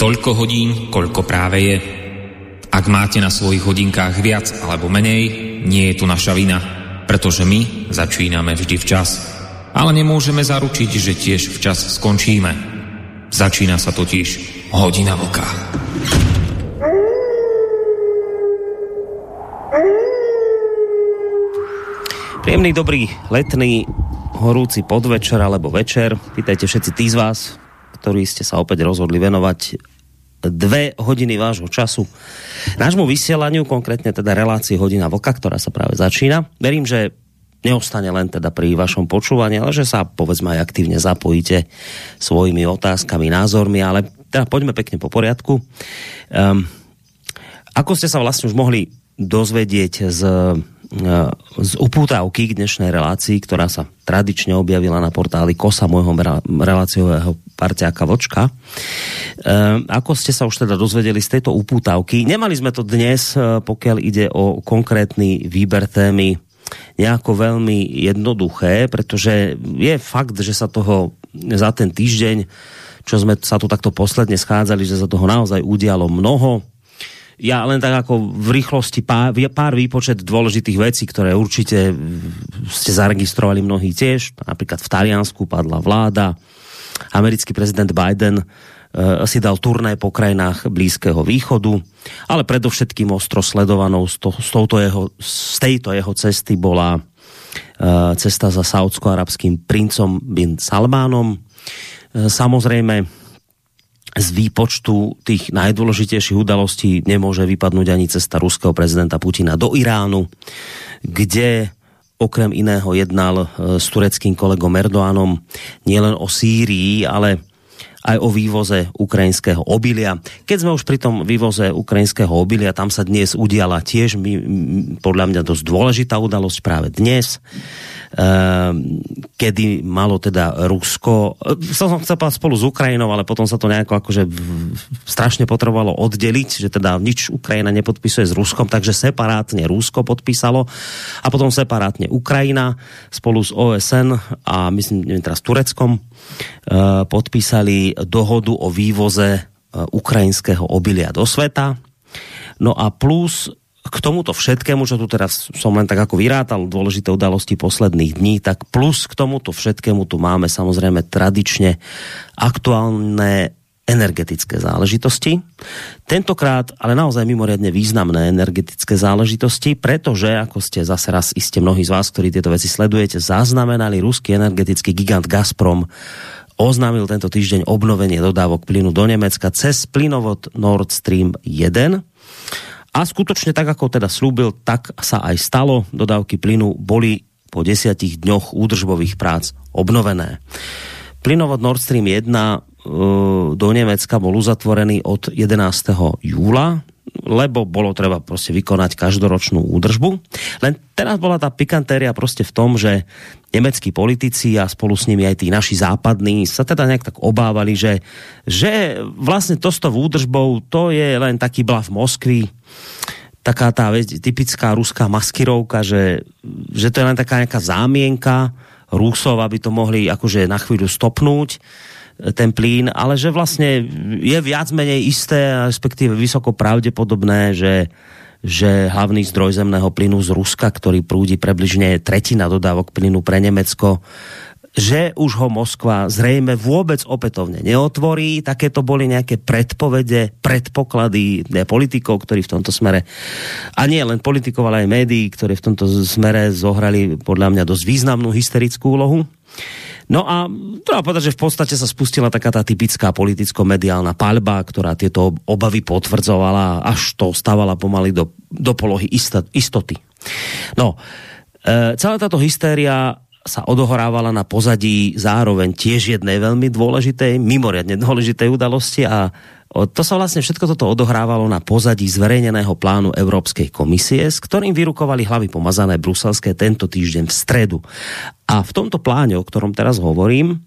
Toľko hodín, koľko práve je. Ak máte na svojich hodinkách viac alebo menej, nie je tu naša vina, pretože my začíname vždy včas. Ale nemôžeme zaručiť, že tiež včas skončíme. Začína sa totiž hodina vlka. Príjemný, dobrý, letný, horúci podvečer alebo večer. Vítajte všetci tí z vás, ktorí ste sa opäť rozhodli venovať dve hodiny vášho času nášmu vysielaniu, konkrétne teda relácii Hodina Vlka, ktorá sa práve začína. Verím, že neostane len teda pri vašom počúvaní, ale že sa povedzme aj aktívne zapojíte svojimi otázkami, názormi, ale teda poďme pekne po poriadku. Um, ako ste sa vlastne už mohli dozvedieť z Eh, z upútavky k dnešnej relácii, ktorá sa tradične objavila na portáli Kosa môjho reláciového parťáka Vočka. E, ako ste sa už teda dozvedeli z tejto upútavky, nemali sme to dnes, eh, pokiaľ ide o konkrétny výber témy, nejako veľmi jednoduché, pretože je fakt, že sa toho za ten týždeň, čo sme sa tu takto posledne schádzali, že sa toho naozaj udialo mnoho ja len tak ako v rýchlosti pár, pár výpočet dôležitých vecí, ktoré určite ste zaregistrovali mnohí tiež. Napríklad v Taliansku padla vláda, americký prezident Biden uh, si dal turné po krajinách Blízkeho východu, ale predovšetkým ostro sledovanou z, to, z, jeho, z tejto jeho cesty bola uh, cesta za saudsko-arabským princom bin Salmánom. Uh, samozrejme, z výpočtu tých najdôležitejších udalostí nemôže vypadnúť ani cesta ruského prezidenta Putina do Iránu, kde okrem iného jednal e, s tureckým kolegom Erdoánom nielen o Sýrii, ale aj o vývoze ukrajinského obilia. Keď sme už pri tom vývoze ukrajinského obilia, tam sa dnes udiala tiež podľa mňa dosť dôležitá udalosť práve dnes. Ehm, kedy malo teda Rusko, som chcel povedať spolu s Ukrajinou, ale potom sa to nejako akože strašne potrebovalo oddeliť, že teda nič Ukrajina nepodpisuje s Ruskom, takže separátne Rusko podpísalo a potom separátne Ukrajina spolu s OSN a myslím, neviem teraz Tureckom ehm, podpísali dohodu o vývoze ehm, ukrajinského obilia do sveta. No a plus k tomuto všetkému, čo tu teraz som len tak ako vyrátal, dôležité udalosti posledných dní, tak plus k tomuto všetkému tu máme samozrejme tradične aktuálne energetické záležitosti. Tentokrát ale naozaj mimoriadne významné energetické záležitosti, pretože, ako ste zase raz iste mnohí z vás, ktorí tieto veci sledujete, zaznamenali ruský energetický gigant Gazprom oznámil tento týždeň obnovenie dodávok plynu do Nemecka cez plynovod Nord Stream 1 a skutočne tak, ako teda slúbil, tak sa aj stalo. Dodávky plynu boli po desiatich dňoch údržbových prác obnovené. Plynovod Nord Stream 1 e, do Nemecka bol uzatvorený od 11. júla lebo bolo treba proste vykonať každoročnú údržbu. Len teraz bola tá pikantéria proste v tom, že nemeckí politici a spolu s nimi aj tí naši západní sa teda nejak tak obávali, že, že vlastne to s tou údržbou to je len taký blav Moskvy, taká tá typická ruská maskirovka, že, že to je len taká nejaká zámienka Rusov, aby to mohli akože na chvíľu stopnúť ten plyn, ale že vlastne je viac menej isté, respektíve vysoko pravdepodobné, že že hlavný zdroj zemného plynu z Ruska, ktorý prúdi približne tretina dodávok plynu pre Nemecko, že už ho Moskva zrejme vôbec opätovne neotvorí. Takéto boli nejaké predpovede, predpoklady ne, politikov, ktorí v tomto smere, a nie len politikov, ale aj médií, ktorí v tomto smere zohrali podľa mňa dosť významnú hysterickú úlohu. No a treba povedať, že v podstate sa spustila taká tá typická politicko-mediálna paľba, ktorá tieto obavy potvrdzovala, až to stávala pomaly do, do polohy istoty. No, e, celá táto hystéria sa odohorávala na pozadí zároveň tiež jednej veľmi dôležitej, mimoriadne dôležitej udalosti a to sa vlastne všetko toto odohrávalo na pozadí zverejneného plánu Európskej komisie, s ktorým vyrukovali hlavy pomazané bruselské tento týždeň v stredu. A v tomto pláne, o ktorom teraz hovorím,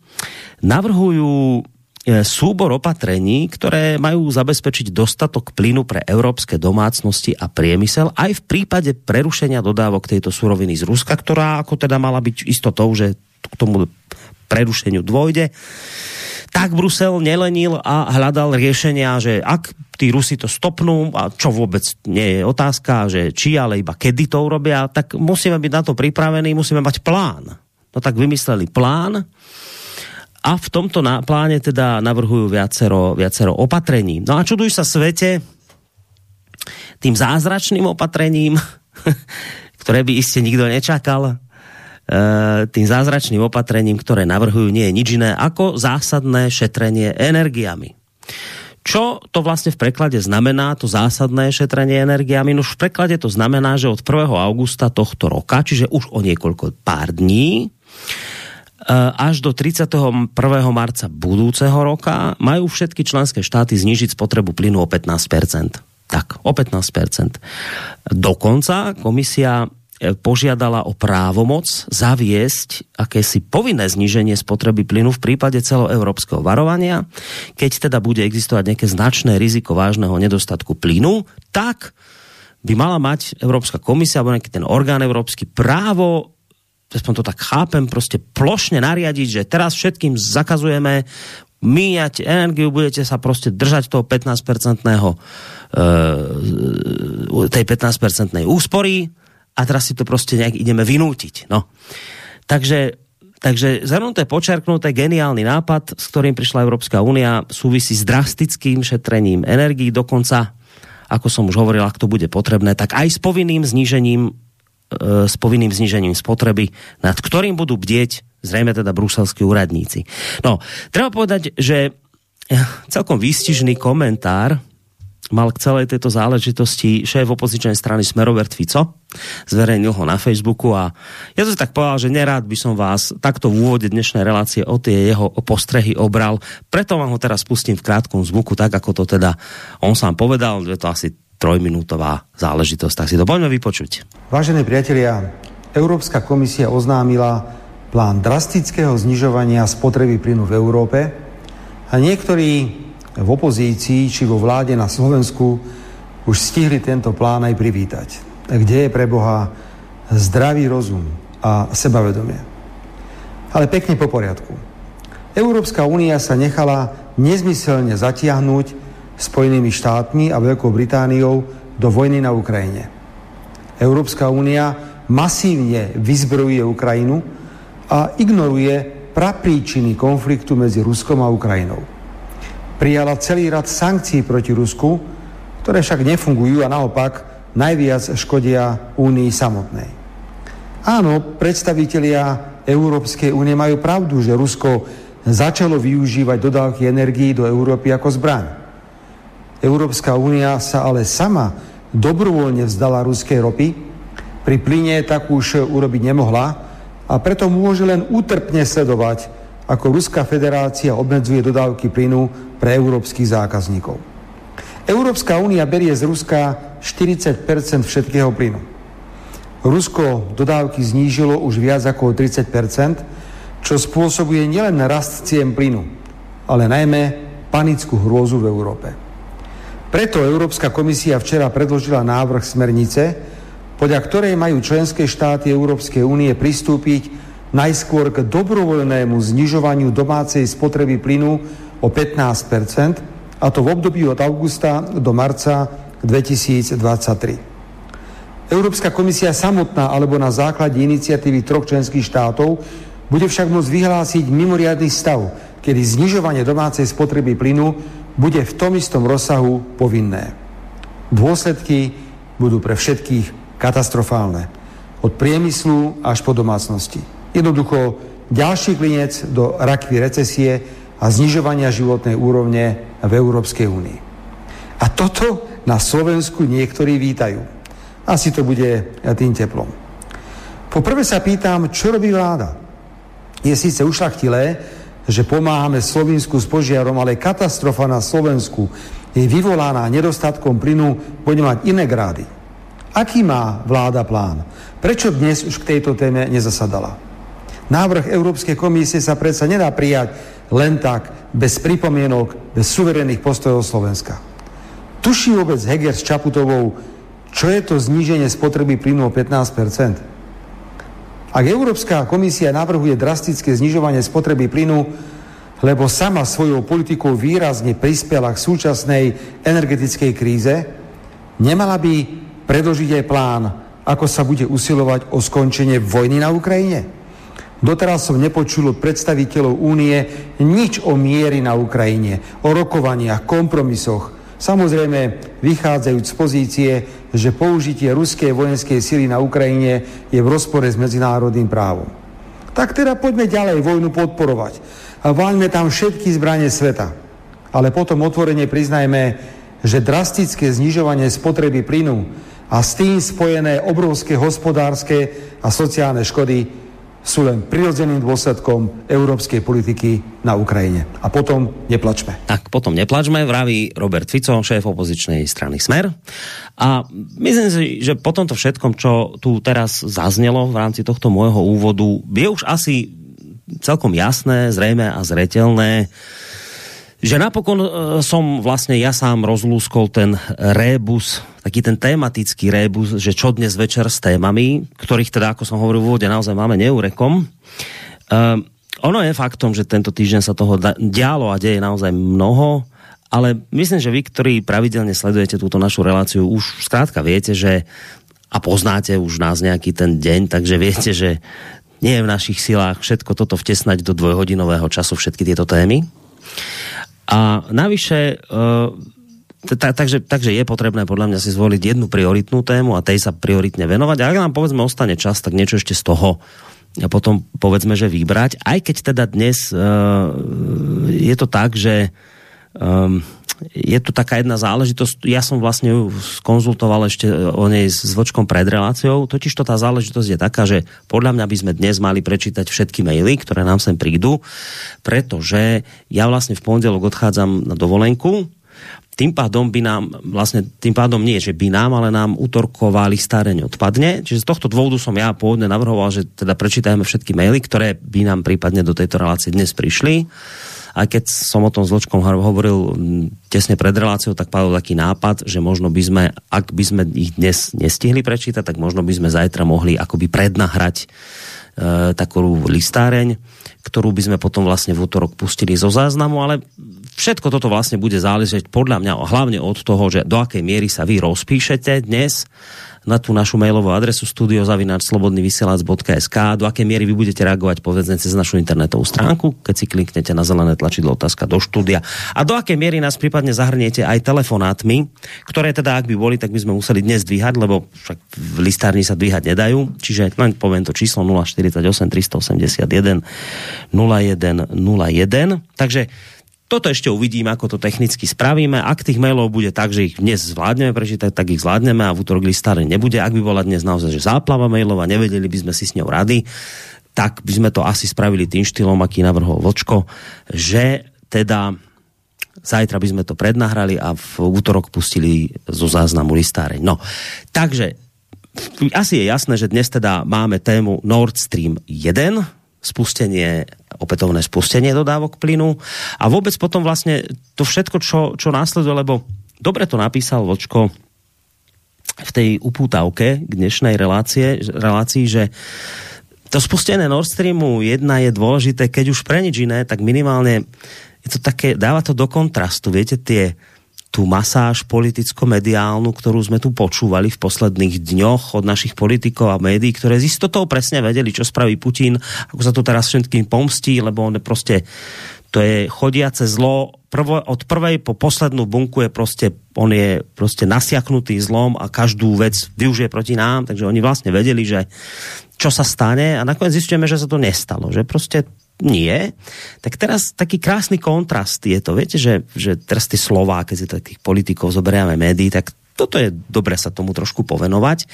navrhujú súbor opatrení, ktoré majú zabezpečiť dostatok plynu pre európske domácnosti a priemysel aj v prípade prerušenia dodávok tejto suroviny z Ruska, ktorá ako teda mala byť istotou, že k tomu prerušeniu dôjde tak Brusel nelenil a hľadal riešenia, že ak tí Rusi to stopnú, a čo vôbec nie je otázka, že či, ale iba kedy to urobia, tak musíme byť na to pripravení, musíme mať plán. No tak vymysleli plán a v tomto pláne teda navrhujú viacero, viacero opatrení. No a čuduj sa svete tým zázračným opatrením, ktoré by iste nikto nečakal, E, tým zázračným opatrením, ktoré navrhujú, nie je nič iné ako zásadné šetrenie energiami. Čo to vlastne v preklade znamená, to zásadné šetrenie energiami? No v preklade to znamená, že od 1. augusta tohto roka, čiže už o niekoľko pár dní, až do 31. marca budúceho roka majú všetky členské štáty znižiť spotrebu plynu o 15%. Tak, o 15%. Dokonca komisia požiadala o právomoc zaviesť akési povinné zníženie spotreby plynu v prípade celoeurópskeho varovania. Keď teda bude existovať nejaké značné riziko vážneho nedostatku plynu, tak by mala mať Európska komisia alebo nejaký ten orgán európsky právo aspoň to tak chápem, proste plošne nariadiť, že teraz všetkým zakazujeme míjať energiu, budete sa proste držať toho 15-percentného e, tej 15-percentnej úspory a teraz si to prostě nejak ideme vynútiť. No. Takže, takže zhrnuté, počerknuté, geniálny nápad, s ktorým prišla Európska únia, súvisí s drastickým šetrením energií, dokonca, ako som už hovoril, ak to bude potrebné, tak aj s povinným znížením s povinným znížením spotreby, nad ktorým budú bdieť zrejme teda bruselskí úradníci. No, treba povedať, že celkom výstižný komentár mal k celej tejto záležitosti šéf opozičnej strany Smerovert Fico. Zverejnil ho na Facebooku a ja si tak povedal, že nerád by som vás takto v úvode dnešnej relácie o tie jeho postrehy obral. Preto vám ho teraz pustím v krátkom zvuku, tak ako to teda on sám povedal, je to asi trojminútová záležitosť, tak si to poďme vypočuť. Vážení priatelia, Európska komisia oznámila plán drastického znižovania spotreby plynu v Európe a niektorí v opozícii či vo vláde na Slovensku už stihli tento plán aj privítať. Kde je pre Boha zdravý rozum a sebavedomie. Ale pekne po poriadku. Európska únia sa nechala nezmyselne zatiahnuť Spojenými štátmi a Veľkou Britániou do vojny na Ukrajine. Európska únia masívne vyzbrojuje Ukrajinu a ignoruje prapríčiny konfliktu medzi Ruskom a Ukrajinou prijala celý rad sankcií proti Rusku, ktoré však nefungujú a naopak najviac škodia Únii samotnej. Áno, predstavitelia Európskej únie majú pravdu, že Rusko začalo využívať dodávky energií do Európy ako zbraň. Európska únia sa ale sama dobrovoľne vzdala ruskej ropy, pri plyne tak už urobiť nemohla a preto môže len útrpne sledovať, ako Ruská federácia obmedzuje dodávky plynu pre európskych zákazníkov. Európska únia berie z Ruska 40% všetkého plynu. Rusko dodávky znížilo už viac ako 30% čo spôsobuje nielen rast cien plynu, ale najmä panickú hrôzu v Európe. Preto Európska komisia včera predložila návrh smernice, podľa ktorej majú členské štáty Európskej únie pristúpiť najskôr k dobrovoľnému znižovaniu domácej spotreby plynu o 15% a to v období od augusta do marca 2023. Európska komisia samotná alebo na základe iniciatívy troch členských štátov bude však môcť vyhlásiť mimoriadný stav, kedy znižovanie domácej spotreby plynu bude v tom istom rozsahu povinné. Dôsledky budú pre všetkých katastrofálne. Od priemyslu až po domácnosti. Jednoducho ďalší klinec do rakvy recesie a znižovania životnej úrovne v Európskej únii. A toto na Slovensku niektorí vítajú. Asi to bude tým teplom. Poprvé sa pýtam, čo robí vláda. Je síce ušlachtilé, že pomáhame Slovensku s požiarom, ale katastrofa na Slovensku je vyvolaná nedostatkom plynu, bude mať iné grády. Aký má vláda plán? Prečo dnes už k tejto téme nezasadala? Návrh Európskej komisie sa predsa nedá prijať len tak, bez pripomienok, bez suverénnych postojov Slovenska. Tuší vôbec Heger s Čaputovou, čo je to zníženie spotreby plynu o 15 Ak Európska komisia navrhuje drastické znižovanie spotreby plynu, lebo sama svojou politikou výrazne prispela k súčasnej energetickej kríze, nemala by predložiť aj plán, ako sa bude usilovať o skončenie vojny na Ukrajine? Doteraz som nepočul od predstaviteľov únie nič o miery na Ukrajine, o rokovaniach, kompromisoch. Samozrejme, vychádzajúc z pozície, že použitie ruskej vojenskej sily na Ukrajine je v rozpore s medzinárodným právom. Tak teda poďme ďalej vojnu podporovať a váľme tam všetky zbranie sveta. Ale potom otvorene priznajme, že drastické znižovanie spotreby plynu a s tým spojené obrovské hospodárske a sociálne škody sú len prirodzeným dôsledkom európskej politiky na Ukrajine. A potom neplačme. Tak potom neplačme, vraví Robert Fico, šéf opozičnej strany Smer. A myslím si, že po tomto všetkom, čo tu teraz zaznelo v rámci tohto môjho úvodu, je už asi celkom jasné, zrejme a zretelné, že napokon e, som vlastne ja sám rozlúskol ten rébus, taký ten tematický rébus, že čo dnes večer s témami, ktorých teda, ako som hovoril v úvode, naozaj máme neurekom. Uh, ono je faktom, že tento týždeň sa toho dialo a deje naozaj mnoho, ale myslím, že vy, ktorí pravidelne sledujete túto našu reláciu, už skrátka viete, že a poznáte už nás nejaký ten deň, takže viete, že nie je v našich silách všetko toto vtesnať do dvojhodinového času, všetky tieto témy. A navyše, e, takže, je potrebné podľa mňa si zvoliť jednu prioritnú tému a tej sa prioritne venovať. A ak nám povedzme ostane čas, tak niečo ešte z toho a potom povedzme, že vybrať. Aj keď teda dnes uh, je to tak, že um, je tu taká jedna záležitosť, ja som vlastne ju skonzultoval ešte o nej s Vočkom pred reláciou, totiž to tá záležitosť je taká, že podľa mňa by sme dnes mali prečítať všetky maily, ktoré nám sem prídu, pretože ja vlastne v pondelok odchádzam na dovolenku, tým pádom by nám, vlastne tým pádom nie, že by nám, ale nám útorková listáreň odpadne. Čiže z tohto dôvodu som ja pôvodne navrhoval, že teda prečítajme všetky maily, ktoré by nám prípadne do tejto relácie dnes prišli aj keď som o tom s Ločkom hovoril tesne pred reláciou, tak padol taký nápad, že možno by sme, ak by sme ich dnes nestihli prečítať, tak možno by sme zajtra mohli akoby prednahrať e, takú listáreň, ktorú by sme potom vlastne v útorok pustili zo záznamu, ale všetko toto vlastne bude záležať podľa mňa hlavne od toho, že do akej miery sa vy rozpíšete dnes na tú našu mailovú adresu studiozavináčslobodnyvysielac.sk do akej miery vy budete reagovať povedzme cez našu internetovú stránku, keď si kliknete na zelené tlačidlo otázka do štúdia. A do akej miery nás prípadne zahrniete aj telefonátmi, ktoré teda ak by boli, tak by sme museli dnes dvíhať, lebo však v listárni sa dvíhať nedajú, čiže len poviem to číslo 048 381 0101. Takže toto ešte uvidíme, ako to technicky spravíme. Ak tých mailov bude tak, že ich dnes zvládneme prečítať, tak ich zvládneme a v útorok listáre nebude. Ak by bola dnes naozaj že záplava mailov a nevedeli by sme si s ňou rady, tak by sme to asi spravili tým štýlom, aký navrhol Vočko, že teda zajtra by sme to prednahrali a v útorok pustili zo záznamu listáreň. No, takže asi je jasné, že dnes teda máme tému Nord Stream 1, spustenie, opätovné spustenie dodávok plynu a vôbec potom vlastne to všetko, čo, čo následuje, lebo dobre to napísal Vočko v tej upútavke k dnešnej relácie, relácii, že to spustenie Nord Streamu 1 je dôležité, keď už pre nič iné, tak minimálne je to také, dáva to do kontrastu, viete, tie tú masáž politicko-mediálnu, ktorú sme tu počúvali v posledných dňoch od našich politikov a médií, ktoré z istotou presne vedeli, čo spraví Putin, ako sa to teraz všetkým pomstí, lebo on je proste, to je chodiace zlo, prvo, od prvej po poslednú bunku je proste, on je proste nasiaknutý zlom a každú vec využije proti nám, takže oni vlastne vedeli, že čo sa stane a nakoniec zistujeme, že sa to nestalo, že proste nie. Tak teraz taký krásny kontrast je to. Viete, že, že teraz tie slová, keď si takých politikov zoberieme médií, tak toto je dobre sa tomu trošku povenovať.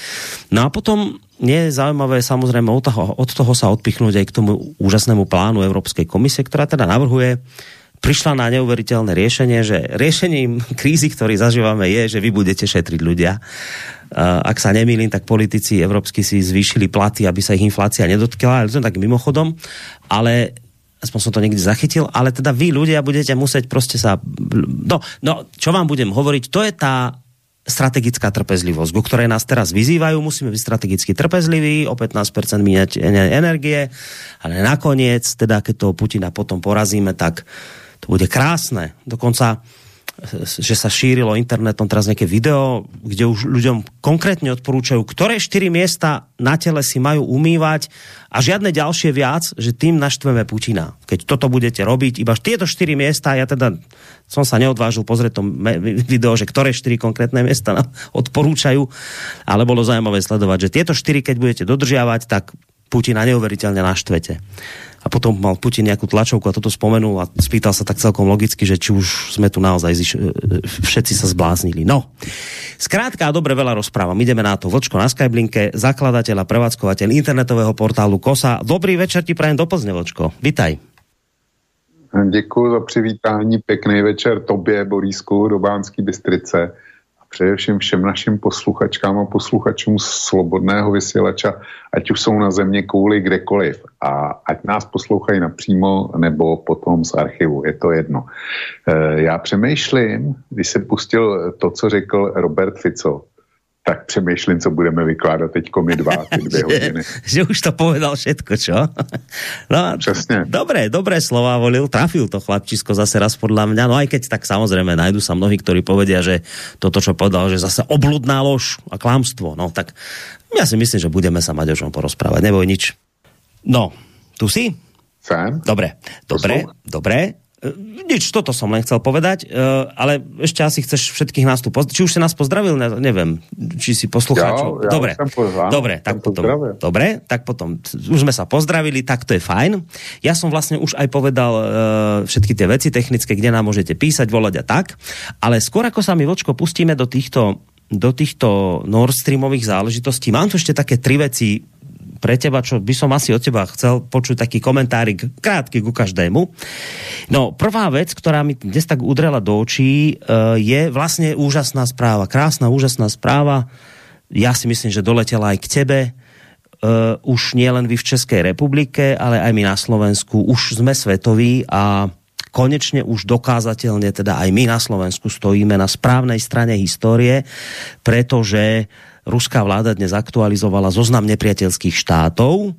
No a potom je zaujímavé samozrejme od toho, od toho sa odpichnúť aj k tomu úžasnému plánu Európskej komisie, ktorá teda navrhuje prišla na neuveriteľné riešenie, že riešením krízy, ktorý zažívame, je, že vy budete šetriť ľudia. Ak sa nemýlim, tak politici európsky si zvýšili platy, aby sa ich inflácia nedotkla, ale to tak mimochodom ale aspoň som to niekde zachytil, ale teda vy ľudia budete musieť proste sa... No, no čo vám budem hovoriť, to je tá strategická trpezlivosť, ku ktorej nás teraz vyzývajú. Musíme byť strategicky trpezliví, o 15% míňať energie, ale nakoniec, teda keď toho Putina potom porazíme, tak to bude krásne. Dokonca že sa šírilo internetom teraz nejaké video, kde už ľuďom konkrétne odporúčajú, ktoré štyri miesta na tele si majú umývať a žiadne ďalšie viac, že tým naštveme Putina. Keď toto budete robiť, iba tieto štyri miesta, ja teda som sa neodvážil pozrieť to video, že ktoré štyri konkrétne miesta nám odporúčajú, ale bolo zaujímavé sledovať, že tieto štyri, keď budete dodržiavať, tak Putina neuveriteľne naštvete a potom mal Putin nejakú tlačovku a toto spomenul a spýtal sa tak celkom logicky, že či už sme tu naozaj ziš- e, všetci sa zbláznili. No, skrátka a dobre veľa rozprávam. Ideme na to. Vlčko na Skyblinke, zakladateľ a prevádzkovateľ internetového portálu KOSA. Dobrý večer ti prajem do Plzne, Vlčko. Vitaj. Děkuji za přivítání, pěkný večer tobě, Borísku, do Bánský Bystrice především všem našim posluchačkám a posluchačům slobodného vysílača, ať už jsou na země kvůli kdekoliv. A ať nás poslouchají napřímo nebo potom z archivu, je to jedno. E, já přemýšlím, když se pustil to, co řekl Robert Fico, tak přemýšlím, co budeme vykládat teď my dva, ty dvě hodiny. že, už to povedal všetko, čo? No, Přesně. Dobré, dobré slova volil, trafil to chlapčisko zase raz podľa mňa, no aj keď tak samozrejme nájdu sa mnohí, ktorí povedia, že toto, čo povedal, že zase obludná lož a klamstvo, no tak ja si myslím, že budeme sa mať o čom porozprávať, neboj nič. No, tu si? Jsem? Dobre, dobre, dobre. E, nič, toto som len chcel povedať, e, ale ešte asi chceš všetkých nás tu pozdraviť. Či už si nás pozdravil, ne, neviem, či si poslucháčov. Ja, ja dobre, dobre, tak potom, dobre, tak potom, už sme sa pozdravili, tak to je fajn. Ja som vlastne už aj povedal uh, všetky tie veci technické, kde nám môžete písať, volať a tak, ale skôr ako sa my, Vočko, pustíme do týchto do týchto Nord Streamových záležitostí. Mám tu ešte také tri veci pre teba, čo by som asi od teba chcel počuť taký komentárik krátky ku každému. No, prvá vec, ktorá mi dnes tak udrela do očí, uh, je vlastne úžasná správa, krásna, úžasná správa. Ja si myslím, že doletela aj k tebe. Uh, už nie len vy v Českej republike, ale aj my na Slovensku. Už sme svetoví a konečne už dokázateľne, teda aj my na Slovensku stojíme na správnej strane histórie, pretože ruská vláda dnes aktualizovala zoznam nepriateľských štátov,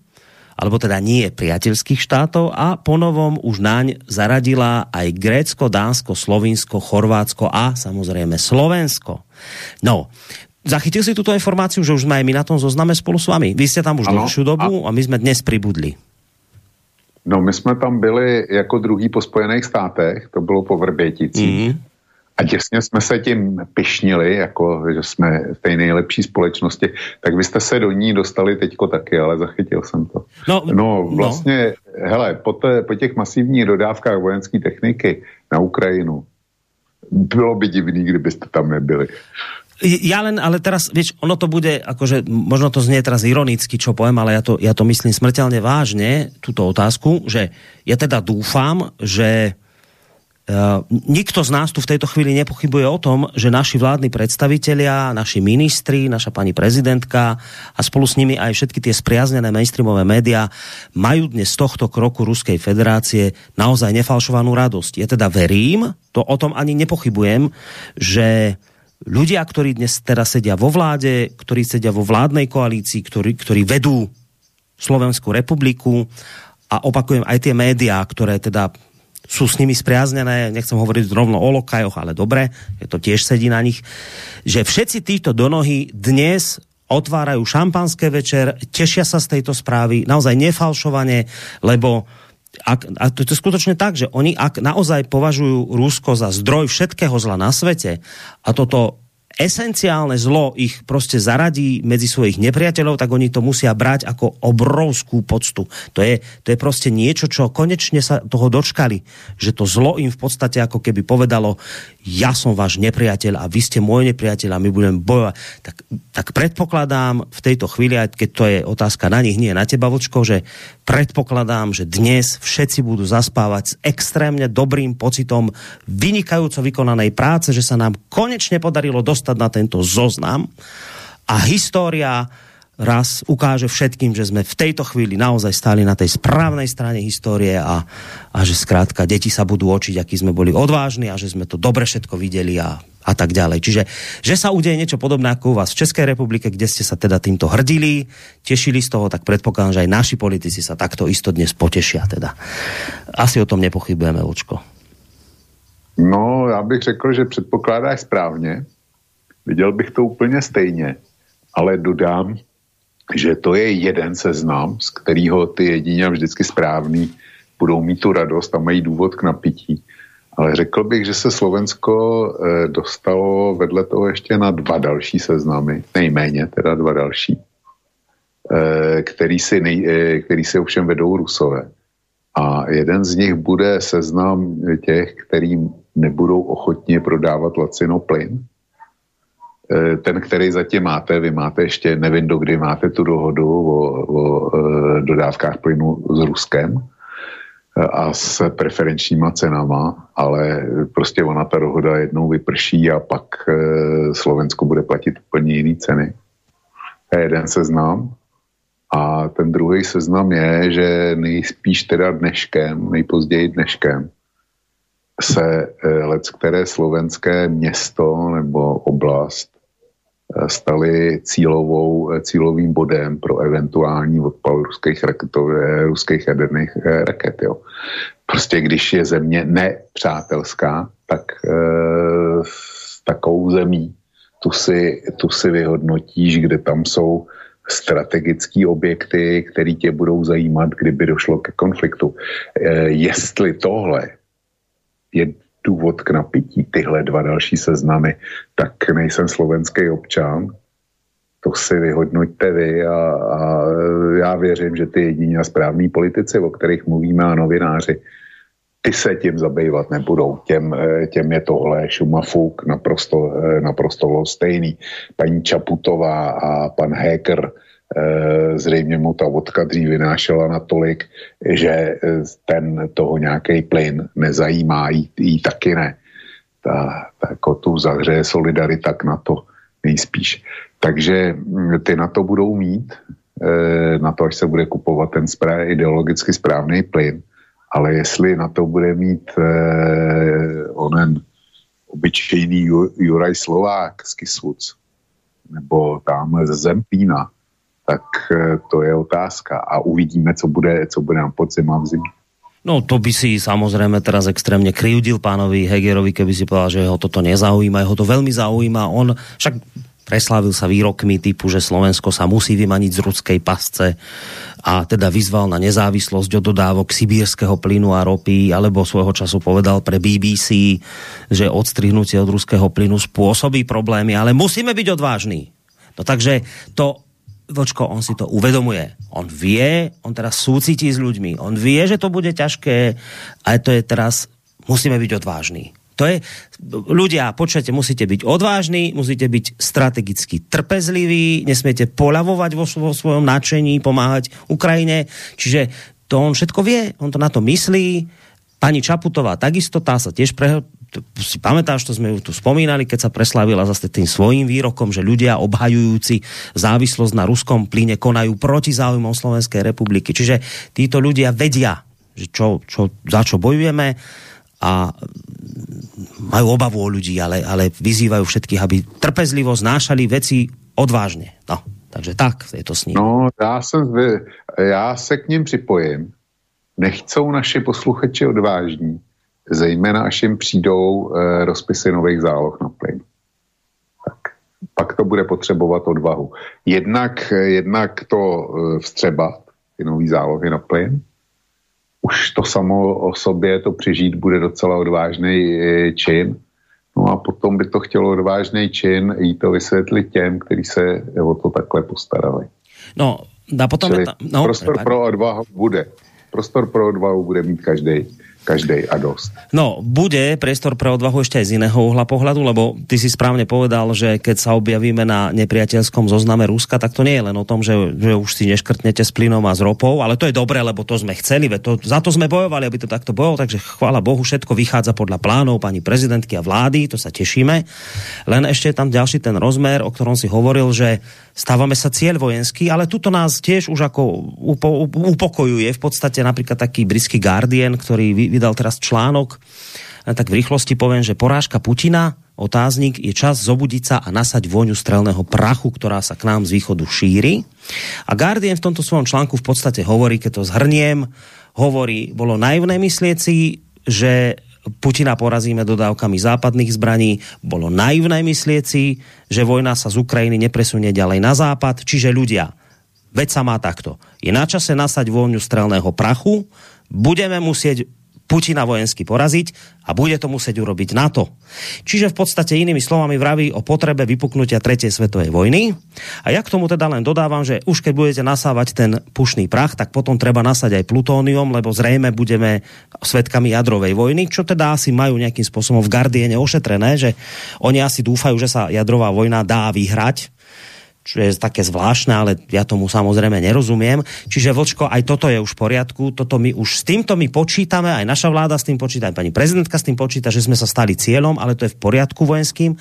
alebo teda nie priateľských štátov a ponovom už naň zaradila aj Grécko, Dánsko, Slovinsko, Chorvátsko a samozrejme Slovensko. No, zachytil si túto informáciu, že už sme aj my na tom zozname spolu s vami? Vy ste tam už dlhšiu dobu a my sme dnes pribudli. No, my jsme tam byli jako druhý po Spojených státech, to bylo po Vrběticích. Mm-hmm. A těsně jsme se tím pišnili, jako, že jsme v té nejlepší společnosti, tak vy jste se do ní dostali teďko taky, ale zachytil jsem to. No, no vlastně, no. hele, po, te, po těch masivních dodávkách vojenské techniky na Ukrajinu, bylo by divný, kdybyste tam nebyli. Ja len, ale teraz, vieš, ono to bude, akože, možno to znie teraz ironicky, čo poviem, ale ja to, ja to myslím smrteľne vážne, túto otázku, že ja teda dúfam, že nikto z nás tu v tejto chvíli nepochybuje o tom, že naši vládni predstavitelia, naši ministri, naša pani prezidentka a spolu s nimi aj všetky tie spriaznené mainstreamové médiá majú dnes z tohto kroku Ruskej federácie naozaj nefalšovanú radosť. Ja teda verím, to o tom ani nepochybujem, že ľudia, ktorí dnes teraz sedia vo vláde, ktorí sedia vo vládnej koalícii, ktorí, ktorí vedú Slovenskú republiku a opakujem aj tie médiá, ktoré teda sú s nimi spriaznené, nechcem hovoriť rovno o lokajoch, ale dobre, je to tiež sedí na nich, že všetci títo donohy dnes otvárajú šampanské večer, tešia sa z tejto správy, naozaj nefalšovane, lebo ak, a to je skutočne tak, že oni ak naozaj považujú Rusko za zdroj všetkého zla na svete a toto esenciálne zlo ich proste zaradí medzi svojich nepriateľov, tak oni to musia brať ako obrovskú poctu. To je, to je proste niečo, čo konečne sa toho dočkali. Že to zlo im v podstate ako keby povedalo, ja som váš nepriateľ a vy ste môj nepriateľ a my budeme bojovať. Tak, tak predpokladám v tejto chvíli, aj keď to je otázka na nich, nie na teba, Vočko, že predpokladám, že dnes všetci budú zaspávať s extrémne dobrým pocitom vynikajúco vykonanej práce, že sa nám konečne podarilo dostať na tento zoznam a história raz ukáže všetkým, že sme v tejto chvíli naozaj stali na tej správnej strane histórie a, a že skrátka deti sa budú očiť, aký sme boli odvážni a že sme to dobre všetko videli a, a tak ďalej. Čiže, že sa udeje niečo podobné ako u vás v Českej republike, kde ste sa teda týmto hrdili, tešili z toho, tak predpokladám, že aj naši politici sa takto isto dnes potešia. Teda. Asi o tom nepochybujeme, Vočko. No, já bych řekl, že předpokládáš správně. Viděl bych to úplně stejně, ale dodám, že to je jeden seznam, z kterého ty jedině vždycky správný budou mít tu radost a mají důvod k napití. Ale řekl bych, že se Slovensko eh, dostalo vedle toho ještě na dva další seznamy, nejméně teda dva další, eh, který si, nej, eh, který si ovšem vedou Rusové. A jeden z nich bude seznam těch, kterým nebudou ochotně prodávat lacino plyn, ten, který zatím máte, vy máte ještě, nevím, do kdy máte tu dohodu o, o eh, dodávkách plynu s Ruskem eh, a s preferenčníma cenama, ale prostě ona ta dohoda jednou vyprší a pak Slovensko bude platit úplně jiný ceny. Je jeden seznam. A ten druhý seznam je, že nejspíš teda dneškem, nejpozději dneškem, se let, které slovenské město nebo oblast staly cílovou, cílovým bodem pro eventuální odpal ruských, raketov, ruských jaderných eh, raket. Jo. Prostě když je země nepřátelská, tak e, takovou zemí tu si, tu si vyhodnotíš, kde tam jsou strategické objekty, které tě budou zajímat, kdyby došlo ke konfliktu. E, jestli tohle je důvod k napití tyhle dva další seznamy, tak nejsem slovenský občan, to si vyhodnoťte vy a, a já věřím, že ty jediní a správní politici, o kterých mluvíme a novináři, ty se tím zabývat nebudou. Těm, těm je tohle šumafuk naprosto, naprosto stejný. Paní Čaputová a pan Heker Eh, zřejmě mu ta vodka dřív vynášela natolik, že eh, ten toho nějaký plyn nezajímá, jí, jí taky ne. Ta, ta, jako tu zahřeje solidarita k NATO nejspíš. Takže hm, ty na to budou mít, eh, na to, až se bude kupovat ten správ, ideologicky správný plyn, ale jestli na to bude mít onen obyčejný Juraj Slovák z Kisvuc, nebo tam ze Zempína, tak eh, to je otázka a uvidíme, co bude, co bude na podzim a v zimě. No to by si samozrejme teraz extrémne kryudil pánovi Hegerovi, keby si povedal, že ho toto nezaujíma, ho to veľmi zaujíma. On však preslávil sa výrokmi typu, že Slovensko sa musí vymaniť z ruskej pasce a teda vyzval na nezávislosť od dodávok sibírskeho plynu a ropy, alebo svojho času povedal pre BBC, že odstrihnutie od ruského plynu spôsobí problémy, ale musíme byť odvážni. No takže to Vočko, on si to uvedomuje. On vie, on teraz súcití s ľuďmi. On vie, že to bude ťažké, ale to je teraz, musíme byť odvážni. To je, ľudia, počujete, musíte byť odvážni, musíte byť strategicky trpezliví, nesmiete poľavovať vo, vo svojom nadšení, pomáhať Ukrajine. Čiže to on všetko vie, on to na to myslí. Pani Čaputová takisto, tá sa tiež pre, si pamätáš, to sme ju tu spomínali, keď sa preslávila zase tým svojím výrokom, že ľudia obhajujúci závislosť na ruskom plyne konajú proti záujmom Slovenskej republiky. Čiže títo ľudia vedia, že čo, čo, za čo bojujeme a majú obavu o ľudí, ale, ale vyzývajú všetkých, aby trpezlivo znášali veci odvážne. No, takže tak je to s ním. No, já, jsem, já se k ním připojím. Nechcou naši posluchači odvážní zejména až jim přijdou e, rozpisy nových záloh na plyn. Tak, pak to bude potřebovat odvahu. Jednak, jednak to e, vstřebat, ty nové zálohy na plyn, už to samo o sobě, to přežít bude docela odvážný e, čin. No a potom by to chtělo odvážný čin jí to vysvětlit těm, kteří se o to takhle postarali. No, a potom... Čili ta, no, prostor prepáč. pro odvahu bude. Prostor pro odvahu bude mít každý každý a dost. No, bude priestor pre odvahu ešte aj z iného uhla pohľadu, lebo ty si správne povedal, že keď sa objavíme na nepriateľskom zozname Ruska, tak to nie je len o tom, že, že už si neškrtnete s plynom a s ropou, ale to je dobré, lebo to sme chceli, to, za to sme bojovali, aby to takto bolo, takže chvála Bohu, všetko vychádza podľa plánov pani prezidentky a vlády, to sa tešíme. Len ešte je tam ďalší ten rozmer, o ktorom si hovoril, že stávame sa cieľ vojenský, ale tuto nás tiež už ako upo, upokojuje v podstate napríklad taký britský Guardian, ktorý vydal teraz článok, tak v rýchlosti poviem, že porážka Putina, otáznik, je čas zobudiť sa a nasať voňu strelného prachu, ktorá sa k nám z východu šíri. A Guardian v tomto svojom článku v podstate hovorí, keď to zhrniem, hovorí, bolo naivné myslieť si, že Putina porazíme dodávkami západných zbraní. Bolo naivné myslieť si, že vojna sa z Ukrajiny nepresunie ďalej na západ. Čiže ľudia, veď sa má takto. Je na čase nasať vojnu strelného prachu, budeme musieť Putina vojensky poraziť a bude to musieť urobiť NATO. Čiže v podstate inými slovami vraví o potrebe vypuknutia tretej svetovej vojny. A ja k tomu teda len dodávam, že už keď budete nasávať ten pušný prach, tak potom treba nasať aj plutónium, lebo zrejme budeme svetkami jadrovej vojny, čo teda asi majú nejakým spôsobom v Gardiene ošetrené, že oni asi dúfajú, že sa jadrová vojna dá vyhrať čo je také zvláštne, ale ja tomu samozrejme nerozumiem. Čiže Vlčko, aj toto je už v poriadku, toto my už s týmto my počítame, aj naša vláda s tým počíta, aj pani prezidentka s tým počíta, že sme sa stali cieľom, ale to je v poriadku vojenským,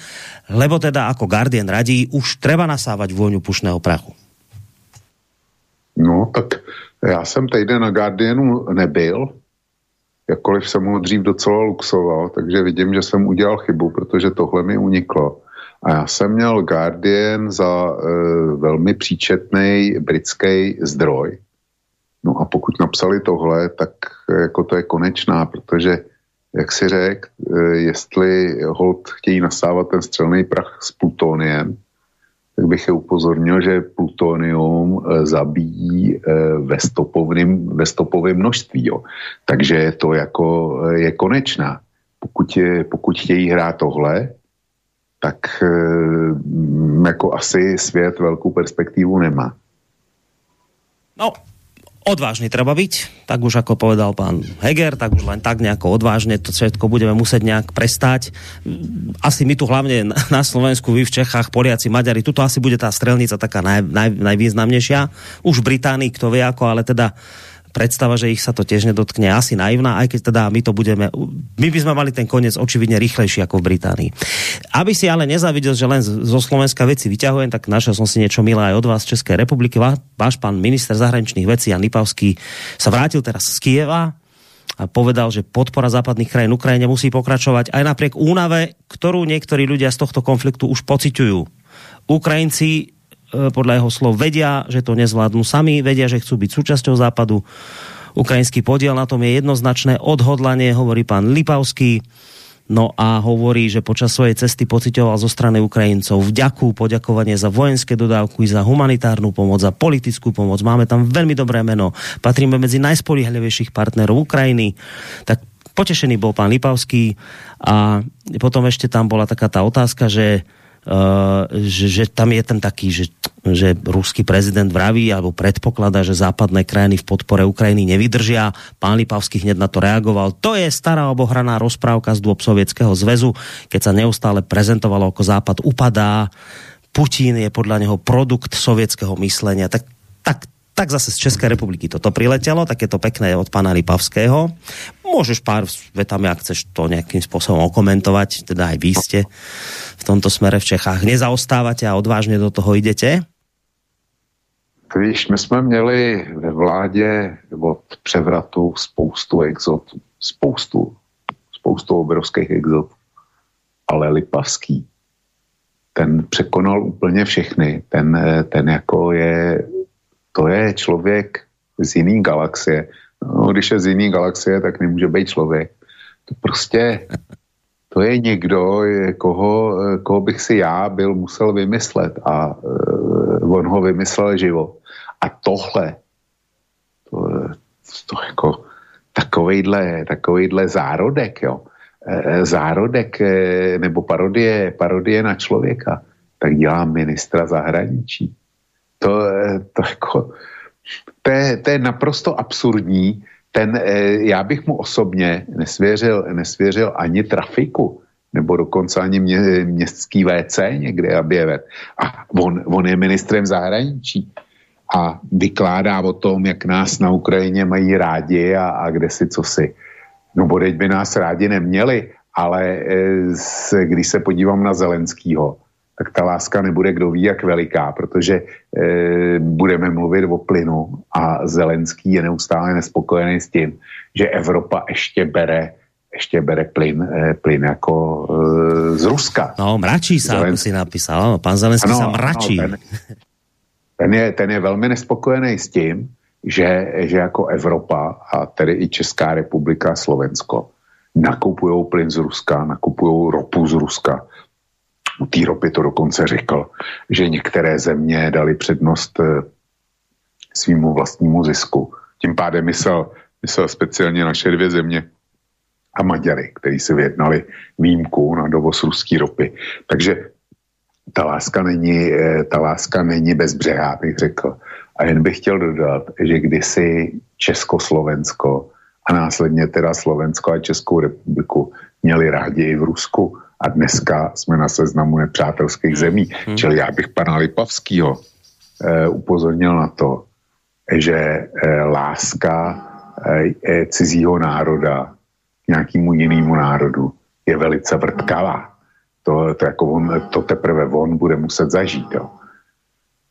lebo teda ako Guardian radí, už treba nasávať vojnu pušného prachu. No, tak já jsem týden na Guardianu nebyl, jakkoliv jsem ho dřív docela luxoval, takže vidím, že jsem udělal chybu, protože tohle mi uniklo. A já jsem měl Guardian za e, velmi příčetný britský zdroj. No a pokud napsali tohle, tak e, jako to je konečná, protože jak si řek, e, jestli hold chtějí nasávat ten střelný prach s plutoniem, tak bych je upozornil, že plutonium e, zabíjí e, ve, stopovným, ve stopovém množství. Jo. Takže to jako e, je konečná. Pokud, je, pokud chtějí hrát tohle, tak eh, jako asi svět velkou perspektívu nemá. No, odvážny treba byť, tak už ako povedal pán Heger, tak už len tak nejako odvážne to všetko budeme musieť nejak prestať. Asi my tu hlavne na Slovensku, vy v Čechách, Poliaci, Maďari, tuto asi bude tá strelnica taká naj, naj, najvýznamnejšia. Už Británii, kto vie ako, ale teda predstava, že ich sa to tiež nedotkne, asi naivná, aj keď teda my to budeme, my by sme mali ten koniec očividne rýchlejší ako v Británii. Aby si ale nezavidel, že len zo Slovenska veci vyťahujem, tak našiel som si niečo milé aj od vás z Českej republiky. Váš pán minister zahraničných vecí Jan Lipavský sa vrátil teraz z Kieva a povedal, že podpora západných krajín Ukrajine musí pokračovať aj napriek únave, ktorú niektorí ľudia z tohto konfliktu už pociťujú. Ukrajinci podľa jeho slov vedia, že to nezvládnu sami, vedia, že chcú byť súčasťou západu. Ukrajinský podiel na tom je jednoznačné odhodlanie, hovorí pán Lipavský. No a hovorí, že počas svojej cesty pocitoval zo strany Ukrajincov vďaku, poďakovanie za vojenské dodávky, za humanitárnu pomoc, za politickú pomoc. Máme tam veľmi dobré meno. Patríme medzi najspoliehľavejších partnerov Ukrajiny. Tak potešený bol pán Lipavský a potom ešte tam bola taká tá otázka, že Uh, že, že tam je ten taký, že, že ruský prezident vraví alebo predpokladá, že západné krajiny v podpore Ukrajiny nevydržia. Pán Lipavský hneď na to reagoval. To je stará obohraná rozprávka z dôb Sovietskeho zväzu, keď sa neustále prezentovalo ako Západ upadá. Putin je podľa neho produkt sovietského myslenia. Tak, tak tak zase z Českej republiky toto priletelo, tak je to pekné od pána Lipavského. Môžeš pár vetami, ak chceš to nejakým spôsobom okomentovať, teda aj vy ste v tomto smere v Čechách. Nezaostávate a odvážne do toho idete? Víš, my jsme měli ve vládě od převratu spoustu exotů. Spoustu. Spoustu obrovských exotů. Ale Lipavský, ten překonal úplně všechny. Ten, ten jako je to je člověk z jiný galaxie. No, když je z jiný galaxie, tak nemůže být člověk. To prostě, to je někdo, koho, koho bych si já byl musel vymyslet a uh, on ho vymyslel život. A tohle, to, to jako takovejhle, takovejhle zárodek, jo, e, zárodek e, nebo parodie, parodie na člověka, tak dělá ministra zahraničí. To, to, jako, to, je, to je naprosto absurdní, ten, eh, já bych mu osobně nesvěřil, nesvěřil ani trafiku, nebo dokonce ani mě, městský WC někde, aby je ved. A on, on je ministrem zahraničí a vykládá o tom, jak nás na Ukrajině mají rádi a, a kde si co si. No bodeď by nás rádi neměli, ale e, když se podívám na Zelenskýho, tak ta láska nebude kdo ví jak veliká, protože e, budeme mluvit o plynu a Zelenský je neustále nespokojený s tím, že Evropa ještě bere ještě bere plyn, e, plyn jako e, z Ruska. No, mračí se, Zelenský. si napísal. Pan Zelenský ano, se mračí. Ano, ten, ten, je, ten je velmi nespokojený s tím, že, že jako Evropa a tedy i Česká republika a Slovensko nakupují plyn z Ruska, nakupují ropu z Ruska. Té ropy to dokonce řekl, že některé země dali přednost eh, svýmu vlastnímu zisku. Tím pádem myslel, myslel speciálně naše dvě země a Maďary, kteří si vyjednali výjimku na dovoz ruské ropy. Takže ta láska není, eh, ta láska není bezbřehá, bych řekl. A jen bych chtěl dodat, že kdysi Československo a následně teda Slovensko a Českou republiku měli rádi i v Rusku a dneska jsme na seznamu nepřátelských hmm. zemí. Hmm. Čili já bych pana Lipavského eh, upozornil na to, že eh, láska eh, cizího národa k nějakému jinému národu je velice vrtkavá. To, to, jako on, to teprve on bude muset zažít. Jo.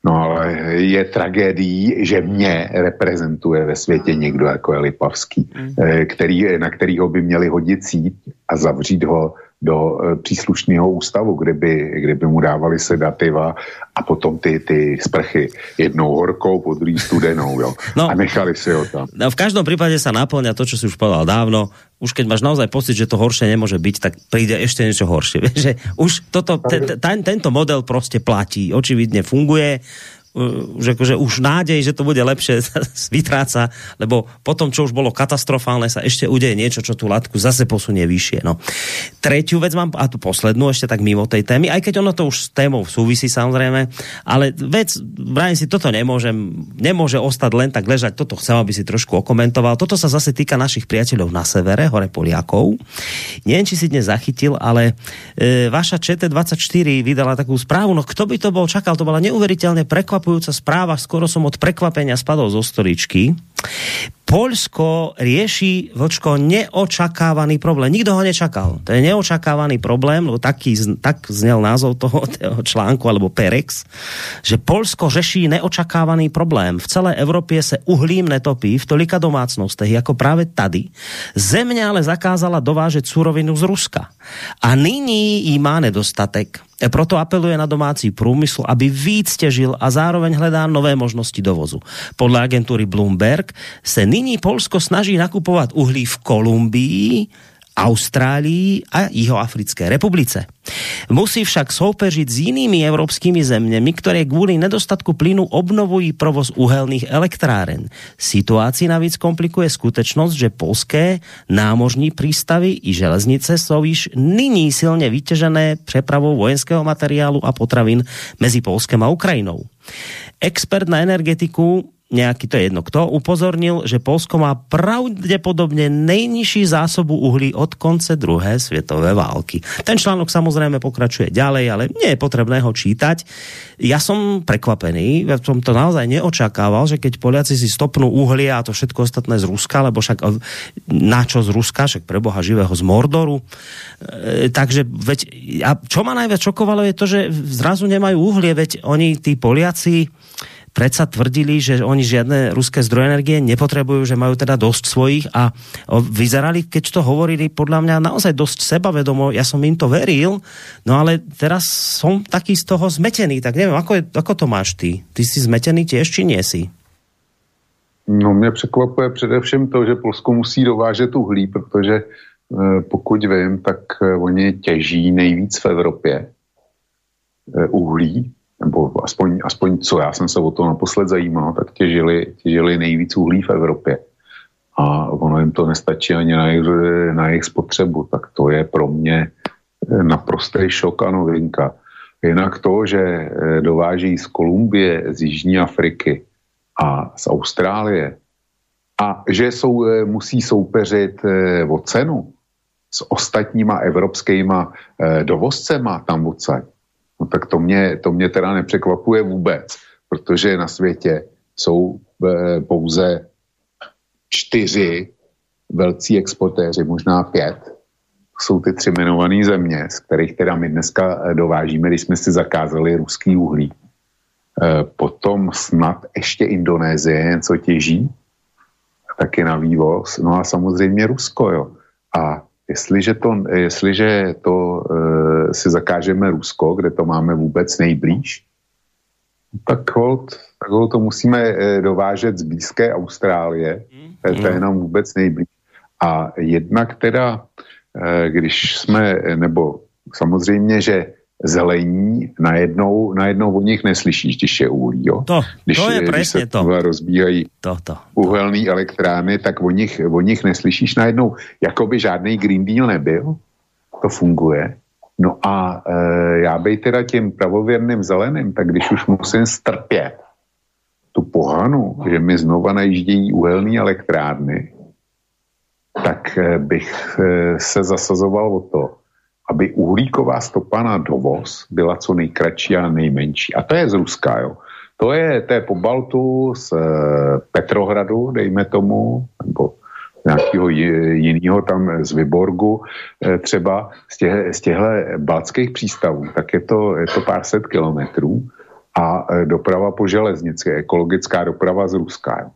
No ale je tragédií, že mě reprezentuje ve světě někdo jako je Lipavský, mm. který, na kterýho by měli hodit síť a zavřít ho do e, příslušného ústavu, kde by, kde by mu dávali sedativa a potom ty, ty sprchy jednou horkou, po druhý studenou, jo. No, a nechali si ho tam. No, v každom prípade sa naplňa to, čo si už povedal dávno. Už keď máš naozaj pocit, že to horšie nemôže byť, tak príde ešte niečo horšie. Že už toto, ten, tento model proste platí. Očividne funguje že akože už nádej, že to bude lepšie, vytráca, lebo potom, čo už bolo katastrofálne, sa ešte udeje niečo, čo tú latku zase posunie vyššie. No. Tretiu vec mám, a tu poslednú, ešte tak mimo tej témy, aj keď ono to už s témou súvisí samozrejme, ale vec, Brian si toto nemôžem, nemôže ostať len tak ležať, toto chcem, aby si trošku okomentoval. Toto sa zase týka našich priateľov na severe, hore Poliakov. Neviem, či si dnes zachytil, ale e, vaša ČT24 vydala takú správu, no kto by to bol čakal, to bola neuveriteľne prekvapujúca prekvapujúca správa, skoro som od prekvapenia spadol zo stoličky. Polsko rieši, Vlčko, neočakávaný problém. Nikto ho nečakal. To je neočakávaný problém, lebo taký, tak znel názov toho, toho článku, alebo Perex, že Polsko řeší neočakávaný problém. V celé Evropě se uhlím netopí v tolika domácnostech, jako právě tady. Země ale zakázala dovážet surovinu z Ruska. A nyní jí má nedostatek. E proto apeluje na domácí průmysl, aby víc těžil a zároveň hledá nové možnosti dovozu. Podle agentury Bloomberg se nyní Polsko snaží nakupovat uhlí v Kolumbii, Austrálii a Jihoafrické republice. Musí však soupeřit s jinými evropskými zeměmi, které kvůli nedostatku plynu obnovují provoz uhelných elektráren. Situaci navíc komplikuje skutečnost, že polské námořní přístavy i železnice jsou již nyní silně vytěžené přepravou vojenského materiálu a potravin mezi Polskem a Ukrajinou. Expert na energetiku nejaký, to je jedno kto, upozornil, že Polsko má pravdepodobne nejnižší zásobu uhlí od konce druhé světové války. Ten článok samozrejme pokračuje ďalej, ale nie je potrebné ho čítať. Ja som prekvapený, ja som to naozaj neočakával, že keď Poliaci si stopnú uhlie a to všetko ostatné z Ruska, lebo však na čo z Ruska, však pre živého z Mordoru. E, takže veď, a čo ma najviac šokovalo je to, že zrazu nemajú uhlie, veď oni, tí Poliaci, predsa tvrdili, že oni žiadne ruské zdroje energie nepotrebujú, že majú teda dosť svojich a vyzerali, keď to hovorili, podľa mňa naozaj dosť sebavedomo, ja som im to veril, no ale teraz som taký z toho zmetený, tak neviem, ako, je, ako to máš ty? Ty si zmetený tiež, či nie si? No mě překvapuje především to, že Polsko musí dovážet uhlí, protože e, pokud vím, tak e, oni těží nejvíc v Evropě e, uhlí nebo aspoň, aspoň co já jsem se o to naposled zajímal, tak těžili, těžili nejvíc uhlí v Evropě. A ono jim to nestačí ani na jejich, na jejich spotřebu, tak to je pro mě naprostý šok a novinka. Jinak to, že eh, dováží z Kolumbie, z Jižní Afriky a z Austrálie, a že jsou, eh, musí soupeřit eh, o cenu s ostatníma evropskýma dovozcema tam odsaď, no tak to mě, to mě teda nepřekvapuje vůbec, protože na světě jsou pouze čtyři velcí exportéři, možná pět, jsou ty tři jmenované země, z kterých teda my dneska eh, dovážíme, když jsme si zakázali ruský uhlí. E, potom snad ještě Indonésie něco těží, taky na vývoz, no a samozřejmě Rusko, jo. A jestliže to, jestliže to e, si zakážeme Rusko, kde to máme vůbec nejblíž, tak hold, tak hold to musíme e, dovážet z blízké Austrálie, to, to je hmm. nám vůbec nejblíž. A jednak teda Eh, když jsme, nebo samozřejmě, že zelení najednou, najednou o nich neslyšíš, když je uhlí. Jo? To, když, to je když se to. rozbíhají to, to, to. uhelné elektrárny, tak o nich, o nich neslyšíš najednou. Jakoby žádný Green Deal nebyl. To funguje. No a e, já bych teda tím pravověrným zeleným, tak když už musím strpět tu pohanu, že mi znova najíždějí uhelné elektrárny, tak eh, bych eh, se zasazoval o to, aby uhlíková stopa na dovoz byla co nejkratší a nejmenší. A to je z Ruska, jo. To je, to je po Baltu z eh, Petrohradu, dejme tomu, nebo nějakého jiného tam z Vyborgu třeba z, těch, z těchto baltských přístavů, tak je to, je to pár set kilometrů a doprava po železnici, ekologická doprava z Ruska. Jo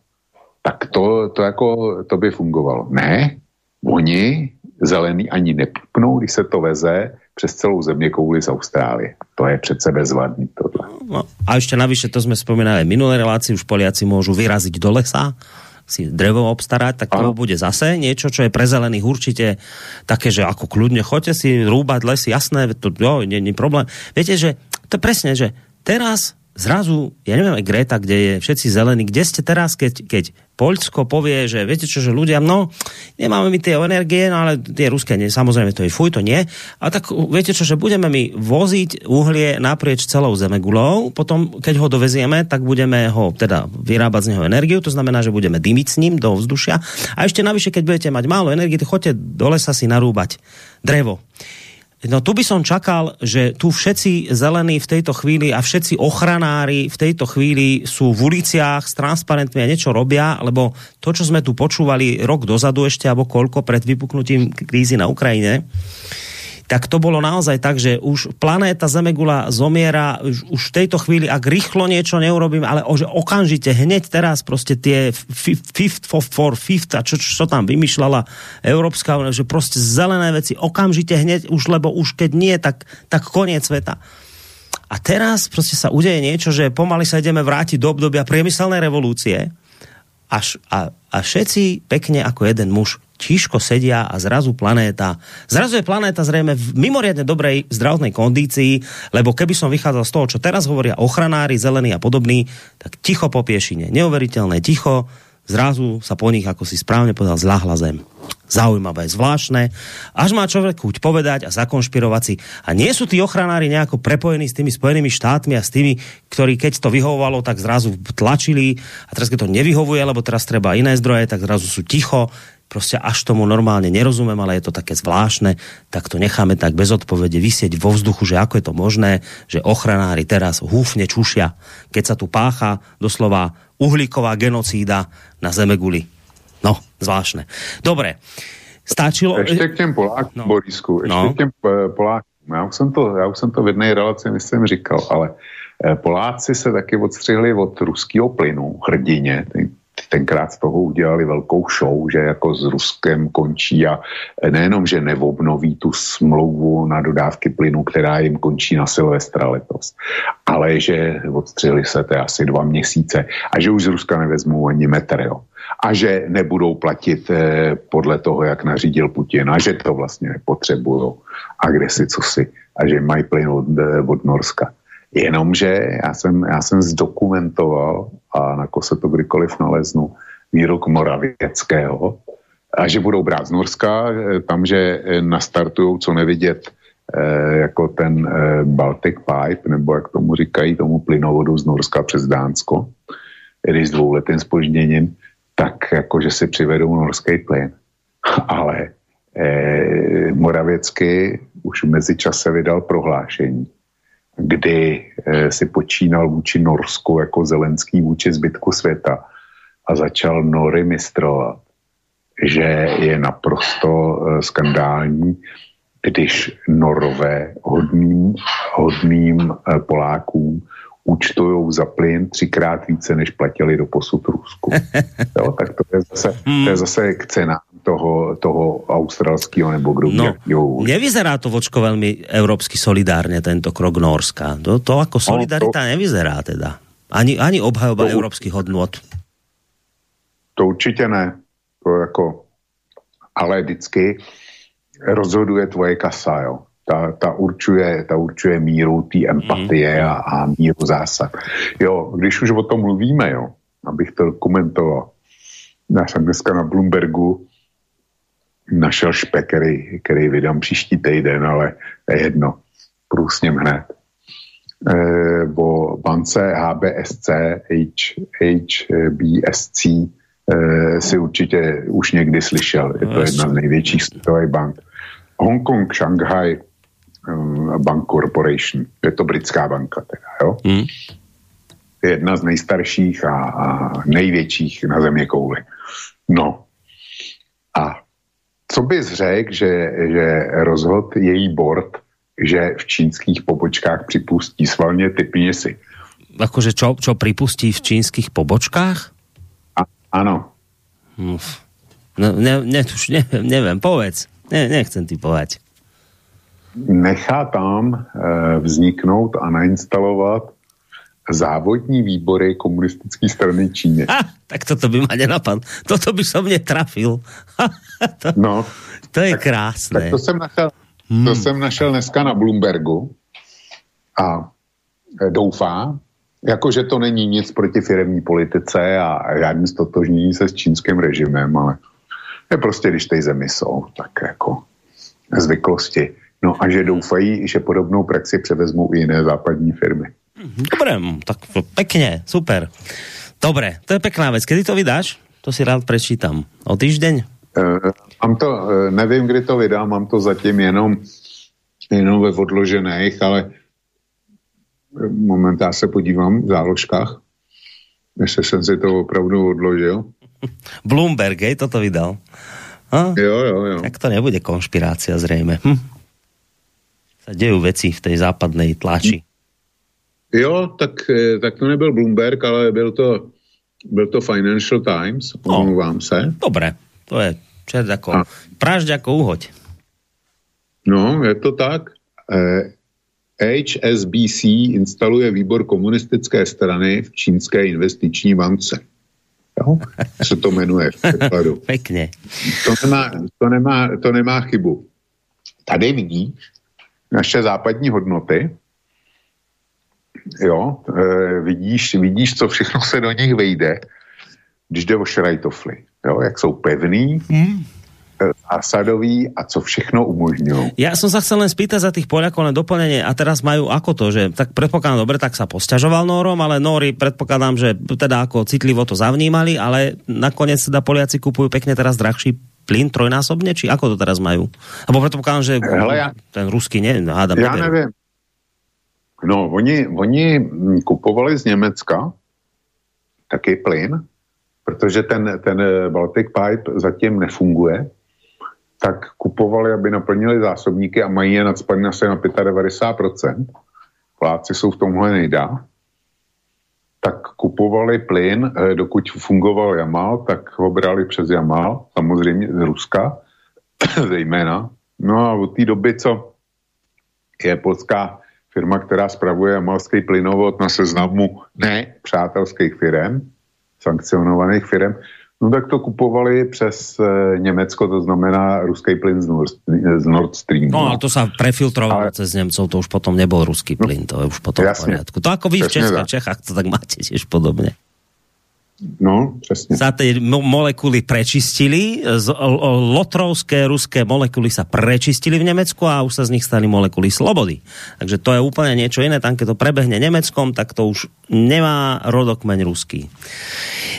tak to, to, jako, to by fungovalo. Ne, oni zelený ani nepípnou, když se to veze přes celou země kouli z Austrálie. To je přece bezvadný tohle. No, a ešte navyše, to sme spomínali minulé relácii, už Poliaci môžu vyraziť do lesa, si drevo obstarať, tak to ano. bude zase niečo, čo je pre zelených určite také, že ako kľudne choďte si rúbať lesy, jasné, to jo, nie, nie problém. Viete, že to presne, že teraz zrazu, ja neviem, Greta, kde je všetci zelení, kde ste teraz, keď, keď Poľsko povie, že viete čo, že ľudia, no, nemáme my tie energie, no ale tie ruské, nie, samozrejme to je fuj, to nie. A tak viete čo, že budeme my voziť uhlie naprieč celou zemegulou, potom keď ho dovezieme, tak budeme ho teda vyrábať z neho energiu, to znamená, že budeme dymiť s ním do vzdušia. A ešte navyše, keď budete mať málo energie, choďte do lesa si narúbať drevo. No tu by som čakal, že tu všetci zelení v tejto chvíli a všetci ochranári v tejto chvíli sú v uliciach s transparentmi a niečo robia, lebo to, čo sme tu počúvali rok dozadu ešte, alebo koľko pred vypuknutím krízy na Ukrajine, tak to bolo naozaj tak, že už planéta Zemegula zomiera už, už v tejto chvíli, ak rýchlo niečo neurobím, ale že okamžite, hneď teraz proste tie fifth for, for fifth a čo, čo tam vymýšľala Európska únia, že proste zelené veci okamžite hneď už, lebo už keď nie, tak, tak koniec sveta. A teraz proste sa udeje niečo, že pomaly sa ideme vrátiť do obdobia priemyselnej revolúcie a, a, všetci pekne ako jeden muž tížko sedia a zrazu planéta, zrazu je planéta zrejme v mimoriadne dobrej zdravotnej kondícii, lebo keby som vychádzal z toho, čo teraz hovoria ochranári, zelení a podobní, tak ticho po piešine, neuveriteľné ticho, zrazu sa po nich, ako si správne povedal, zľahla zem. Zaujímavé, zvláštne. Až má človek chuť povedať a zakonšpirovať si. A nie sú tí ochranári nejako prepojení s tými Spojenými štátmi a s tými, ktorí keď to vyhovovalo, tak zrazu tlačili a teraz keď to nevyhovuje, lebo teraz treba iné zdroje, tak zrazu sú ticho proste až tomu normálne nerozumiem, ale je to také zvláštne, tak to necháme tak bez odpovede vysieť vo vzduchu, že ako je to možné, že ochranári teraz húfne čušia, keď sa tu pácha doslova uhlíková genocída na Zemeguli. No, zvláštne. Dobre, stačilo... Ešte k těm Polákům, no. Borisku, ešte no. k těm eh, Polákům. Já už, jsem to, já už jsem to v jedné relaci, myslím, říkal, ale eh, Poláci se taky odstřihli od ruského plynu, hrdině, tenkrát z toho udělali velkou show, že jako s Ruskem končí a nejenom, že neobnoví tu smlouvu na dodávky plynu, která jim končí na Silvestra letos, ale že odstřeli se to asi dva měsíce a že už z Ruska nevezmou ani metr, jo. A že nebudou platit eh, podle toho, jak nařídil Putin a že to vlastně nepotřebují a kde si co si a že mají plyn od, eh, od Norska. Jenomže já jsem, já jsem zdokumentoval a na se to kdykoliv naleznu výrok Moravěckého a že budou brát z Norska, eh, tam, že eh, nastartují co nevidět eh, jako ten Baltic Pipe, nebo jak tomu říkají, tomu plynovodu z Norska přes Dánsko, tedy s dvouletým spožděním, tak jako, že si přivedou norský plyn. Ale eh, Moravěcky už v mezičase vydal prohlášení, kdy eh, si počínal vůči Norsku jako Zelenský vůči zbytku světa a začal Nory mistrovat, že je naprosto eh, skandální, když Norové hodným, hodným eh, Polákům účtují za plyn třikrát více, než platili do posud Rusku. Jo, tak to je zase, to je zase k cenám toho, toho australského nebo kdo no, Nevyzerá to vočko veľmi európsky solidárne, tento krok Norska. To, to ako solidarita no, to, nevyzerá teda. Ani, ani obhajoba to, európskych hodnot. To určitě ne. To jako, ale vždycky rozhoduje tvoje kasa, jo. Ta, ta, určuje, ta určuje míru té empatie mm. a, a míru zásad. Jo, když už o tom mluvíme, jo, abych to komentoval. Já jsem dneska na Bloombergu našel špek, který, který vydám příští týden, ale je jedno. Průsněm hned. E, o bance HBSC, H, HBSC e, si určitě už někdy slyšel. Je to jedna z největších světových bank. Hongkong, Shanghai um, Bank Corporation. Je to britská banka teda, jo? Hmm. Jedna z nejstarších a, a největších na země kouli. No. A co bys řekl, že, že rozhod její board, že v čínských pobočkách připustí svalně typně si. Akože čo, čo pripustí v čínskych pobočkách? A, áno. No, ne, ne, neviem, povedz. Ne, nechcem ti povedať. Nechá tam e, vzniknout a nainstalovat závodní výbory komunistické strany Číny. Ha, tak toto by ma nenapadlo. Toto by som netrafil. to, no. To je tak, krásné. Tak to jsem našel, hmm. to jsem našel dneska na Bloombergu a e, doufá, jakože to není nic proti firmní politice a žádný stotožnění se s čínským režimem, ale je prostě, když tej zemi jsou, tak jako zvyklosti. No a že doufají, že podobnou praxi převezmou i jiné západní firmy. Dobre, tak pekne, super. Dobre, to je pekná vec. Kedy to vydáš? To si rád prečítam. O týždeň? Uh, mám to, uh, nevím, kdy to vydám, mám to zatím jenom, jenom ve odložených, ale moment, já se podívám v záložkách, jestli jsem si to opravdu odložil. Bloomberg, hej, toto vydal. A? Jo, jo, jo. Tak to nebude konšpirácia zrejme. Hm. Sa dejú veci v tej západnej tlači. Jo, tak, eh, tak to nebyl Bloomberg, ale byl to, byl to Financial Times, no, omlouvám se. Dobre, to je čert ako, A. pražď ako uhoď. No, je to tak. Eh, HSBC instaluje výbor komunistické strany v čínské investiční bance. Jo? Se to jmenuje v. Pekne. To nemá, to, nemá, to nemá chybu. Tady vidíš naše západní hodnoty, jo, e, vidíš, vidíš, co všechno se do nich vejde, když jde o šrajtofly, jo, jak jsou pevný, mm zásadový a co všechno umožňujú. Ja som sa chcel len spýtať za tých Poliakov na doplnenie a teraz majú ako to, že tak predpokladám dobre, tak sa posťažoval Nórom, ale Nóri predpokladám, že teda ako citlivo to zavnímali, ale nakoniec teda Poliaci kupujú pekne teraz drahší plyn trojnásobne, či ako to teraz majú? Lebo predpokladám, že Hele, ja, ten ruský, ne, hádam. Ja neviem. No, oni, oni kupovali z Německa taký plyn, protože ten, ten Baltic Pipe zatím nefunguje, tak kupovali, aby naplnili zásobníky a mají je nadspaný asi na 95%. Pláci jsou v tomhle nejdá. Tak kupovali plyn, eh, dokud fungoval Jamal, tak ho brali přes Jamal, samozřejmě z Ruska, zejména. No a od té doby, co je polská firma, která spravuje jamalský plynovod na seznamu ne přátelských firm, sankcionovaných firm, No tak to kupovali přes e, Německo, to znamená ruský plyn z Nord, z Nord Stream. No ale to sa prefiltrovalo ale... cez Němcov, to už potom nebol ruský plyn, to je už potom jasne, v poriadku. To ako vy v Českách, Čechách to tak máte tiež podobne. No, přesně. Sa tie molekuly prečistili, z, lotrovské ruské molekuly sa prečistili v Nemecku a už sa z nich stali molekuly slobody. Takže to je úplne niečo iné. Tam, keď to prebehne Nemeckom, tak to už nemá rodokmeň ruský.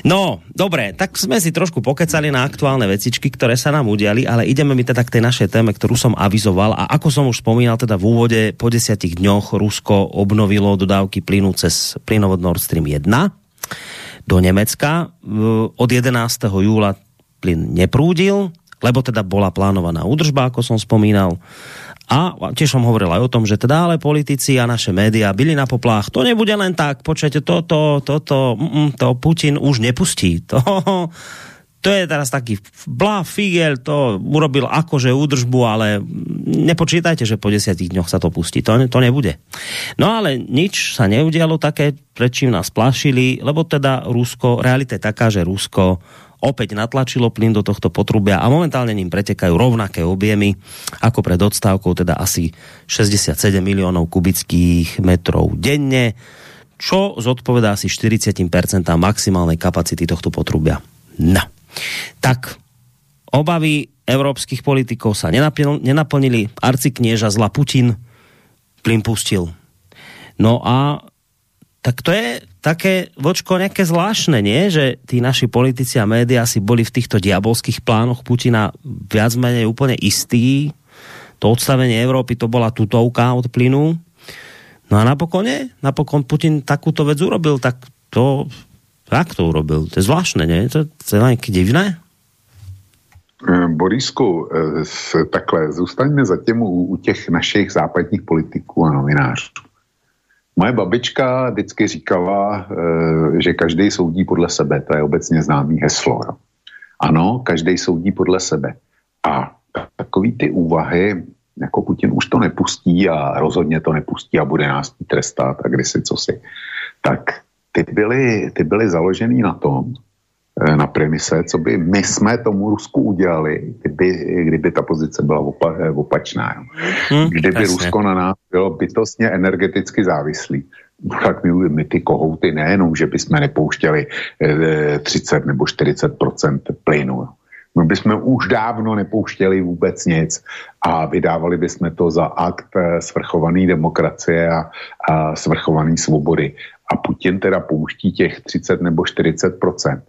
No, dobre, tak sme si trošku pokecali na aktuálne vecičky, ktoré sa nám udiali, ale ideme mi teda k tej našej téme, ktorú som avizoval a ako som už spomínal teda v úvode, po desiatich dňoch Rusko obnovilo dodávky plynu cez plynovod Nord Stream 1 do Nemecka. Od 11. júla plyn neprúdil, lebo teda bola plánovaná údržba, ako som spomínal. A tiež som hovoril aj o tom, že teda ale politici a naše médiá byli na poplách. To nebude len tak, počujete, toto, toto, to, mm, to Putin už nepustí. To, to je teraz taký blá figel, to urobil akože údržbu, ale nepočítajte, že po desiatich dňoch sa to pustí. To, to nebude. No ale nič sa neudialo také, prečím nás plašili, lebo teda Rusko, realita je taká, že Rusko opäť natlačilo plyn do tohto potrubia a momentálne ním pretekajú rovnaké objemy ako pred odstávkou, teda asi 67 miliónov kubických metrov denne, čo zodpovedá asi 40% maximálnej kapacity tohto potrubia. No. Tak obavy európskych politikov sa nenaplnili. Arciknieža zla Putin plyn pustil. No a tak to je také, vočko, nejaké zvláštne, nie? Že tí naši politici a médiá si boli v týchto diabolských plánoch Putina viac menej úplne istí. To odstavenie Európy to bola tutovka od plynu. No a napokon nie. Napokon Putin takúto vec urobil, tak to jak to urobil? To je zvláštne, nie? To, to je nejaké divné? Eh, Borisku, eh, takhle, zůstaňme zatím u, u těch našich západních politiků a novinářů. Moje babička vždycky říkala, eh, že každý soudí podle sebe. To je obecně známý heslo. Ano, každý soudí podle sebe. A takový ty úvahy, jako Putin už to nepustí a rozhodně to nepustí a bude nás trestat a kdysi co si, tak ty byly, ty byly založený na tom, eh, na premise, co by my jsme tomu Rusku udělali, kdyby, kdyby ta pozice byla opa, eh, opačná. Hmm, kdyby jasně. Rusko na nás bylo bytostně energeticky závislý. Tak my, my ty kohouty nejenom, že bychom nepouštěli 30 eh, nebo 40% plynu. My bychom už dávno nepouštěli vůbec nic a vydávali bychom to za akt svrchované demokracie a, a svrchované svobody a Putin teda pouští těch 30 nebo 40%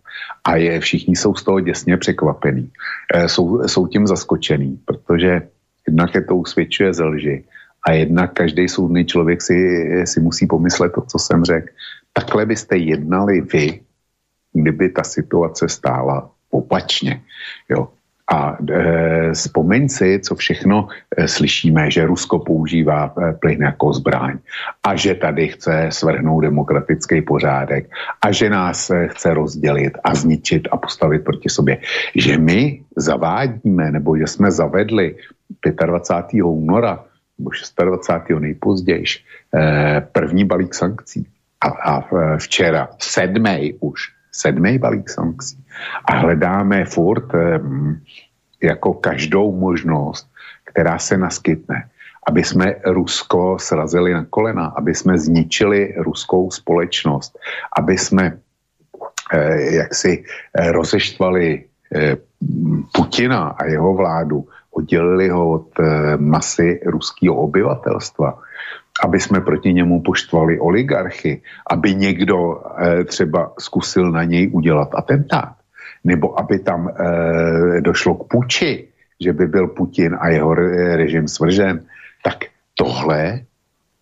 a je, všichni jsou z toho děsně překvapení. E, jsou, jsou tím zaskočený, protože jednak je to usvědčuje ze lži a jednak každý soudný člověk si, si musí pomyslet to, co jsem řekl. Takhle byste jednali vy, kdyby ta situace stála opačně. Jo. A e, vzpomeň si, co všechno e, slyšíme, že Rusko používá e, plyn jako zbraň a že tady chce svrhnout demokratický pořádek a že nás chce rozdělit a zničit a postavit proti sobě. Že my zavádíme, nebo že jsme zavedli 25. února nebo 26. nejpozději první balík sankcí a, a včera sedmý už sedmý balík sankcí a hledáme furt jako každou možnost, která se naskytne, aby jsme Rusko srazili na kolena, aby jsme zničili ruskou společnost, aby jsme eh, jaksi eh, rozeštvali eh, Putina a jeho vládu, oddělili ho od masy ruského obyvatelstva, aby jsme proti němu poštvali oligarchy, aby někdo třeba zkusil na něj udělat atentát, nebo aby tam e, došlo k puči, že by byl Putin a jeho režim svržen, tak tohle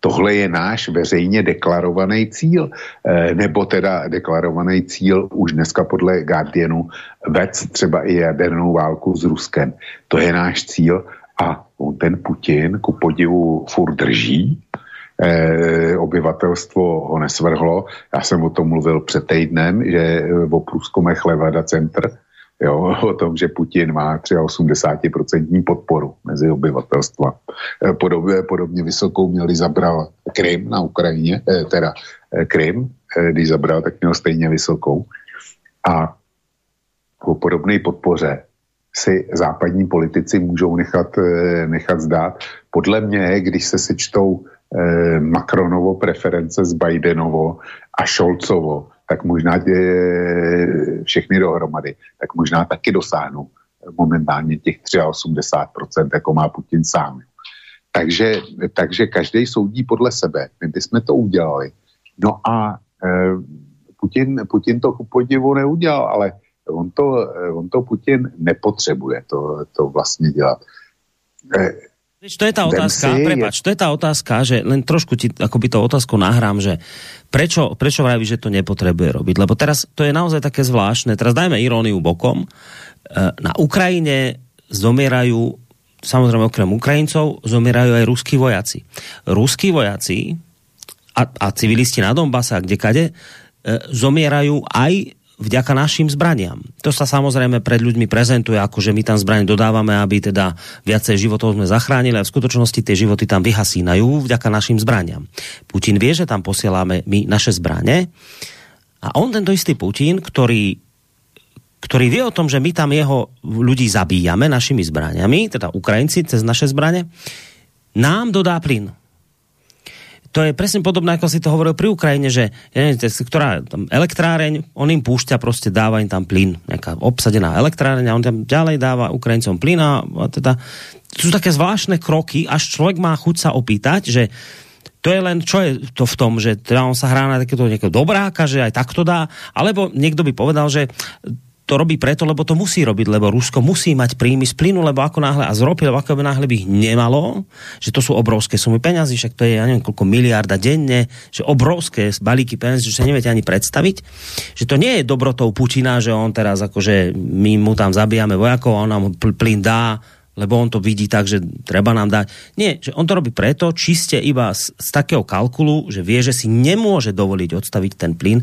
tohle je náš veřejně deklarovaný cíl, e, nebo teda deklarovaný cíl už dneska podle Guardianu vec třeba i jadernou válku s Ruskem. To je náš cíl a on ten Putin ku podivu furt drží, eh, obyvatelstvo ho nesvrhlo. Já jsem o tom mluvil před týdnem, že eh, o průzkumech Levada Center, jo, o tom, že Putin má třeba 80% podporu mezi obyvatelstva. Eh, podobně, podobně vysokou měl, když zabral Krym na Ukrajině, teda eh, Krym, když zabral, tak měl stejně vysokou. A po podobné podpoře si západní politici můžou nechat, nechat zdát. Podle mě, když se sečtou Macronovo preference s Bidenovo a Šolcovo, tak možná tě, všechny dohromady, tak možná taky dosáhnou momentálně těch 83%, jako má Putin sám. Takže, takže každý soudí podle sebe. My bychom to udělali. No a e, Putin, Putin to ku podivu neudělal, ale on to, on to Putin nepotřebuje to, to vlastně dělat. E, to je tá otázka, prepač, to je tá otázka, že len trošku ti akoby to otázku nahrám, že prečo, prečo vraví, že to nepotrebuje robiť? Lebo teraz to je naozaj také zvláštne. Teraz dajme iróniu bokom. E, na Ukrajine zomierajú, samozrejme okrem Ukrajincov, zomierajú aj ruskí vojaci. Ruskí vojaci a, a civilisti na Donbase a kdekade e, zomierajú aj vďaka našim zbraniam. To sa samozrejme pred ľuďmi prezentuje, ako že my tam zbranie dodávame, aby teda viacej životov sme zachránili a v skutočnosti tie životy tam vyhasínajú vďaka našim zbraniam. Putin vie, že tam posielame my naše zbranie a on tento istý Putin, ktorý ktorý vie o tom, že my tam jeho ľudí zabíjame našimi zbraniami, teda Ukrajinci cez naše zbranie, nám dodá plyn to je presne podobné, ako si to hovoril pri Ukrajine, že ja neviem, ktorá tam elektráreň, on im púšťa, proste dáva im tam plyn, nejaká obsadená elektráreň a on tam ďalej dáva Ukrajincom plyn a, a teda sú také zvláštne kroky, až človek má chuť sa opýtať, že to je len, čo je to v tom, že teda on sa hrá na takéto nejakého dobráka, že aj takto dá, alebo niekto by povedal, že to robí preto, lebo to musí robiť, lebo Rusko musí mať príjmy z plynu, lebo ako náhle a z ropy, lebo ako náhle by ich nemalo, že to sú obrovské sumy peňazí, však to je, ja neviem, koľko miliarda denne, že obrovské balíky peňazí, že sa neviete ani predstaviť, že to nie je dobrotou Putina, že on teraz akože my mu tam zabijame vojakov a on nám plyn dá, lebo on to vidí tak, že treba nám dať. Nie, že on to robí preto, čiste iba z, z takého kalkulu, že vie, že si nemôže dovoliť odstaviť ten plyn,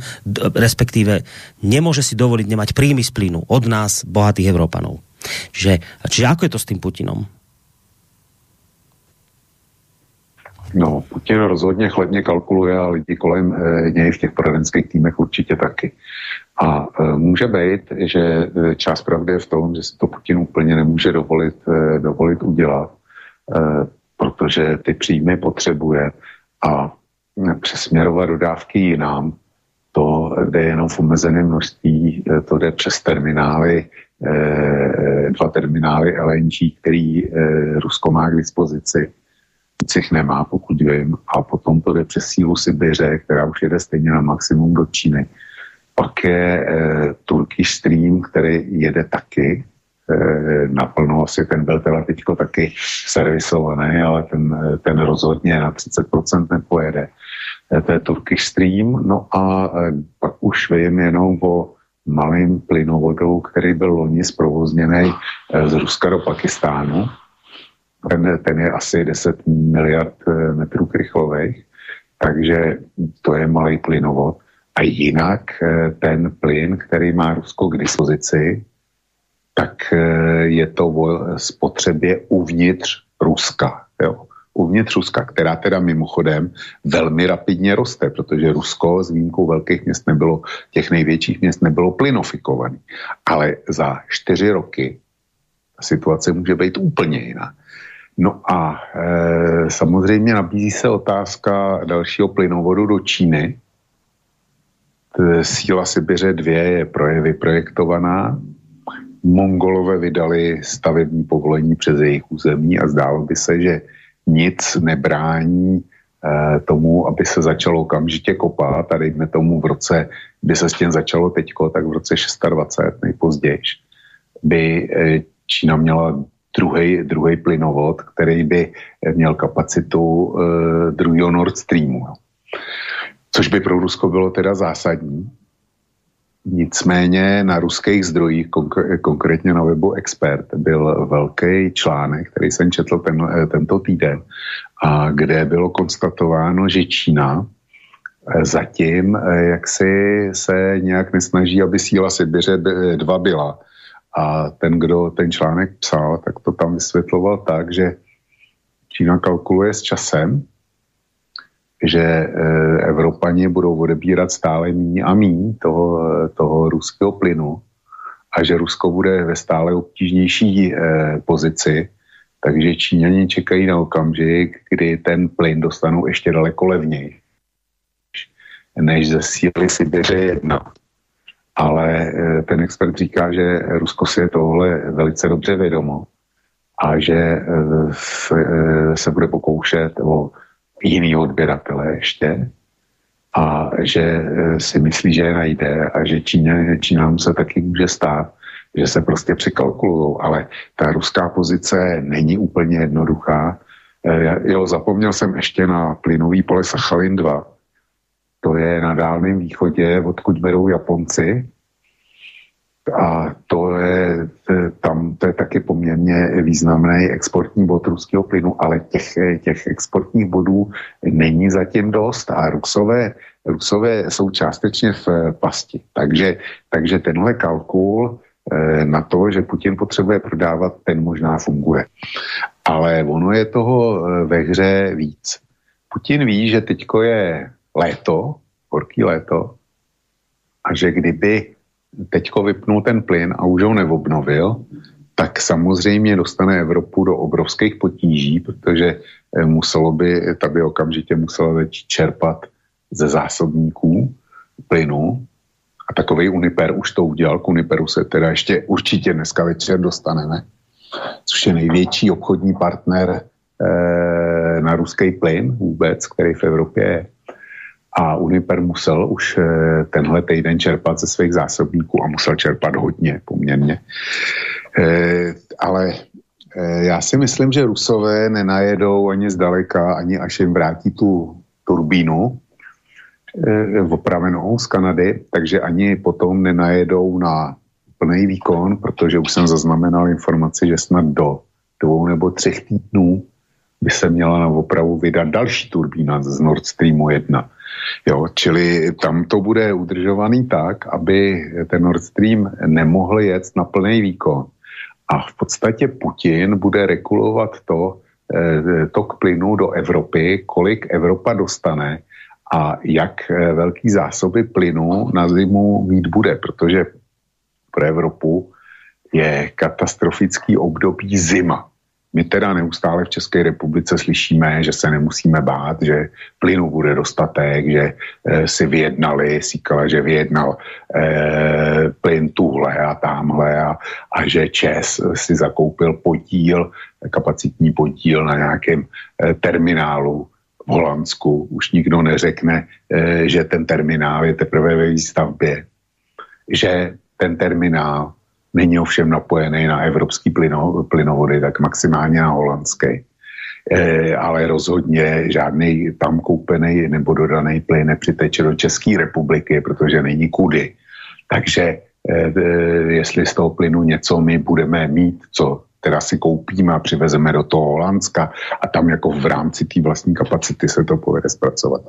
respektíve nemôže si dovoliť nemať príjmy z plynu od nás, bohatých Európanov. Čiže, čiže ako je to s tým Putinom? No, Putin rozhodně chledně kalkuluje a lidi kolem e, něj v těch poradenských týmech určitě taky. A e, může být, že e, část pravdy je v tom, že si to Putin úplně nemůže dovolit, dovolit udělat, protože ty příjmy potřebuje a přesměrovat dodávky jinam, to jde jenom v omezeném množství, to jde přes terminály, dva terminály LNG, který Rusko má k dispozici, cich nemá, pokud vím, a potom to jde přes sílu Sibiře, která už jede stejně na maximum do Číny pak je e, Turkish Stream, který jede taky e, naplno, asi ten byl teda teďko taky servisovaný, ale ten, ten rozhodně na 30% nepojede. E, to je Turkish Stream, no a e, pak už vím jenom o malým plynovodou, který byl loni zprovozněný e, z Ruska do Pakistánu. Ten, ten je asi 10 miliard metrů krychlových, takže to je malý plynovod. A jinak eh, ten plyn, který má Rusko k dispozici, tak eh, je to o spotřebě uvnitř Ruska. Jo. Uvnitř Ruska, která teda mimochodem velmi rapidně roste, protože Rusko s výjimkou velkých měst nebylo, těch největších měst nebylo plynofikovaný. Ale za čtyři roky situace může být úplně jiná. No a e, samozřejmě nabízí se otázka dalšího plynovodu do Číny, Síla Sibiře 2 je vyprojektovaná. Mongolové vydali stavební povolení přes jejich území a zdálo by se, že nic nebrání eh, tomu, aby se začalo okamžitě kopat a dejme tomu v roce, by se s tím začalo teďko, tak v roce 26 nejpozději by eh, Čína měla druhý plynovod, který by měl kapacitu uh, druhého Nord Streamu což by pro Rusko bylo teda zásadní. Nicméně na ruských zdrojích, konkr- konkrétně na webu Expert, byl velký článek, který jsem četl ten, eh, tento týden, a kde bylo konstatováno, že Čína eh, zatím eh, jak si se nějak nesnaží, aby síla Sibiře dva byla. A ten, kdo ten článek psal, tak to tam vysvětloval tak, že Čína kalkuluje s časem, že e, Evropani budou odebírat stále míň a míň toho, toho ruského plynu a že Rusko bude ve stále obtížnější e, pozici, takže Číňani čekají na okamžik, kdy ten plyn dostanou ještě daleko levněji. než ze síly Sibiře jedna. Ale ten expert říká, že Rusko si je tohle velice dobře vědomo a že se bude pokoušet o jiný odběratele ještě a že si myslí, že je najde a že Číně, Čínám se taky může stát, že se prostě překalkulují, ale ta ruská pozice není úplně jednoduchá. E, jo, zapomněl jsem ještě na plynový pole Sachalin 2. To je na Dálném východě, odkud berou Japonci. A to je, tam, to je taky poměrně významný exportní bod ruského plynu, ale těch, těch exportních bodů není zatím dost a Rusové, Rusové jsou částečně v pasti. Takže, takže tenhle kalkul na to, že Putin potřebuje prodávat, ten možná funguje. Ale ono je toho ve hře víc. Putin ví, že teďko je léto, horký léto, a že kdyby teďko vypnul ten plyn a už ho neobnovil, tak samozřejmě dostane Evropu do obrovských potíží, protože eh, muselo by, ta by okamžitě musela začít čerpat ze zásobníků plynu a takový Uniper už to udělal. K Uniperu se teda ještě určitě dneska večer dostaneme, což je největší obchodní partner eh, na ruský plyn vůbec, který v Evropě je. A Uniper musel už eh, tenhle týden čerpat ze svých zásobníků a musel čerpat hodně poměrně. Eh, ale eh, já si myslím, že Rusové nenajedou ani zdaleka, ani až jim vrátí tu turbínu, opravenou z Kanady, takže ani potom nenajedou na plný výkon, protože už jsem zaznamenal informaci, že snad do dvou nebo třech týdnů by se měla na opravu vydat další turbína z Nord Streamu 1. Jo, čili tam to bude udržovaný tak, aby ten Nord Stream nemohl jet na plný výkon. A v podstatě Putin bude regulovat to, eh, tok plynu do Evropy, kolik Evropa dostane a jak eh, velký zásoby plynu na zimu mít bude, protože pro Evropu je katastrofický období zima. My teda neustále v České republice slyšíme, že se nemusíme bát, že plynu bude dostatek, že e, si vyjednali, Síkala, že vyjednal e, plyn tuhle a tamhle a, a že Čes si zakoupil podíl, kapacitní podíl na nějakém e, terminálu v Holandsku. Už nikdo neřekne, eh, že ten terminál je teprve ve výstavbě, že ten terminál není ovšem napojený na evropský plyno, plynovody, tak maximálně na holandský. E, ale rozhodně žádný tam koupený nebo dodaný plyn nepřiteče do České republiky, protože není kudy. Takže e, jestli z toho plynu něco my budeme mít, co teda si koupíme a přivezeme do toho Holandska a tam jako v rámci té vlastní kapacity se to povede zpracovat.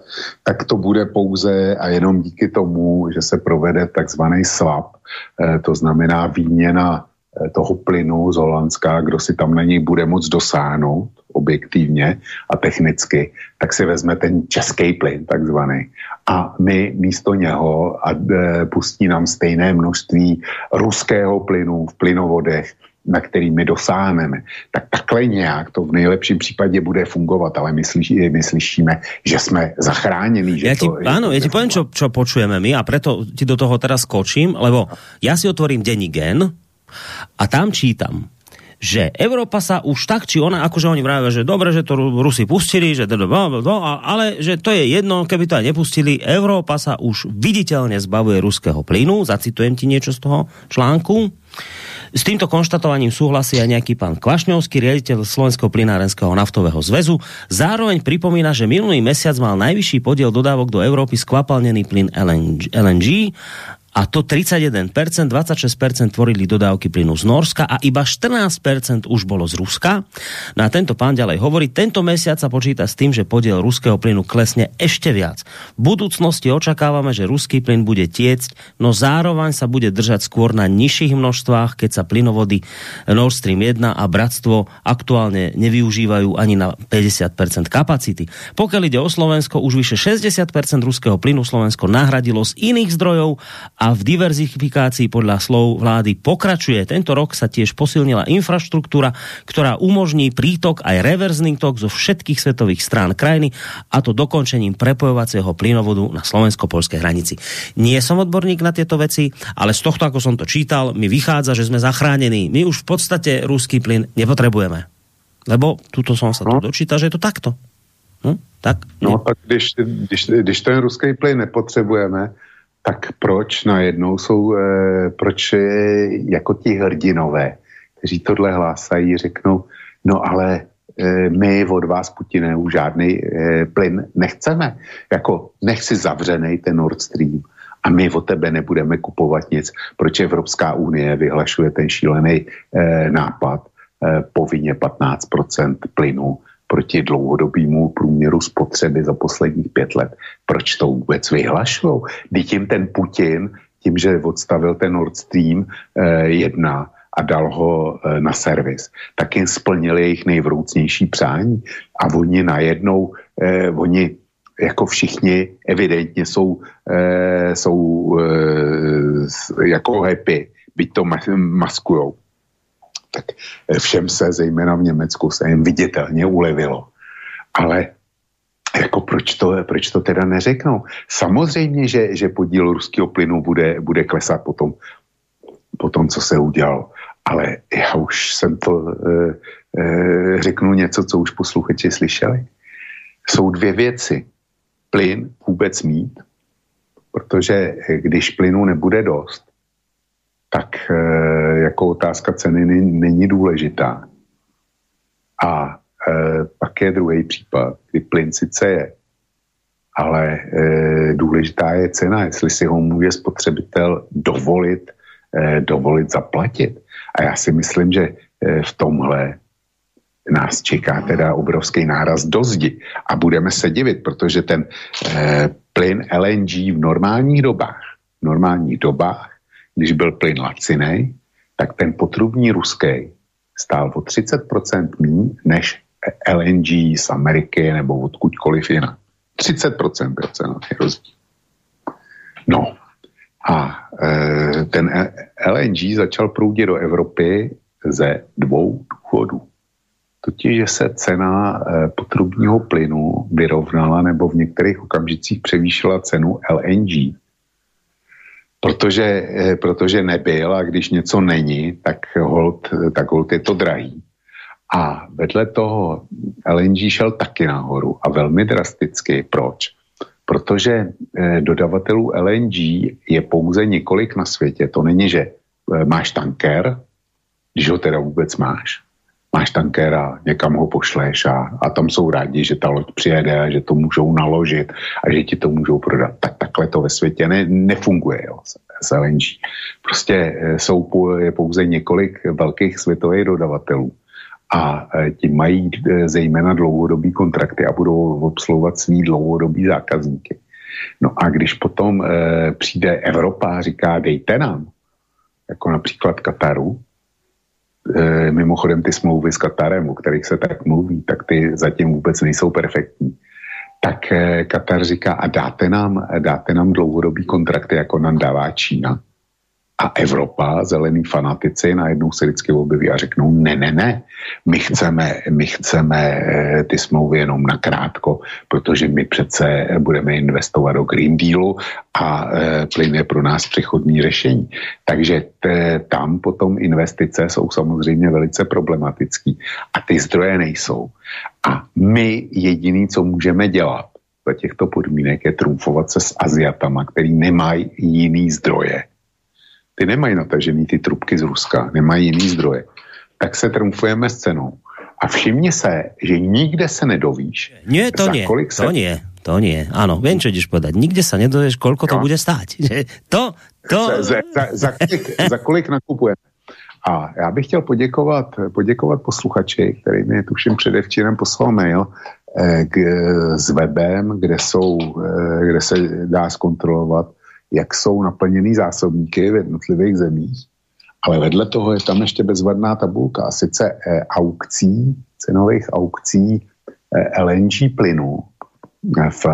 Tak to bude pouze a jenom díky tomu, že se provede takzvaný swap, eh, to znamená výměna eh, toho plynu z Holandska, kdo si tam na něj bude moc dosáhnout objektivně a technicky, tak si vezme ten český plyn takzvaný a my místo něho a, e, pustí nám stejné množství ruského plynu v plynovodech, na který my dosáhneme, tak takhle nějak to v nejlepším případě bude fungovat, ale my, slyší, my slyšíme, že jsme zachráněni. Že ja ti, to, áno, ja ti poviem, čo, čo počujeme my a preto ti do toho teraz skočím, lebo ja si otvorím denní gen a tam čítam, že Európa sa už tak, či ona, akože oni vravia, že dobre, že to Rusi pustili, že ale že to je jedno, keby to aj nepustili, Európa sa už viditeľne zbavuje ruského plynu, zacitujem ti niečo z toho článku, s týmto konštatovaním súhlasí aj nejaký pán Kvašňovský, riaditeľ Slovenského plinárenského naftového zväzu. Zároveň pripomína, že minulý mesiac mal najvyšší podiel dodávok do Európy skvapalnený plyn LNG a to 31%, 26% tvorili dodávky plynu z Norska a iba 14% už bolo z Ruska. No tento pán ďalej hovorí, tento mesiac sa počíta s tým, že podiel ruského plynu klesne ešte viac. V budúcnosti očakávame, že ruský plyn bude tiecť, no zároveň sa bude držať skôr na nižších množstvách, keď sa plynovody Nord Stream 1 a Bratstvo aktuálne nevyužívajú ani na 50% kapacity. Pokiaľ ide o Slovensko, už vyše 60% ruského plynu Slovensko nahradilo z iných zdrojov a v diverzifikácii podľa slov vlády pokračuje. Tento rok sa tiež posilnila infraštruktúra, ktorá umožní prítok aj reverzný tok zo všetkých svetových strán krajiny a to dokončením prepojovacieho plynovodu na slovensko-polskej hranici. Nie som odborník na tieto veci, ale z tohto, ako som to čítal, mi vychádza, že sme zachránení. My už v podstate ruský plyn nepotrebujeme. Lebo tuto som sa no. tu dočítal, že je to takto. Hm? Tak? No tak když, když, když ten ruský plyn nepotřebujeme, tak proč najednou jsou, eh, proč jako ti hrdinové, kteří tohle hlásají, řeknou, no ale eh, my od vás, Putine, už žádný eh, plyn nechceme. Jako nech si zavřenej ten Nord Stream a my od tebe nebudeme kupovat nic. Proč Evropská unie vyhlašuje ten šílený eh, nápad eh, povinně 15% plynu proti dlouhodobému průměru spotřeby za posledních pět let. Proč to vůbec vyhlašují? Když tím ten Putin, tím, že odstavil ten Nord Stream 1 eh, a dal ho eh, na servis, tak jim splnili jejich nejvroucnější přání a oni najednou, eh, oni jako všichni evidentně jsou, eh, jsou eh, jako happy, byť to maskujou tak eh, všem se, zejména v Německu, se jim viditelně ulevilo. Ale jako proč to, proč to teda neřeknou? Samozřejmě, že, že podíl ruského plynu bude, bude klesat potom, po tom, co se udělalo. Ale já už jsem to e, e, řeknu něco, co už posluchači slyšeli. Jsou dvě věci. Plyn vůbec mít, protože když plynu nebude dost, tak eh, jako otázka ceny není důležitá. A eh, pak je druhý případ, kdy plyn sice je, ale eh, důležitá je cena, jestli si ho může spotřebitel dovolit, dovolit zaplatit. A já si myslím, že v tomhle nás čeká teda obrovský náraz do zdi a budeme se divit, protože ten plyn LNG v normálních dobách, v normálních dobách když byl plyn lacinej, tak ten potrubní ruský stál o 30% méně než LNG z Ameriky nebo odkudkoliv jinak. 30% byl cenový rozdíl. No a e, ten LNG začal proudit do Evropy ze dvou důvodů. Totiž, že se cena e, potrubního plynu vyrovnala nebo v některých okamžicích převýšila cenu LNG protože, eh, protože nebyl a když něco není, tak hold, tak hold je to drahý. A vedle toho LNG šel taky nahoru a velmi drasticky. Proč? Protože eh, dodavatelů LNG je pouze několik na světě. To není, že eh, máš tanker, když ho teda vůbec máš, máš tankéra, někam ho pošleš a, a tam jsou rádi, že ta loď přijede a že to můžou naložit a že ti to můžou prodat. Tak takhle to ve světě ne, nefunguje jo, s LNG. Prostě eh, jsou je pouze několik velkých světových dodavatelů a eh, ti mají eh, zejména dlouhodobý kontrakty a budou obsluhovat svý dlouhodobý zákazníky. No a když potom e, přijde Evropa a říká dejte nám, jako například Kataru, e, mimochodem ty smlouvy s Katarem, o kterých se tak mluví, tak ty zatím vůbec nejsou perfektní. Tak e, Katar říká, a dáte nám, dáte nám dlouhodobý kontrakty, jako nám dává Čína a Evropa, zelení fanatici, najednou se vždycky objeví a řeknou, ne, ne, ne, my chceme, my chceme eh, ty smlouvy jenom nakrátko, protože my přece budeme investovat do Green Dealu a e, plyn je pro nás přechodní řešení. Takže te, tam potom investice jsou samozřejmě velice problematický a ty zdroje nejsou. A my jediný, co můžeme dělat za těchto podmínek, je trumfovat se s Aziatama, který nemají jiný zdroje ty nemají natažený ty trubky z Ruska, nemají jiný zdroje, tak se trumfujeme s cenou. A všimni se, že nikde se nedovíš. Nie, to nie, se... to nie, to nie. Áno, viem, čo ideš povedať. Nikde sa nedovieš, koľko to no. bude stáť. to, to... Za, za, za, kolik, za kolik nakupujeme. A já bych chtěl poděkovat, poděkovat posluchači, který mi tuším předevčírem poslal mail eh, k, s webem, kde, jsou, eh, kde se dá zkontrolovat jak jsou naplněný zásobníky v jednotlivých zemích. Ale vedle toho je tam ještě bezvadná tabulka, a sice eh, aukcí, cenových aukcí eh, LNG plynu v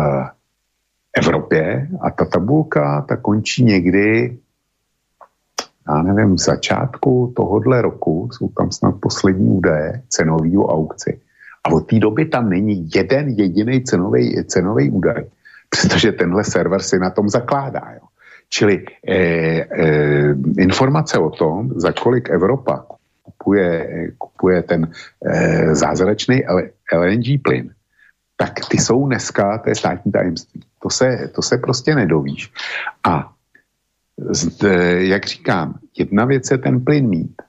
Evropě a ta tabulka ta končí někdy já nevím, v začátku tohohle roku, jsou tam snad poslední údaje cenový o aukci. A od té doby tam není jeden jediný cenový, cenový údaj, přestože tenhle server si na tom zakládá. Jo. Čili eh, eh, informace o tom, za kolik Evropa kupuje, kupuje ten eh, zázračný LNG plyn, tak ty jsou dneska, to státní tajemství. To se, to se prostě nedovíš. A jak říkám, jedna věc je ten plyn mít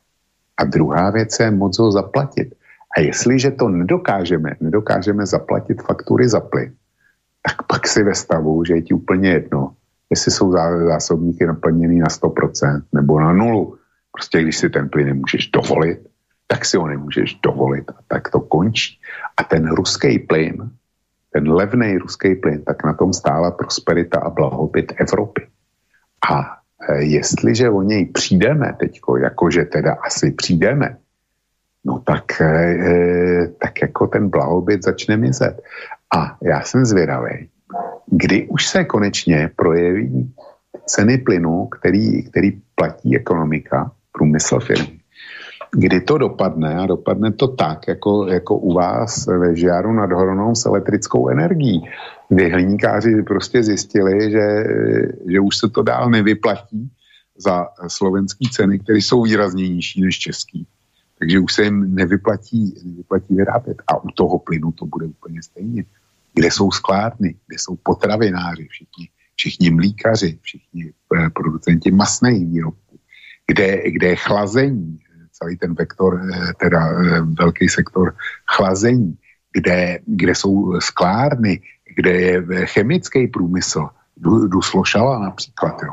a druhá věc je moc ho zaplatit. A jestliže to nedokážeme, nedokážeme zaplatit faktury za plyn, tak pak si ve stavu, že je ti úplně jedno, jestli jsou zásobníky naplněný na 100% nebo na nulu. Prostě když si ten plyn nemůžeš dovolit, tak si ho nemůžeš dovolit a tak to končí. A ten ruský plyn, ten levný ruský plyn, tak na tom stála prosperita a blahobyt Evropy. A e, jestliže o něj přijdeme teďko, jakože teda asi přijdeme, no tak, e, e tak jako ten blahobyt začne mizet. A já jsem zvědavý, kdy už se konečně projeví ceny plynu, který, který platí ekonomika, průmysl firmy. Kdy to dopadne a dopadne to tak, jako, jako u vás ve Žiaru nad Horonou s elektrickou energií, kdy hliníkáři prostě zjistili, že, že už se to dál nevyplatí za slovenské ceny, které jsou výrazně nižší než český. Takže už se jim nevyplatí, nevyplatí vyrábět. A u toho plynu to bude úplně stejně kde jsou skládny, kde jsou potravináři, všichni, všichni mlíkaři, všichni eh, producenti masných výrobků, kde, kde je chlazení, celý ten vektor, eh, teda eh, velký sektor chlazení, kde, kde jsou sklárny, kde je chemický průmysl, Duslošala například, jo.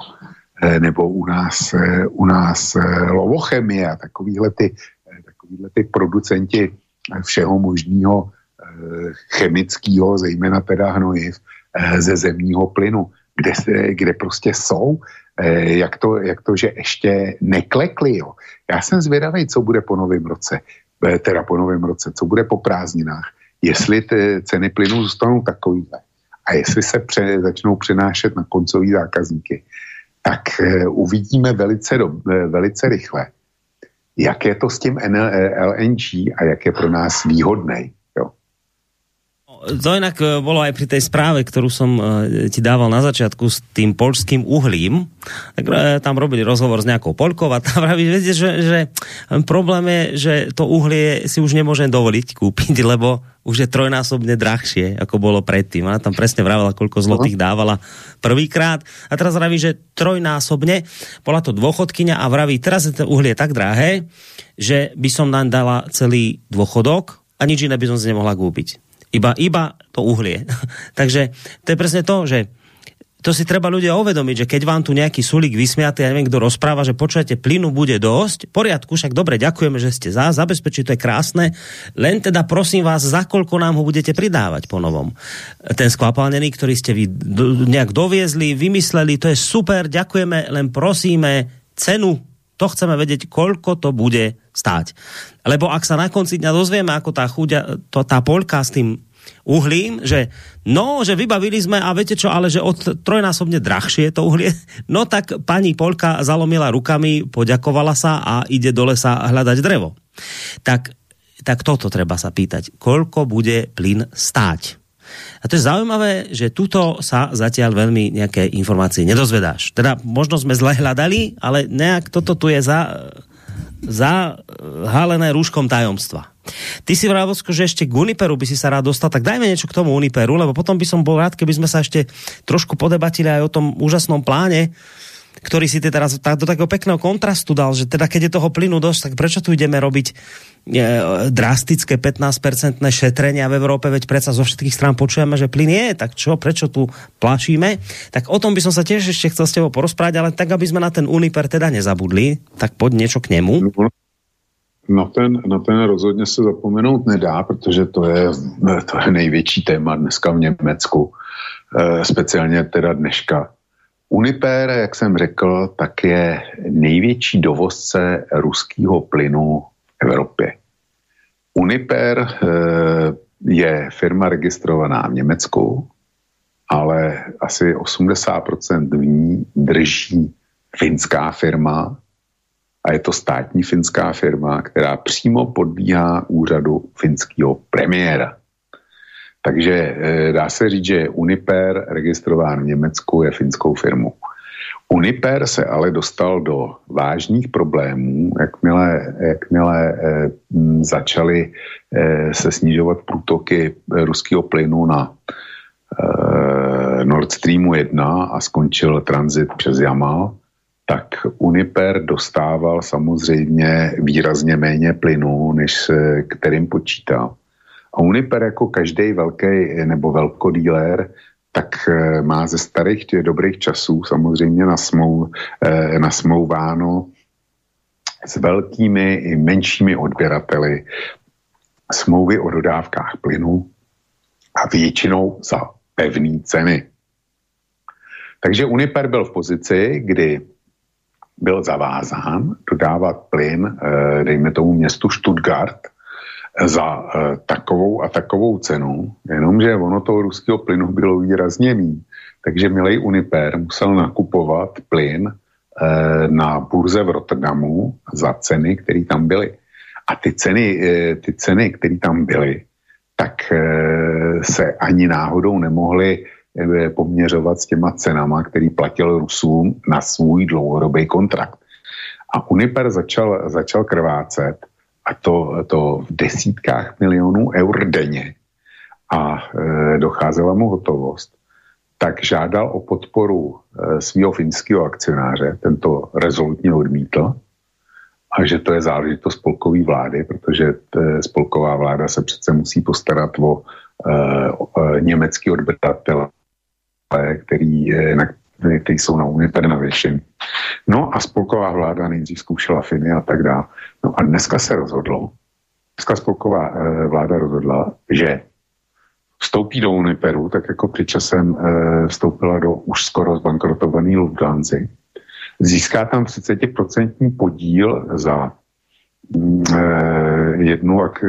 nebo u nás, u nás lovochemie a takovýhle ty, takovýhle ty producenti všeho možného chemického, zejména teda hnojiv, eh, ze zemního plynu, kde, kde prostě jsou, eh, jak to, jak to, že ještě neklekli. Jo. Já jsem zvědavý, co bude po novém roce, eh, teda po novém roce, co bude po prázdninách, jestli ty ceny plynu zůstanou takovýhle. A jestli se pře, začnou přenášet na koncový zákazníky, tak uvidíme velice, do, velice rychle, jak je to s tím LNG a jak je pro nás výhodný to inak e, bolo aj pri tej správe, ktorú som e, ti dával na začiatku s tým polským uhlím. Tak e, tam robili rozhovor s nejakou Polkou a tam vraví, viete, že, že problém je, že to uhlie si už nemôžem dovoliť kúpiť, lebo už je trojnásobne drahšie, ako bolo predtým. Ona tam presne vravela, koľko zlotých dávala prvýkrát. A teraz vraví, že trojnásobne. Bola to dôchodkynia a vraví, teraz je to uhlie tak drahé, že by som nám dala celý dôchodok a nič iné by som si nemohla kúpiť. Iba, iba to uhlie. Takže to je presne to, že to si treba ľudia uvedomiť, že keď vám tu nejaký sulík vysmiatý, ja neviem, kto rozpráva, že počujete, plynu bude dosť, poriadku, však dobre, ďakujeme, že ste za, zabezpečí, to je krásne, len teda prosím vás, za koľko nám ho budete pridávať po novom. Ten skvapalnený, ktorý ste vy nejak doviezli, vymysleli, to je super, ďakujeme, len prosíme cenu to chceme vedieť, koľko to bude stáť. Lebo ak sa na konci dňa dozvieme, ako tá chuďa, to, tá polka s tým uhlím, že no, že vybavili sme a viete čo, ale že od trojnásobne drahšie to uhlie, no tak pani Polka zalomila rukami, poďakovala sa a ide do lesa hľadať drevo. Tak, tak toto treba sa pýtať. Koľko bude plyn stáť? A to je zaujímavé, že tuto sa zatiaľ veľmi nejaké informácie nedozvedáš. Teda možno sme zle hľadali, ale nejak toto tu je za, za halené rúškom tajomstva. Ty si vravel, že ešte k Uniperu by si sa rád dostal, tak dajme niečo k tomu Uniperu, lebo potom by som bol rád, keby sme sa ešte trošku podebatili aj o tom úžasnom pláne, ktorý si ty teraz do takého pekného kontrastu dal, že teda keď je toho plynu dosť, tak prečo tu ideme robiť e, drastické 15-percentné šetrenia v Európe, veď predsa zo všetkých strán počujeme, že plyn je, tak čo, prečo tu plašíme? Tak o tom by som sa tiež ešte chcel s tebou porozprávať, ale tak, aby sme na ten Uniper teda nezabudli, tak poď niečo k nemu. Na ten, na ten rozhodně se zapomenout nedá, protože to je, to je největší téma dneska v Německu, e, speciálně teda dneška Uniper, jak jsem řekl, tak je největší dovozce ruského plynu v Evropě. Uniper eh, je firma registrovaná v Německu ale asi 80% v ní drží finská firma a je to státní finská firma, která přímo podbíhá úřadu finského premiéra. Takže eh, dá se říct, že Uniper registrován v Německu je finskou firmou. Uniper se ale dostal do vážných problémů, jakmile, jakmile eh, začaly eh, se snižovat průtoky ruského plynu na eh, Nord Streamu 1 a skončil tranzit přes Jamal, tak Uniper dostával samozřejmě výrazně méně plynu, než kterým počítal. A Uniper jako každý velký nebo velkodíler tak eh, má ze starých těch dobrých časů samozřejmě nasmou, eh, nasmouváno s velkými i menšími odběrateli smlouvy o dodávkách plynu a většinou za pevné ceny. Takže Uniper byl v pozici, kdy byl zavázán dodávat plyn, eh, dejme tomu městu Stuttgart, za e, takovou a takovou cenu, jenomže ono toho ruského plynu bylo výrazně méně. Takže milej Uniper musel nakupovat plyn e, na burze v Rotterdamu za ceny, které tam byly. A ty ceny, e, ty ceny, které tam byly, tak se ani náhodou nemohly poměřovat s těma cenama, který platil Rusům na svůj dlouhodobý kontrakt. A Uniper začal, začal krvácet a to, to v desítkách milionů eur denně. A e, docházela mu hotovost, tak žádal o podporu e, svého finského akcionáře, tento rezolutně odmítl, a že to je záležitost spolkové vlády, protože e, spolková vláda se přece musí postarat o, e, o e, německý odběratel, který, e, na, který jsou na navěšení. No a spolková vláda nejdřív zkoušela Finy a tak dále. No a dneska se rozhodlo, dneska spolková e, vláda rozhodla, že vstoupí do Uniperu, tak jako před časem e, vstoupila do už skoro zbankrotovaný Lufthansa. Získá tam 30% podíl za e, jednu ak,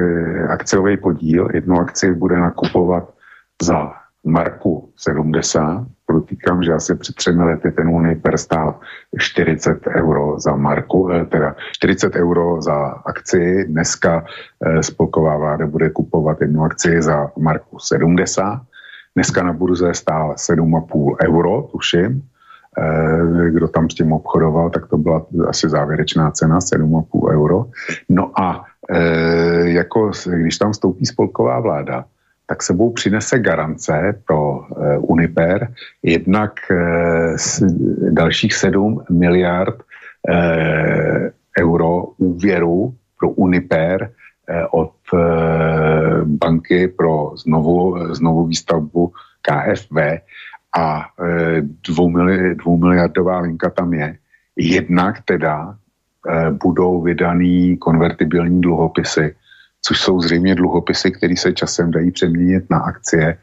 akciový podíl, jednu akci bude nakupovat za marku 70, Podotýkám, že asi před třemi lety ten Uniper stál 40 euro za marku, eh, teda 40 euro za akci. Dneska eh, spolková vláda bude kupovat jednu akci za marku 70. Dneska na burze stál 7,5 euro, tuším. Eh, kdo tam s tím obchodoval, tak to byla asi závěrečná cena 7,5 euro. No a jako když tam vstoupí spolková vláda, tak sebou přinese garance pro eh, Uniper jednak eh, dalších 7 miliard eh, euro úvěru pro Uniper od banky pro znovu, znovu výstavbu KFV a dvou, mili, dvou miliardová linka tam je. Jednak teda budou vydaný konvertibilní dluhopisy což jsou zřejmě dluhopisy, které se časem dají přeměnit na akcie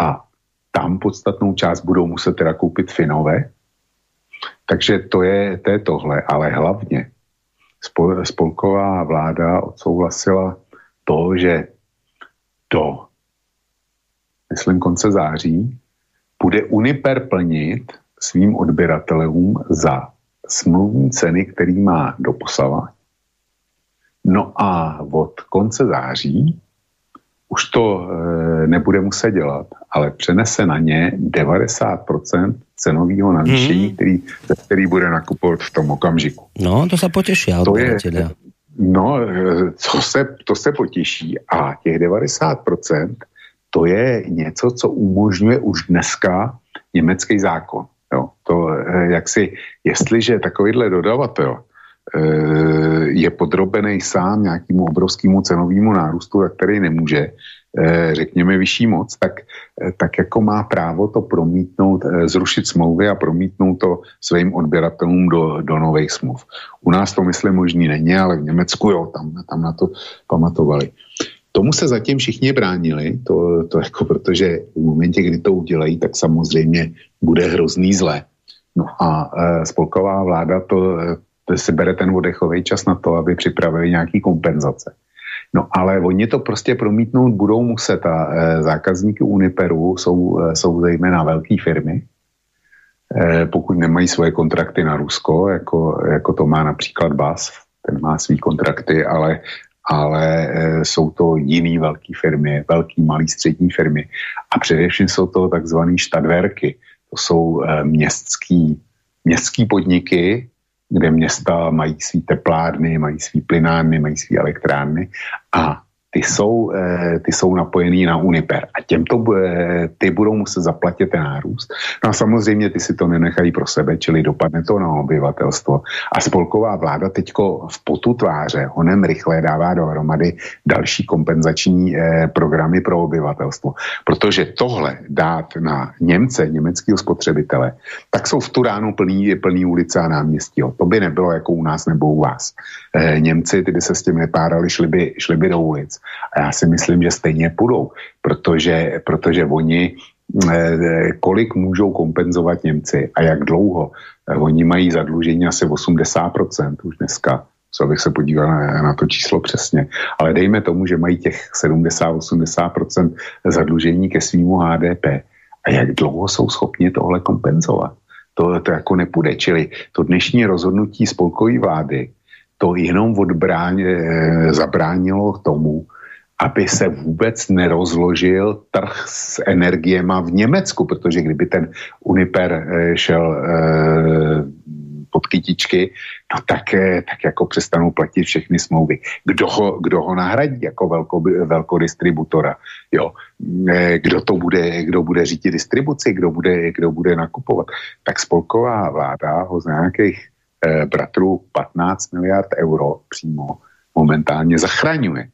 a tam podstatnou část budou muset teda koupit Finové. Takže to je, to je tohle, ale hlavně spolková vláda odsouhlasila to, že do, myslím, konce září bude Uniper plnit svým odběratelům za smluvní ceny, který má doposavat No a od konce září už to e, nebude muset dělat, ale přenese na ně 90% cenového navýšení, hmm. který, který bude nakupovat v tom okamžiku. No, to se potěší. To je, no, co se, to se potěší a těch 90% to je něco, co umožňuje už dneska německý zákon. Jo, to, e, jak si, jestliže takovýhle dodavatel je podrobený sám nějakému obrovskému cenovému nárůstu, a který nemůže, eh, řekněme, vyšší moc, tak, eh, tak jako má právo to promítnout, zrušit smlouvy a promítnout to svým odběratelům do, do nových smluv. U nás to, myslím, možný není, ale v Německu jo, tam, tam na to pamatovali. Tomu se zatím všichni bránili, to, to jako protože v momentě, kdy to udělají, tak samozřejmě bude hrozný zlé. No a e, spolková vláda to, si bere ten oddechový čas na to, aby připravili nějaký kompenzace. No ale oni to prostě promítnout budou muset a e, zákazníky Uniperu jsou, e, jsou zejména velké firmy, e, pokud nemají svoje kontrakty na Rusko, jako, jako to má například BAS, ten má svý kontrakty, ale, ale e, jsou to jiný velké firmy, velký, malý, střední firmy. A především jsou to takzvané štadverky. To jsou e, městský, městský podniky, kde města mají svý teplárny, mají svý plynárny, mají svý elektrárny. A ty jsou, eh, ty jsou napojený na Uniper a těmto ty budou muset zaplatit ten nárůst. No a samozřejmě ty si to nenechají pro sebe, čili dopadne to na obyvatelstvo. A spolková vláda teďko v potu tváře honem rychle dává dohromady další kompenzační eh, programy pro obyvatelstvo. Protože tohle dát na Němce, německého spotřebitele, tak jsou v tu ránu plný, plný ulice a náměstí. To by nebylo jako u nás nebo u vás. Eh, Němci, ty by se s tím nepárali, šli by, šli by do ulic. A já si myslím, že stejně půjdou, protože, protože oni eh, kolik můžou kompenzovat Němci a jak dlouho. Eh, oni mají zadlužení asi 80% už dneska, co abych se podíval na, to číslo přesně. Ale dejme tomu, že mají těch 70-80% zadlužení ke svýmu HDP. A jak dlouho jsou schopni tohle kompenzovat? To, to jako nepůjde. Čili to dnešní rozhodnutí spolkové vlády to jenom odbrání, eh, zabránilo tomu, aby se vůbec nerozložil trh s energiema v Německu, protože kdyby ten Uniper eh, šel eh, pod kytičky, no tak, tak jako přestanou platit všechny smlouvy. Kdo ho, kdo ho nahradí jako velko, velkodistributora? Jo? Kdo to bude, kdo bude řídit distribuci, kdo bude, kdo bude nakupovat? Tak spolková vláda ho z nějakých bratrů 15 miliard euro přímo momentálně zachraňuje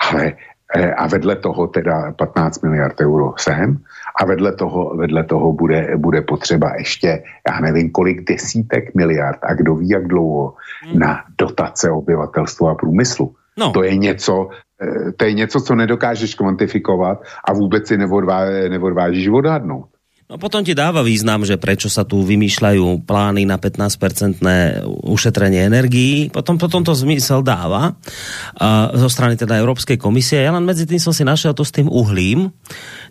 ale eh, a vedle toho teda 15 miliard euro sem a vedle toho, vedle toho bude, bude potřeba ještě, já nevím, kolik desítek miliard a kdo ví, jak dlouho hmm. na dotace obyvatelstva a průmyslu. No. To je něco, eh, to je něco, co nedokážeš kvantifikovat a vůbec si neodvá, neodvážíš odhadnout. No potom ti dáva význam, že prečo sa tu vymýšľajú plány na 15-percentné ušetrenie energií. Potom, potom to zmysel dáva uh, zo strany teda Európskej komisie. Ja len medzi tým som si našiel to s tým uhlím.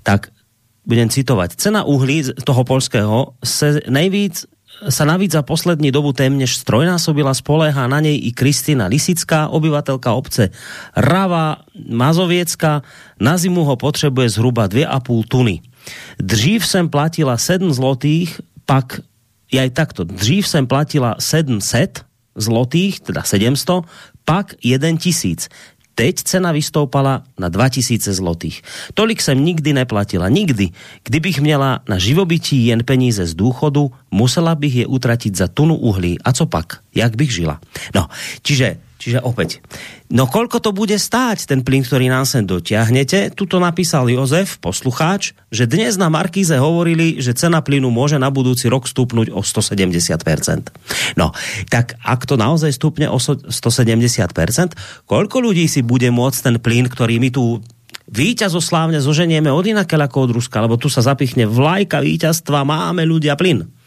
Tak budem citovať. Cena uhlí toho polského se nejvíc sa navíc za poslední dobu témnež strojnásobila, spoléhá na nej i Kristina Lisická, obyvatelka obce Rava Mazoviecka. Na zimu ho potrebuje zhruba 2,5 tuny. Dřív jsem platila 7 zlotých, pak je aj takto. Dřív jsem platila 700 zlotých, teda 700, pak 1 tisíc. Teď cena vystoupala na 2000 zlotých. Tolik jsem nikdy neplatila. Nikdy. Kdybych měla na živobytí jen peníze z důchodu, musela bych je utratit za tunu uhlí. A co pak? Jak bych žila? No, čiže Čiže opäť, no koľko to bude stáť, ten plyn, ktorý nám sem dotiahnete? Tuto napísal Jozef, poslucháč, že dnes na Markíze hovorili, že cena plynu môže na budúci rok stúpnuť o 170%. No, tak ak to naozaj stúpne o 170%, koľko ľudí si bude môcť ten plyn, ktorý my tu víťazoslávne zoženieme od inakeľ ako od Ruska, lebo tu sa zapichne vlajka víťazstva, máme ľudia plyn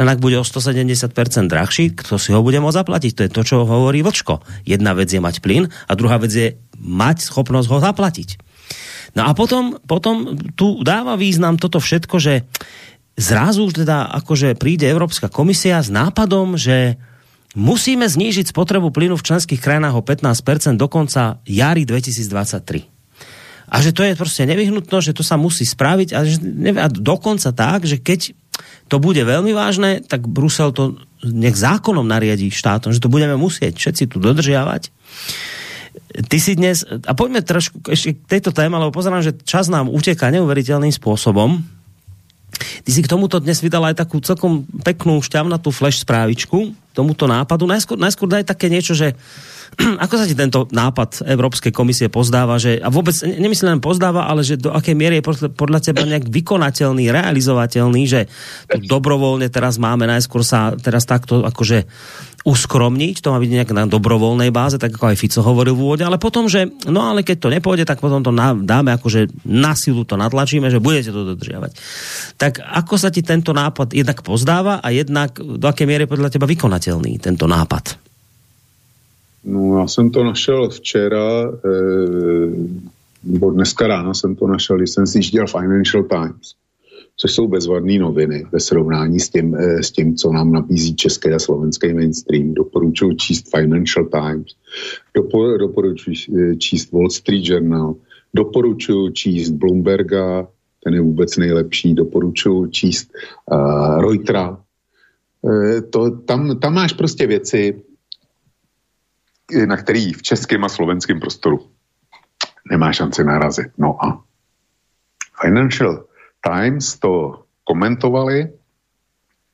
len ak bude o 170% drahší, kto si ho bude môcť zaplatiť? To je to, čo hovorí Vlčko. Jedna vec je mať plyn a druhá vec je mať schopnosť ho zaplatiť. No a potom, potom tu dáva význam toto všetko, že zrazu teda akože príde Európska komisia s nápadom, že musíme znížiť spotrebu plynu v členských krajinách o 15% do konca jary 2023. A že to je proste nevyhnutno, že to sa musí spraviť a, že, a dokonca tak, že keď to bude veľmi vážne, tak Brusel to nech zákonom nariadí štátom, že to budeme musieť všetci tu dodržiavať. Ty si dnes, a poďme trošku ešte k tejto téme, lebo pozerám, že čas nám uteká neuveriteľným spôsobom. Ty si k tomuto dnes vydala aj takú celkom peknú šťavnatú flash správičku, tomuto nápadu. Najskôr, najskôr daj také niečo, že ako sa ti tento nápad Európskej komisie pozdáva, že, a vôbec nemyslím pozdáva, ale že do akej miery je podľa teba nejak vykonateľný, realizovateľný, že tu dobrovoľne teraz máme najskôr sa teraz takto akože uskromniť, to má byť nejak na dobrovoľnej báze, tak ako aj Fico hovoril v úvode, ale potom, že no ale keď to nepôjde, tak potom to dáme akože na silu to natlačíme, že budete to dodržiavať. Tak ako sa ti tento nápad jednak pozdáva a jednak do akej miery podľa teba vykonateľný tento nápad? No, já jsem to našel včera, e, nebo dneska ráno jsem to našel, když jsem dělal Financial Times, což jsou bezvadné noviny ve srovnání s tím, e, s tím, co nám nabízí české a slovenské mainstream. Doporučuji číst Financial Times, dopo, doporučuji číst Wall Street Journal, doporučuji číst Bloomberga, ten je vůbec nejlepší, doporučuji číst uh, Reutera. E, to, tam, tam máš prostě věci, na který v českém a slovenském prostoru nemá šanci narazit. No a Financial Times to komentovali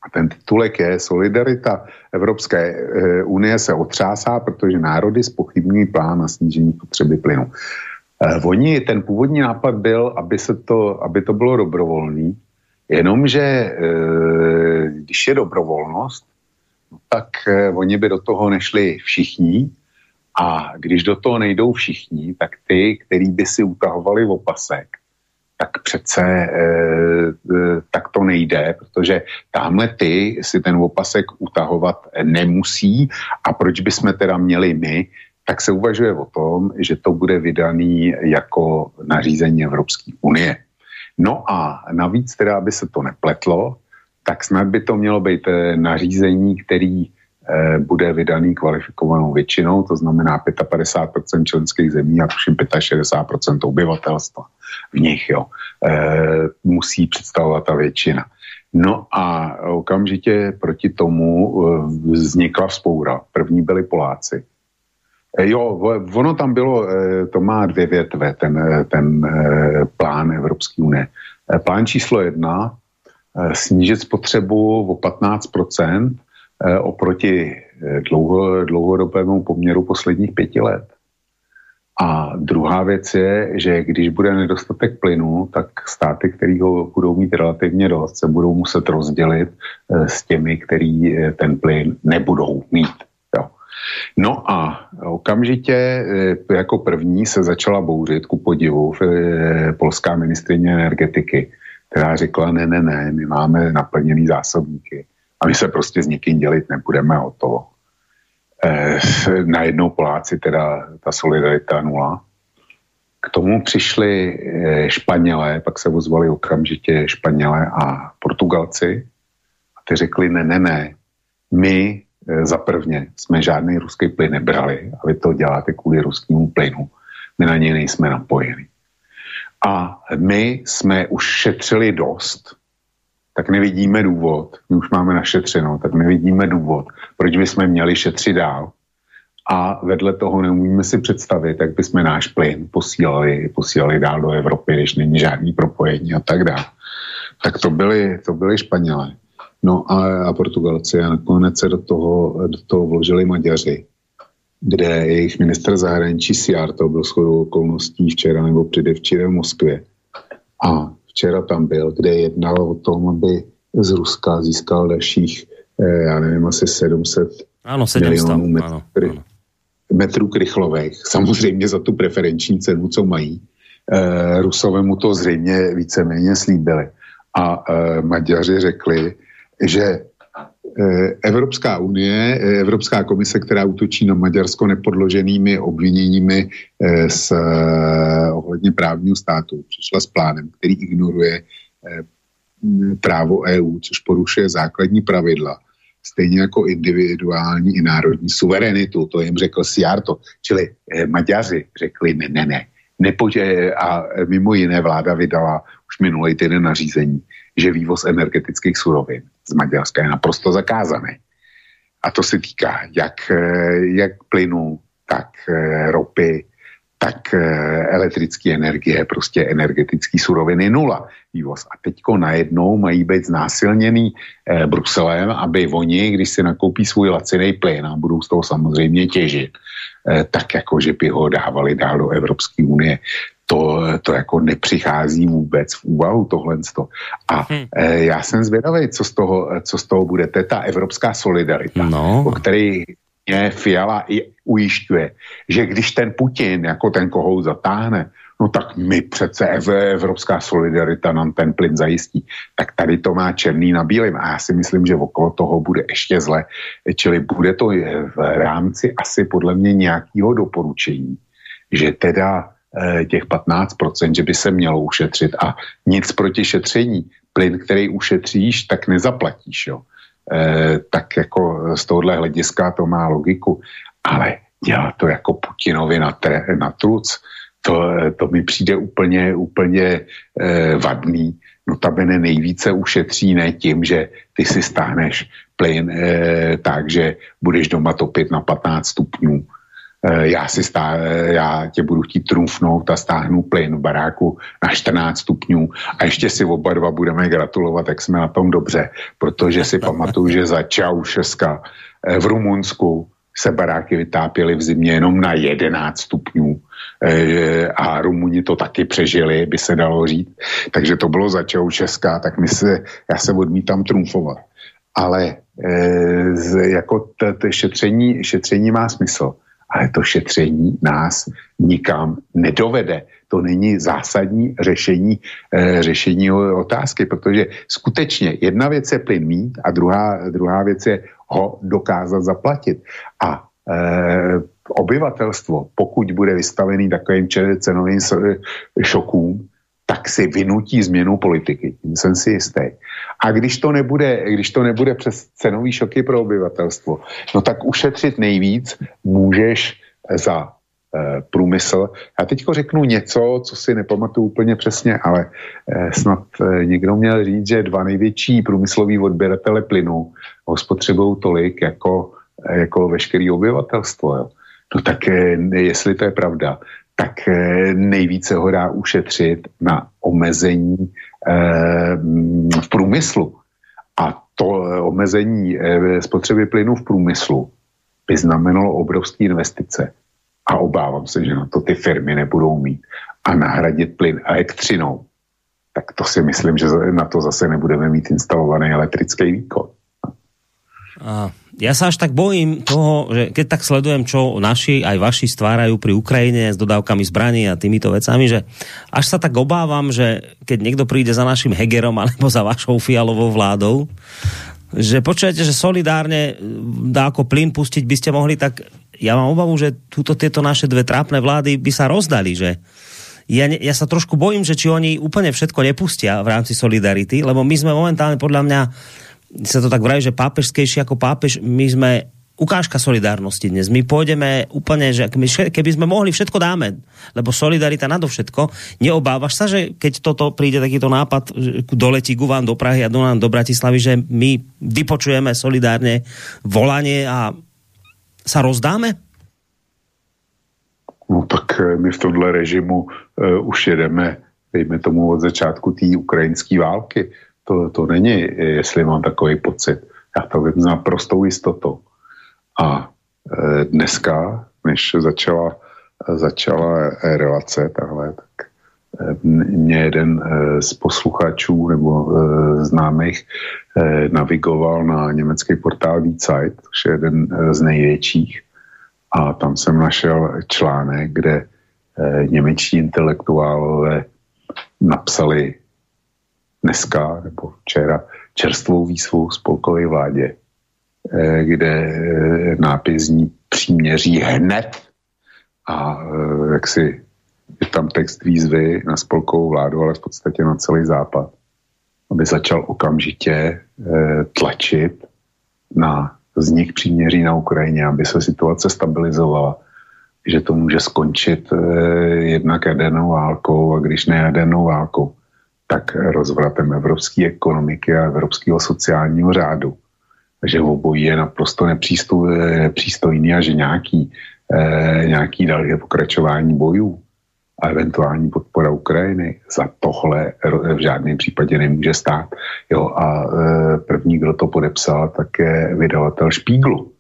a ten titulek je Solidarita Evropské e, unie se otřásá, protože národy spochybňují plán na snížení potřeby plynu. Eh, oni, ten původní nápad byl, aby, se to, aby to bylo dobrovolný, jenomže eh, když je dobrovolnost, no tak eh, oni by do toho nešli všichni a když do toho nejdou všichni, tak ty, který by si utahovali opasek, tak přece e, e, tak to nejde, protože tamhle ty si ten opasek utahovat nemusí. A proč bychom teda měli my? Tak se uvažuje o tom, že to bude vydaný jako nařízení Evropské unie. No a navíc teda, aby se to nepletlo, tak snad by to mělo být eh, nařízení, který eh, bude vydaný kvalifikovanou většinou, to znamená 55% členských zemí a tuším 65% obyvatelstva v nich, jo, eh, musí představovat ta většina. No a okamžitě proti tomu vznikla vzpoura. První byli Poláci, Eh, jo, ono tam bylo, to má dvě větve, ten, ten plán Evropské unie. Plán číslo jedna, snížit spotřebu o 15% oproti dlouho, dlouhodobému poměru posledních pěti let. A druhá věc je, že když bude nedostatek plynu, tak státy, které ho budou mít relativně dost, se budou muset rozdělit s těmi, který ten plyn nebudou mít. No a okamžitě eh, jako první se začala bouřit ku podivu eh, polská ministrině energetiky, která řekla, ne, ne, ne, my máme naplněný zásobníky a my se prostě s někým dělit nebudeme o to. Eh, najednou Poláci teda ta solidarita nula. K tomu přišli Španělé, pak se ozvali okamžitě Španělé a Portugalci a ty řekli, ne, ne, ne, my Eh, za prvně jsme žádný ruský plyn nebrali a vy to děláte kvůli ruskému plynu. My na něj nejsme napojeni. A my jsme už šetřili dost, tak nevidíme důvod, my už máme našetřeno, tak nevidíme důvod, proč bychom měli šetřit dál. A vedle toho neumíme si představit, jak bychom náš plyn posílali, posílali dál do Evropy, když není žádný propojení a tak dále. Tak to byli, to byli Španělé. No a, a Portugalci a nakonec se do toho, do toho vložili Maďaři, kde jejich minister zahraničí Siar, to byl shodou okolností včera nebo předevčírem v Moskvě. A včera tam byl, kde jednal o tom, aby z Ruska získal dalších, eh, já nevím, asi 700 ano, 700 milionů metrů, ano, ano. metrů krychlových. Samozřejmě za tu preferenční cenu, co mají. Eh, Rusové mu to zřejmě víceméně slíbili. A eh, Maďaři řekli, že Evropská unie, eh, Evropská komise, která útočí na Maďarsko nepodloženými obviněními z eh, ohledně právního státu, přišla s plánem, který ignoruje právo EU, což porušuje základní pravidla, stejně jako individuální i národní suverenitu, to jim řekl Siarto, čili Maďaři řekli ne, ne, ne, nepože, a mimo jiné vláda vydala už minulý týden nařízení, že vývoz energetických surovin z Maďarska je naprosto zakázaný. A to se týká jak, eh, jak plynu, tak eh, ropy, tak eh, elektrické energie, prostě energetický suroviny nula vývoz. A teďko najednou mají být znásilněný eh, Bruselem, aby oni, když si nakoupí svůj laciný plyn a budou z toho samozřejmě těžit, eh, tak jako, že by ho dávali dál do Evropské unie to, to jako nepřichází vůbec v úvahu tohle. A hmm. e, já jsem zvědavý, co z toho, co z toho bude. To je ta evropská solidarita, no. o které mě Fiala i ujišťuje, že když ten Putin jako ten kohout zatáhne, no tak my přece Evropská solidarita nám ten plyn zajistí. Tak tady to má černý na bílém a já si myslím, že okolo toho bude ještě zle. Čili bude to v rámci asi podle mě nějakého doporučení, že teda těch 15%, že by se mělo ušetřit a nic proti šetření. Plyn, který ušetříš, tak nezaplatíš, jo. E, tak jako z tohohle hlediska to má logiku. Ale dělá to jako Putinovi na, tre, na truc, to, to mi přijde úplně, úplně eh, vadný. Notabene nejvíce ušetří ne tím, že ty si stáhneš plyn eh, tak, že budeš doma topit na 15 stupňů. Eh, já, si stá, já tě budu chtít trumfnout a stáhnu plyn v baráku na 14 stupňů a ještě si oba dva budeme gratulovat, jak jsme na tom dobře, protože si pamatuju, že za Čaušeska eh, v Rumunsku se baráky vytápěly v zimě jenom na 11 stupňů a Rumuni to taky přežili, by se dalo říct. Takže to bylo za Česká, tak my se, já se odmítám trumfovat. Ale e, z, jako to šetření, šetření má smysl, ale to šetření nás nikam nedovede. To není zásadní řešení, e, řešení otázky, protože skutečně jedna věc je plyn mít a druhá, druhá věc je ho dokázat zaplatit. A e, obyvatelstvo, pokud bude vystavený takovým cenovým šokům, tak si vynutí změnu politiky. Tím jsem si jistý. A když to nebude, když to nebude přes cenový šoky pro obyvatelstvo, no tak ušetřit nejvíc můžeš za e, průmysl. Já teď řeknu něco, co si nepamatuju úplně přesně, ale e, snad e, někdo měl říct, že dva největší průmysloví odběratele plynu ho spotřebují tolik jako, jako veškerý obyvatelstvo. Jo. No tak jestli to je pravda, tak eh, nejvíce ho dá ušetřit na omezení eh, v průmyslu. A to omezení spotřeby plynu v průmyslu by znamenalo obrovské investice. A obávám se, že na to ty firmy nebudou mít. A nahradit plyn elektřinou, tak to si myslím, že na to zase nebudeme mít instalovaný elektrický výkon. A ja sa až tak bojím toho, že keď tak sledujem, čo naši aj vaši stvárajú pri Ukrajine s dodávkami zbraní a týmito vecami, že až sa tak obávam, že keď niekto príde za našim Hegerom alebo za vašou fialovou vládou, že počujete, že solidárne dá ako plyn pustiť by ste mohli, tak ja mám obavu, že túto tieto naše dve trápne vlády by sa rozdali, že ja, ja sa trošku bojím, že či oni úplne všetko nepustia v rámci Solidarity, lebo my sme momentálne podľa mňa sa to tak vraví, že pápežskejší ako pápež, my sme ukážka solidárnosti dnes. My pôjdeme úplne, že keby sme mohli, všetko dáme, lebo solidarita nadovšetko. Neobávaš sa, že keď toto príde takýto nápad, doletí ku vám do Prahy a do nám do Bratislavy, že my vypočujeme solidárne volanie a sa rozdáme? No tak eh, my v tomhle režimu uh, už jedeme, dejme tomu od začátku té ukrajinské války to, to není, jestli mám takový pocit. Já to vím s naprostou jistotou. A e, dneska, než začala, začala relace tahle, tak mě jeden z posluchačů nebo známých navigoval na německý portál Die Zeit, což je jeden z největších. A tam jsem našel článek, kde němečtí intelektuálové napsali dneska nebo včera čerstvou výzvu spolkové vládě, eh, kde eh, nápis příměří hned a eh, jak si je tam text výzvy na spolkovou vládu, ale v podstatě na celý západ, aby začal okamžitě tlačit na vznik příměří na Ukrajině, aby se situace stabilizovala, že to může skončit jednak jadernou válkou a když ne jadernou válkou, tak rozvratem evropské ekonomiky a evropského sociálního řádu. Že obojí je naprosto nepřístojný a že nějaký, eh, nějaký další pokračování bojů a eventuální podpora Ukrajiny za tohle v žádném případě nemůže stát. Jo, a eh, první, kdo to podepsal, tak je vydavatel Špíglu.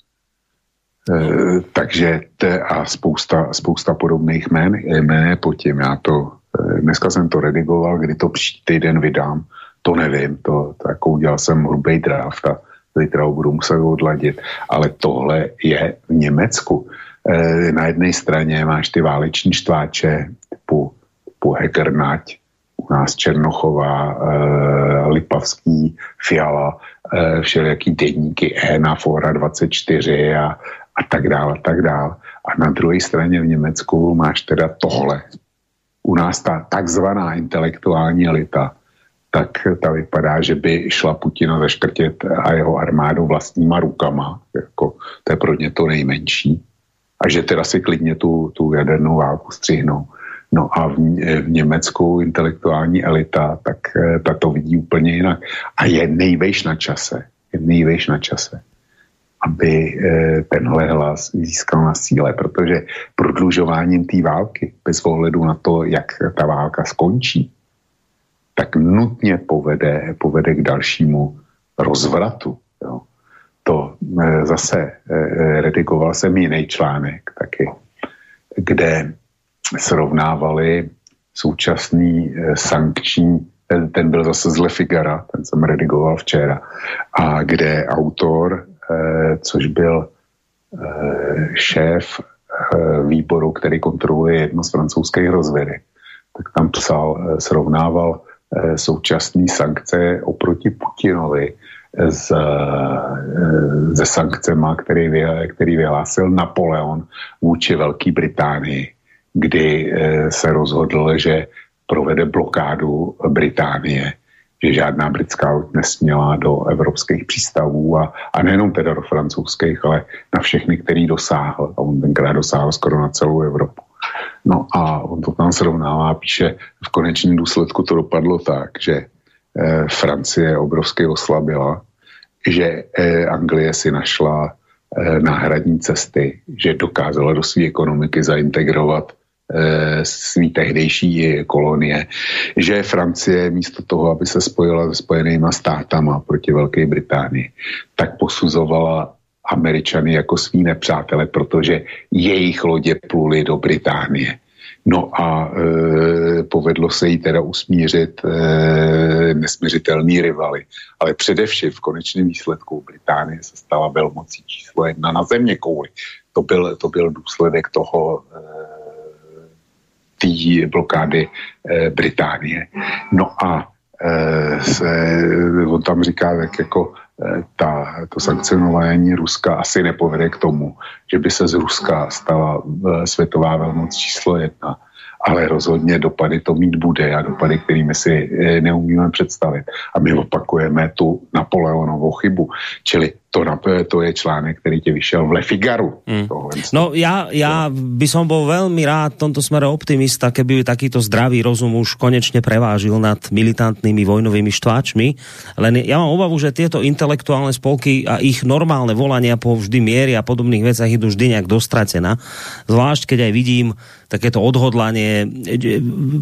Eh, takže te, a spousta, spousta podobných jmén, jmén pod tím, já to dneska jsem to redigoval, kdy to příští týden vydám, to nevím, to, to jako udělal jsem hrubý draft a zítra ho budu muset odladit, ale tohle je v Německu. E, na jedné straně máš ty váleční štváče typu typu Heckernať, u nás Černochová, e, Lipavský, Fiala, e, všelijaký denníky ENA, Fora 24 a, a tak dále, a tak dále. A na druhé straně v Německu máš teda tohle. U nás ta takzvaná intelektuální elita, tak ta vypadá, že by šla Putina zaškrtět a jeho armádu vlastníma rukama. Jako, to je pro ně to nejmenší. A že teda si klidně tu, tu jadernou válku střihnou. No a v, v Německu intelektuální elita, tak eh, ta to vidí úplně jinak. A je nejvejš na čase, je nejvejš na čase, aby eh, tenhle hlas získal na síle, protože prodlužováním té války, bez ohledu na to, jak ta válka skončí, tak nutně povede, povede k dalšímu rozvratu. Jo. To e, zase e, redigoval jsem jiný článek taky, kde srovnávali současný sankční, ten, byl zase z Le Figara, ten jsem redigoval včera, a kde autor, což byl e, šéf e, výboru, který kontroluje jedno z francouzských rozvědy, tak tam psal, srovnával Eh, současné sankce oproti Putinovi s, se eh, sankcemi, který, který vyhlásil Napoleon vůči Velké Británii, kdy eh, se rozhodl, že provede blokádu Británie, že žádná britská loď nesměla do evropských přístavů a, a nejenom teda do francouzských, ale na všechny, který dosáhl. A on tenkrát dosáhl skoro na celou Evropu. No a on to tam srovnává, píše, v konečném důsledku to dopadlo tak, že eh, Francie obrovsky oslabila, že eh, Anglie si našla eh, náhradní cesty, že dokázala do své ekonomiky zaintegrovat svý tehdejší kolonie, že Francie místo toho, aby se spojila se spojenýma státama proti Velké Británii, tak posuzovala Američany jako svý nepřátele, protože jejich lodě pluly do Británie. No a e, povedlo se jí teda usmířit e, nesměřitelný rivaly. Ale především v konečném výsledku Británie se stala velmocí číslo jedna na země kouli. To byl, to byl důsledek toho e, té blokády e, Británie. No a e, se, on tam říká tak jako Eh, ta, to sankcionování Ruska asi nepovede k tomu, že by se z Ruska stala eh, světová velmoc číslo jedna ale rozhodně dopady to mít bude a dopady, kterými si eh, neumíme představit. A my opakujeme tu Napoleonovou chybu. Čili to, to je článek, který ti vyšel v Le Figaru. Mm. No ja, ja by som bol veľmi rád v tomto smere optimista, keby takýto zdravý rozum už konečne prevážil nad militantnými vojnovými štváčmi. Len ja mám obavu, že tieto intelektuálne spolky a ich normálne volania po vždy miery a podobných veciach idú vždy nejak dostracená. Zvlášť, keď aj vidím takéto odhodlanie,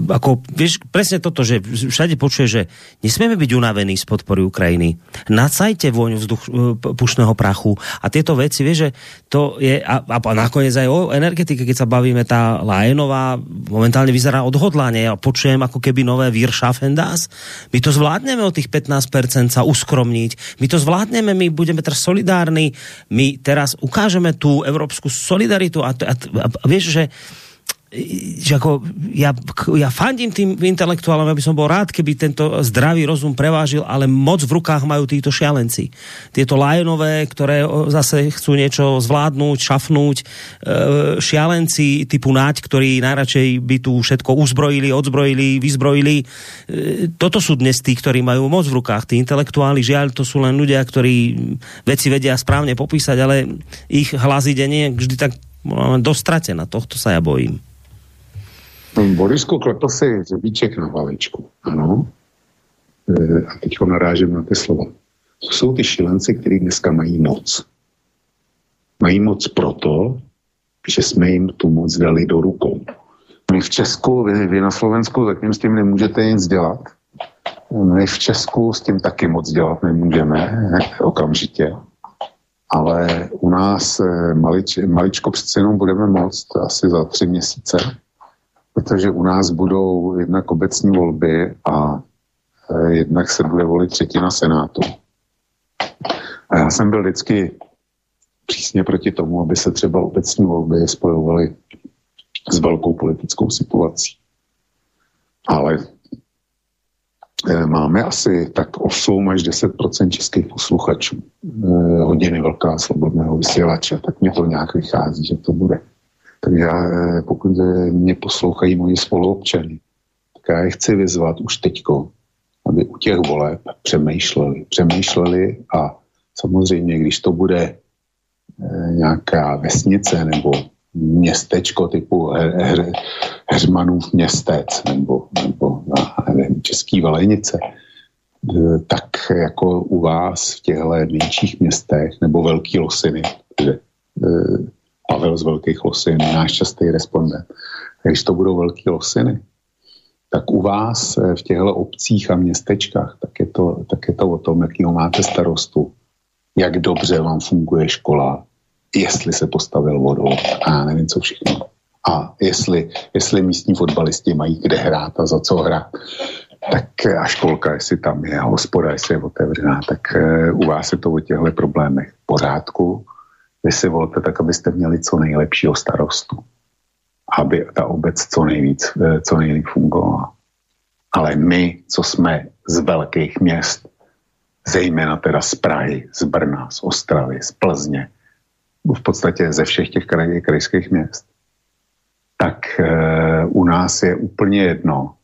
ako, vieš, presne toto, že všade počuje, že nesmieme byť unavení z podpory Ukrajiny. Nacajte vojnu vzduch, pušného prachu. A tieto veci, vieš, že to je, a, a nakoniec aj o energetike, keď sa bavíme, tá Lajenová momentálne vyzerá odhodlanie, ja počujem ako keby nové Virschaffendas, my to zvládneme o tých 15% sa uskromniť, my to zvládneme, my budeme teraz solidárni, my teraz ukážeme tú európsku solidaritu a, a, a, a vieš, že že ako ja, ja fandím tým intelektuálom, aby som bol rád, keby tento zdravý rozum prevážil, ale moc v rukách majú títo šialenci. Tieto lajonové, ktoré zase chcú niečo zvládnuť, šafnúť, e, šialenci typu Naď, ktorí najradšej by tu všetko uzbrojili, odzbrojili, vyzbrojili. E, toto sú dnes tí, ktorí majú moc v rukách. Tí intelektuáli, žiaľ, to sú len ľudia, ktorí veci vedia správne popísať, ale ich hlas ide nie vždy tak dostratená. Tohto sa ja bojím. Borisku, klepl si řebíček na hlavičku. Ano. E, a teď ho narážím na ty slova. To jsou ty šilenci, kteří dneska mají moc. Mají moc proto, že jsme jim tu moc dali do rukou. My v Česku, vy, vy na Slovensku zatím s tím nemůžete nic dělat. My v Česku s tím taky moc dělat nemůžeme okamžitě. Ale u nás e, malič, maličko přece jenom budeme moct asi za tři měsíce protože u nás budou jednak obecní volby a e, jednak se bude volit třetina senátu. A já jsem byl vždycky přísně proti tomu, aby se třeba obecní volby spojovaly s velkou politickou situací. Ale eh, máme asi tak 8 až 10 českých posluchačů. Eh, hodiny velká slobodného vysílače, tak mě to nějak vychází, že to bude. Takže já, pokud mě poslouchají moji spoluobčany, tak já je chci vyzvat už teďko, aby u těch voleb přemýšleli. Přemýšleli a samozřejmě, když to bude nějaká vesnice nebo městečko typu her, her, Heřmanův městec nebo, nebo nevím, Český Valenice, tak jako u vás v těchto menších městech nebo Velký Losiny, že e, Pavel z Velkých Losin, náš častý respondent, když to budou Velký Losiny, tak u vás e, v těchto obcích a městečkách, tak je to, tak je to o tom, jakýho máte starostu, jak dobře vám funguje škola, jestli se postavil vodou a já nevím, co všechno. A jestli, jestli místní fotbalisti mají kde hrát a za co hrát. Tak a školka, jestli tam je, hospoda, jestli je otevřená, tak uh, u vás je to o těchto problémech v pořádku. Vy si volte tak, abyste měli co nejlepšího starostu. Aby ta obec co nejvíc, uh, co nejlíp fungovala. Ale my, co jsme z velkých měst, zejména teda z Prahy, z Brna, z Ostravy, z Plzně, v podstatě ze všech těch kraj, krajských měst, tak e, u nás je úplně jedno,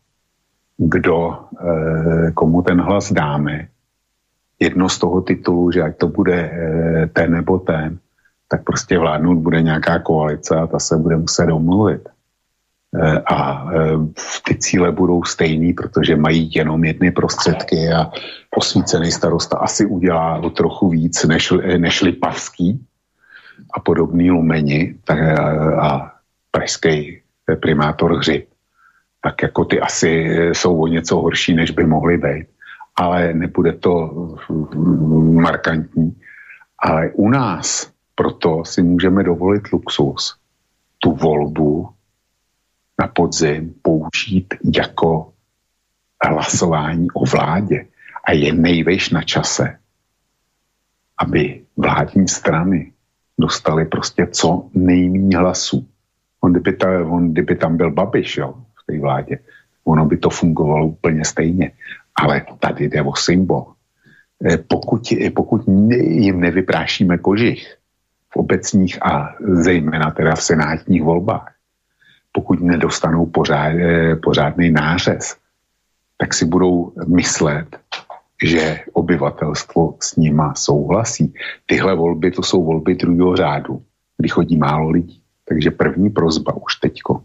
kdo, e, komu ten hlas dáme. Jedno z toho titulu, že ať to bude e, ten nebo ten, tak prostě vládnout bude nějaká koalice a ta se bude muset domluvit. E, a e, ty cíle budou stejný, protože mají jenom jedny prostředky a osvícený starosta asi udělá o trochu víc než, než Lipavský, a podobný lumeni tak, a pražský primátor Hřib, tak jako ty asi jsou o něco horší, než by mohly být. Ale nebude to markantní. Ale u nás proto si můžeme dovolit luxus tu volbu na podzim použít jako hlasování o vládě. A je nejvejš na čase, aby vládní strany dostali prostě co nejméně hlasů. On kdyby, ta, on, kdyby tam byl Babiš jo, v té vládě, ono by to fungovalo úplně stejně. Ale tady jde o symbol. Eh, pokud, pokud jim nevyprášíme kožich v obecních a zejména teda v senátních volbách, pokud nedostanou pořád, eh, pořádný nářez, tak si budou myslet, že obyvatelstvo s nima souhlasí. Tyhle volby, to jsou volby druhého řádu, kdy chodí málo lidí. Takže první prozba už teďko.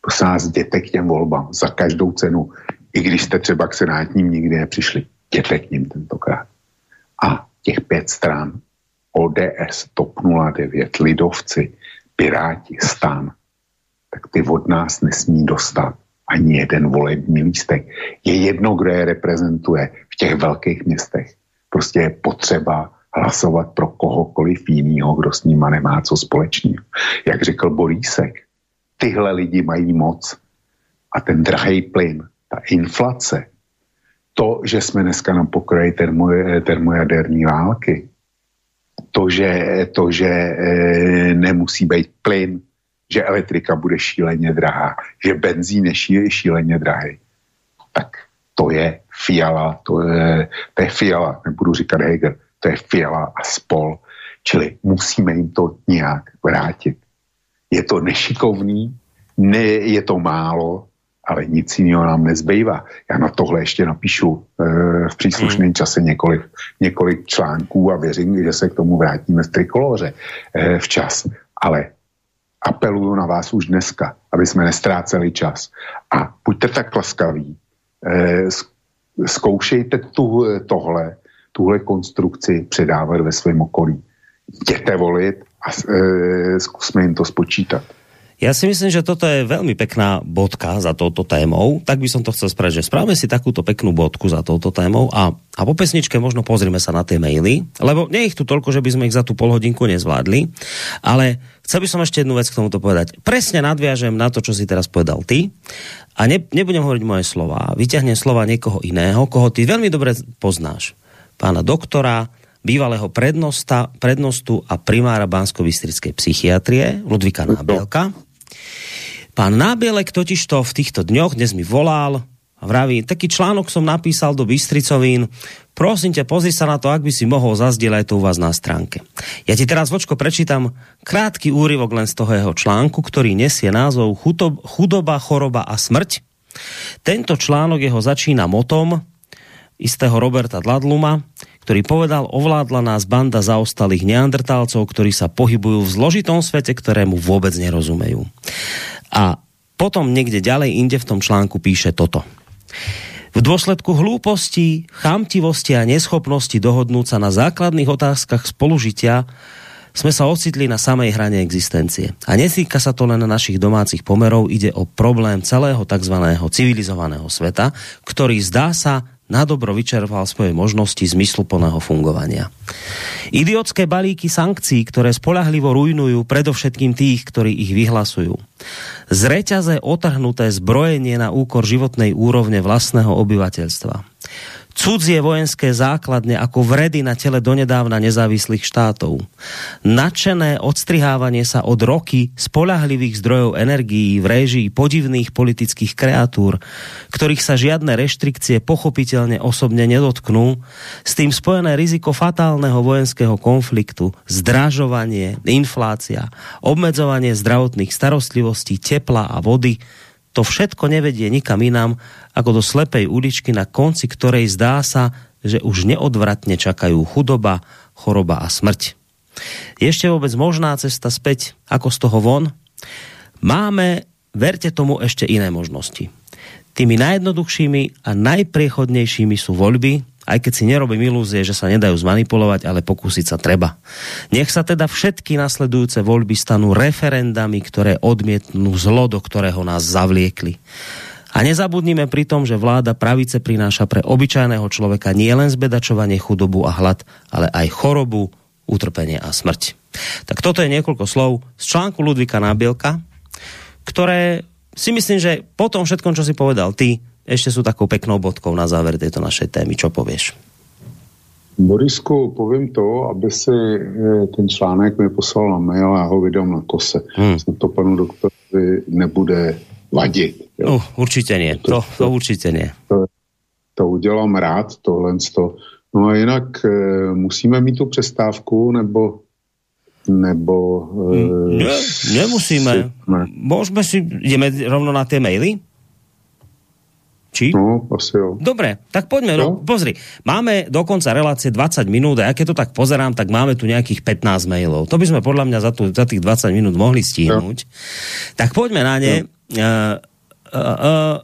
Prosím vás, jděte k těm volbám za každou cenu, i když jste třeba k senátním nikdy nepřišli. Jděte k ním tentokrát. A těch pět stran, ODS, TOP 09, Lidovci, Piráti, STAN, tak ty od nás nesmí dostat ani jeden volební lístek. Je jedno, kdo je reprezentuje v těch velkých městech. Prostě je potřeba hlasovat pro kohokoliv jiného, kdo s nima nemá co společného. Jak řekl Borísek, tyhle lidi mají moc a ten drahý plyn, ta inflace, to, že jsme dneska na pokraji termo, termojaderní války, to, že, to, že e, nemusí být plyn, že elektrika bude šíleně drahá, že benzín je šíleně drahý, tak to je Fiala, to je, to je Fiala, nebudu říkat Hegel, to je Fiala a spol, čili musíme jim to nějak vrátit. Je to nešikovný, ne, je to málo, ale nic jiného nám nezbývá. Já na tohle ještě napíšu e, v příslušném hmm. čase několik, několik článků a věřím, že se k tomu vrátíme v trikoloře e, včas. Ale apeluju na vás už dneska, aby jsme nestráceli čas. A buďte tak laskaví, eh, zkoušejte tu, tohle, tuhle konstrukci předávat ve svém okolí. Jděte volit a eh, zkusme jim to spočítat. Ja si myslím, že toto je veľmi pekná bodka za touto témou. Tak by som to chcel spraviť, že správame si takúto peknú bodku za touto témou a, a po pesničke možno pozrime sa na tie maily, lebo nie ich tu toľko, že by sme ich za tú polhodinku nezvládli, ale chcel by som ešte jednu vec k tomuto povedať. Presne nadviažem na to, čo si teraz povedal ty a ne, nebudem hovoriť moje slova. Vyťahnem slova niekoho iného, koho ty veľmi dobre poznáš. Pána doktora, bývalého prednosta, prednostu a primára Bansko-Bystrickej psychiatrie Ludvika Nábielka. Pán Nábielek totižto v týchto dňoch dnes mi volal, vraví, taký článok som napísal do Bystricovín, prosím ťa, pozri sa na to, ak by si mohol zazdieľať to u vás na stránke. Ja ti teraz, vočko, prečítam krátky úryvok len z toho jeho článku, ktorý nesie názov Chudoba, choroba a smrť. Tento článok jeho začína motom istého Roberta Dladluma, ktorý povedal, ovládla nás banda zaostalých neandertálcov, ktorí sa pohybujú v zložitom svete, ktorému vôbec nerozumejú. A potom niekde ďalej inde v tom článku píše toto. V dôsledku hlúposti, chamtivosti a neschopnosti dohodnúť sa na základných otázkach spolužitia sme sa ocitli na samej hrane existencie. A nesýka sa to len na našich domácich pomerov, ide o problém celého tzv. civilizovaného sveta, ktorý zdá sa na dobro vyčerpal svoje možnosti zmysluplného fungovania. Idiotské balíky sankcií, ktoré spolahlivo rujnujú predovšetkým tých, ktorí ich vyhlasujú. Zreťaze otrhnuté zbrojenie na úkor životnej úrovne vlastného obyvateľstva cudzie vojenské základne ako vredy na tele donedávna nezávislých štátov. Načené odstrihávanie sa od roky spolahlivých zdrojov energií v réžii podivných politických kreatúr, ktorých sa žiadne reštrikcie pochopiteľne osobne nedotknú, s tým spojené riziko fatálneho vojenského konfliktu, zdražovanie, inflácia, obmedzovanie zdravotných starostlivostí, tepla a vody, to všetko nevedie nikam inám, ako do slepej uličky, na konci ktorej zdá sa, že už neodvratne čakajú chudoba, choroba a smrť. Je ešte vôbec možná cesta späť, ako z toho von? Máme, verte tomu, ešte iné možnosti. Tými najjednoduchšími a najpriechodnejšími sú voľby, aj keď si nerobím ilúzie, že sa nedajú zmanipulovať, ale pokúsiť sa treba. Nech sa teda všetky nasledujúce voľby stanú referendami, ktoré odmietnú zlo, do ktorého nás zavliekli. A nezabudnime pri tom, že vláda pravice prináša pre obyčajného človeka nielen zbedačovanie, chudobu a hlad, ale aj chorobu, utrpenie a smrť. Tak toto je niekoľko slov z článku Ludvika Nábielka, ktoré si myslím, že po tom všetkom, čo si povedal ty, ešte sú takou peknou bodkou na záver tejto našej témy. Čo povieš? Borisku, povím to, aby si eh, ten článek mi poslal na mail a ho vydám na kose. Hmm. Snad to panu doktorovi nebude vadit. Jo. Uh, určitě nie, to, to, to určitě nie. To, to udělám rád, tohle. To. No a jinak e, musíme mít tu přestávku, nebo nebo... E, ne, nemusíme. Si, ne. Môžeme si, ideme rovno na tie maily? Či? No, asi jo. Dobre, tak poďme, no, pozri, máme do konca relácie 20 minút a ja keď to tak pozerám, tak máme tu nejakých 15 mailov. To by sme podľa mňa za, tu, za tých 20 minút mohli stihnúť. Jo. Tak poďme na ne. Jo uh, uh,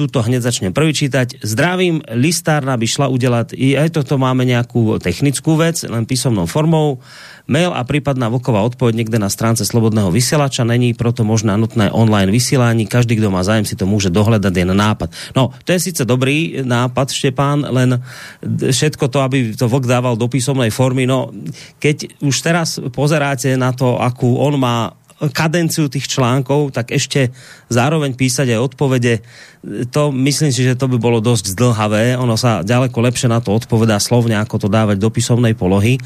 tuto hneď začnem prvý čítať. Zdravím, listárna by šla udelať, i aj toto máme nejakú technickú vec, len písomnou formou. Mail a prípadná voková odpoveď niekde na stránce Slobodného vysielača není proto možná nutné online vysielání. Každý, kto má zájem, si to môže dohľadať, je nápad. No, to je síce dobrý nápad, Štepán, len všetko to, aby to vok dával do písomnej formy, no keď už teraz pozeráte na to, akú on má kadenciu tých článkov, tak ešte zároveň písať aj odpovede, to myslím si, že to by bolo dosť zdlhavé. Ono sa ďaleko lepšie na to odpovedá slovne, ako to dávať do písomnej polohy,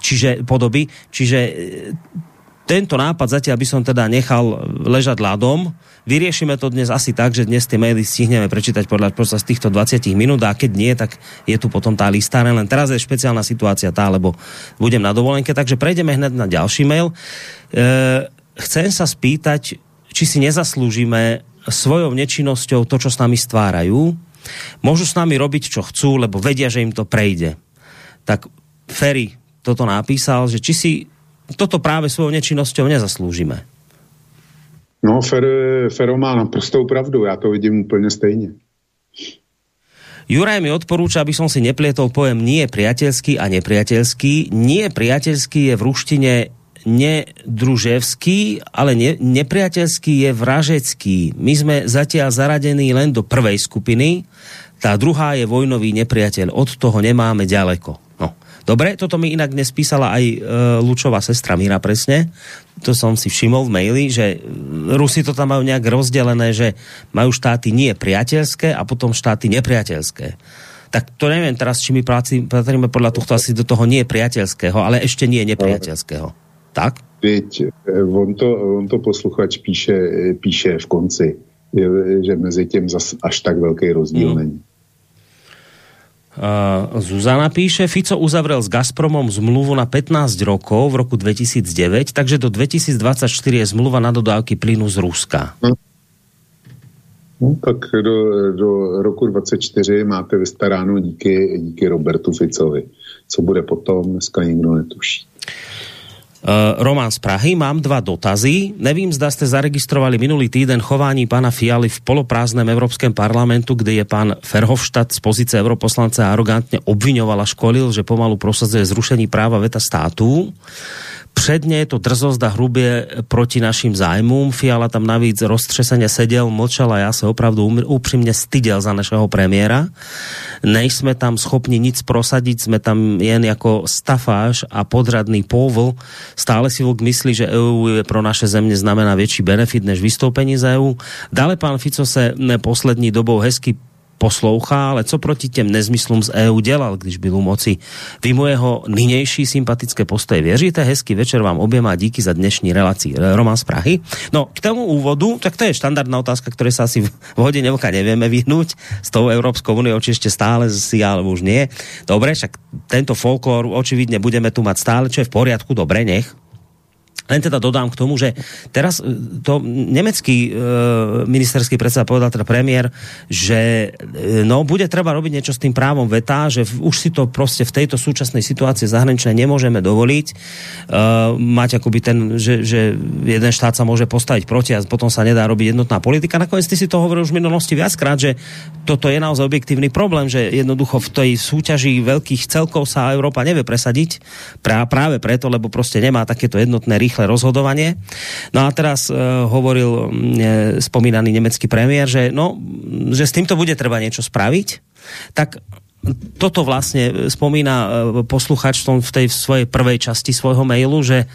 čiže podoby. Čiže e, tento nápad zatiaľ by som teda nechal ležať ľadom. Vyriešime to dnes asi tak, že dnes tie maily stihneme prečítať podľa z týchto 20 minút a keď nie, tak je tu potom tá lista. Len teraz je špeciálna situácia tá, lebo budem na dovolenke, takže prejdeme hneď na ďalší mail. E chcem sa spýtať, či si nezaslúžime svojou nečinnosťou to, čo s nami stvárajú. Môžu s nami robiť, čo chcú, lebo vedia, že im to prejde. Tak Ferry toto napísal, že či si toto práve svojou nečinnosťou nezaslúžime. No, Fer, Fero má naprostou pravdu, já to vidím úplně stejně. Juraj mi odporúča, aby som si neplietol pojem nie priateľský a nepriateľský. Nie priateľský je v ruštine nedruževský, ale ne, nepriateľský je vražecký. My sme zatiaľ zaradení len do prvej skupiny, tá druhá je vojnový nepriateľ. Od toho nemáme ďaleko. No. Dobre, toto mi inak dnes písala aj e, Lučová sestra Míra presne. To som si všimol v maili, že Rusi to tam majú nejak rozdelené, že majú štáty nie priateľské a potom štáty nepriateľské tak to neviem teraz, či my patríme podľa tohto asi do toho nie priateľského, ale ešte nie nepriateľského. Tak? Teď, eh, on to, on to posluchač píše, píše v konci. že mezi tím zas až tak velký rozdíl mm. není. Uh, Zuzana píše, Fico uzavrel s Gazpromom zmluvu na 15 rokov v roku 2009, takže do 2024 je zmluva na dodávky plynu z Ruska. Hm. No, tak do, do roku 24 máte vystaráno díky, díky Robertu Ficovi. Co bude potom, dneska nikdo netuší. Uh, Roman z Prahy, mám dva dotazy. Nevím, zda ste zaregistrovali minulý týden chování pána Fialy v poloprázdnem Európskem parlamentu, kde je pán Ferhofstadt z pozice europoslanca arogantne obviňoval a školil, že pomalu prosadzuje zrušení práva veta státu. Předně je to drzost a hrubě proti našim zájmům. Fiala tam navíc roztřeseně seděl, mlčal a já se opravdu upřímně styděl za našeho premiéra. Nejsme tam schopni nic prosadit, jsme tam jen jako stafáž a podradný povl. Stále si vlk myslí, že EU je pro naše země znamená větší benefit než vystoupení z EU. Dále pán Fico se poslední dobou hezky poslouchá, ale co proti těm nezmyslům z EU dělal, když byl u moci. Vy mu jeho nynější sympatické postoje věříte? Hezký večer vám oběma díky za dnešní relaci. Roman z Prahy. No, k tomu úvodu, tak to je štandardná otázka, ktoré sa asi v hodine vlka nevieme vyhnúť. S tou Európskou úniou, či ešte stále si, alebo už nie. Dobre, však tento folklór očividne budeme tu mať stále, čo je v poriadku, dobre, nech len teda dodám k tomu, že teraz e, to nemecký e, ministerský predseda povedal teda premiér, že e, no, bude treba robiť niečo s tým právom veta, že v, už si to proste v tejto súčasnej situácii zahraničnej nemôžeme dovoliť e, mať akoby ten, že, že jeden štát sa môže postaviť proti a potom sa nedá robiť jednotná politika. Nakoniec ty si to hovoril už v minulosti viackrát, že toto je naozaj objektívny problém, že jednoducho v tej súťaži veľkých celkov sa Európa nevie presadiť práve preto, lebo proste nemá takéto jednotné rýchle rozhodovanie. No a teraz e, hovoril e, spomínaný nemecký premiér, že, no, že s týmto bude treba niečo spraviť. Tak toto vlastne spomína e, posluchač v, tom, v tej svojej prvej časti svojho mailu, že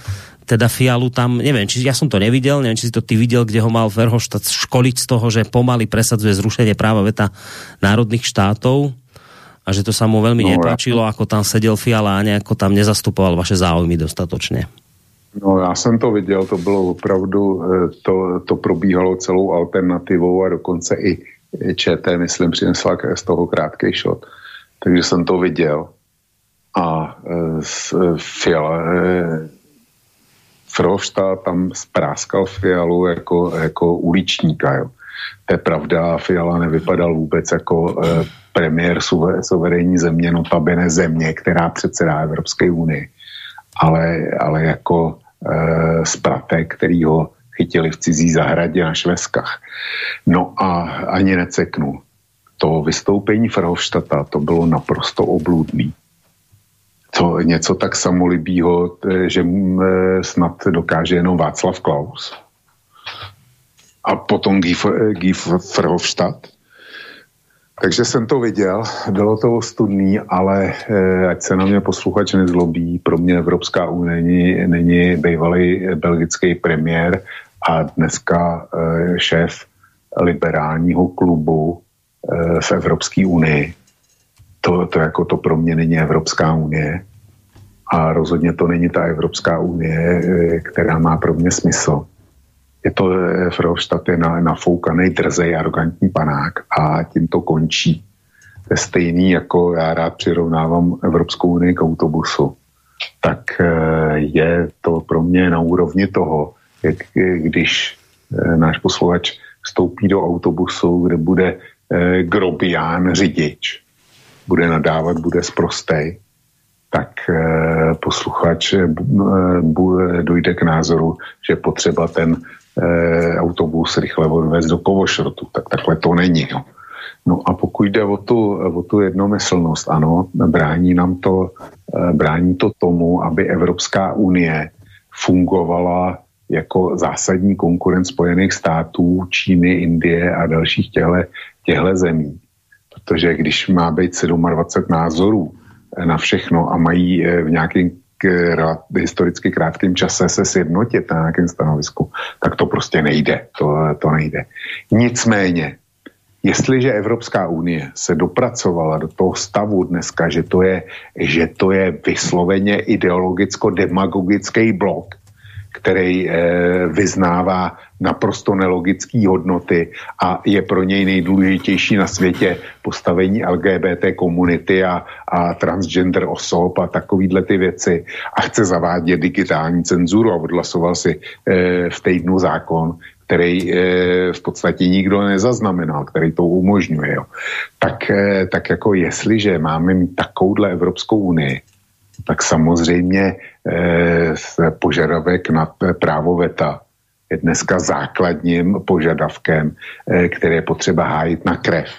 teda Fialu tam, neviem, či ja som to nevidel, neviem, či si to ty videl, kde ho mal Verhoštát školiť z toho, že pomaly presadzuje zrušenie práva veta národných štátov a že to sa mu veľmi no, nepáčilo, ako tam sedel Fiala a nejako tam nezastupoval vaše záujmy dostatočne. No já jsem to viděl, to bylo opravdu, eh, to, to probíhalo celou alternativou a dokonce i ČT, myslím, přinesla z toho krátký shot. Takže jsem to viděl. A e, Fiala, e, Frošta tam spráskal Fialu jako, jako uličníka. Jo. To je pravda, Fiala nevypadal vůbec jako e, premiér suverénní země, notabene země, která předsedá Evropské unii ale, ale jako e, spratek, který ho chytili v cizí zahradě na šveskách. No a ani neceknu. To vystoupení Frahofštata, to bylo naprosto obludný. To něco tak samolibýho, že e, snad dokáže jenom Václav Klaus. A potom Guy, Guy Verhofstadt, takže jsem to viděl, bylo to ostudný, ale eh, ať se na mě posluchač nezlobí, pro mě Evropská unie není, není bývalý belgický premiér a dneska eh, šéf liberálního klubu eh, v Evropské unii. To, to, jako to pro mě není Evropská unie a rozhodně to není ta Evropská unie, eh, která má pro mě smysl je to eh, Verhofstadt je na, nafoukaný, drzej, arrogantní panák a tím to končí. To je stejný, jako já rád přirovnávám Evropskou unii k autobusu. Tak eh, je to pro mě na úrovni toho, jak, když eh, náš posluchač vstoupí do autobusu, kde bude grobián řidič, bude nadávat, bude sprostej, tak posluchač dojde k názoru, že potřeba ten autobus rychle odvést do Kovošrotu. Tak takhle to není. No. No a pokud jde o tu, o tu jednomyslnost, ano, brání nám to, e, brání to tomu, aby Evropská unie fungovala jako zásadní konkurent Spojených států, Číny, Indie a dalších těchto zemí. Protože když má být 27 názorů na všechno a mají v nějakém historicky krátkém čase se sjednotit na nějakém stanovisku, tak to prostě nejde. To, to nejde. Nicméně, jestliže Evropská unie se dopracovala do toho stavu dneska, že to je, že to je vysloveně ideologicko-demagogický blok, který eh, vyznává naprosto nelogické hodnoty a je pro něj nejdůležitější na světě postavení LGBT komunity a, a transgender osob a takovýhle ty věci a chce zavádět digitální cenzuru a odhlasoval si eh, v týdnu zákon, který eh, v podstatě nikdo nezaznamenal, který to umožňuje. Jo. Tak, tak jako jestliže máme takovouhle Evropskou unii, tak samozřejmě eh, požadavek na právo veta je dneska základním požadavkem, eh, který je potřeba hájit na krev.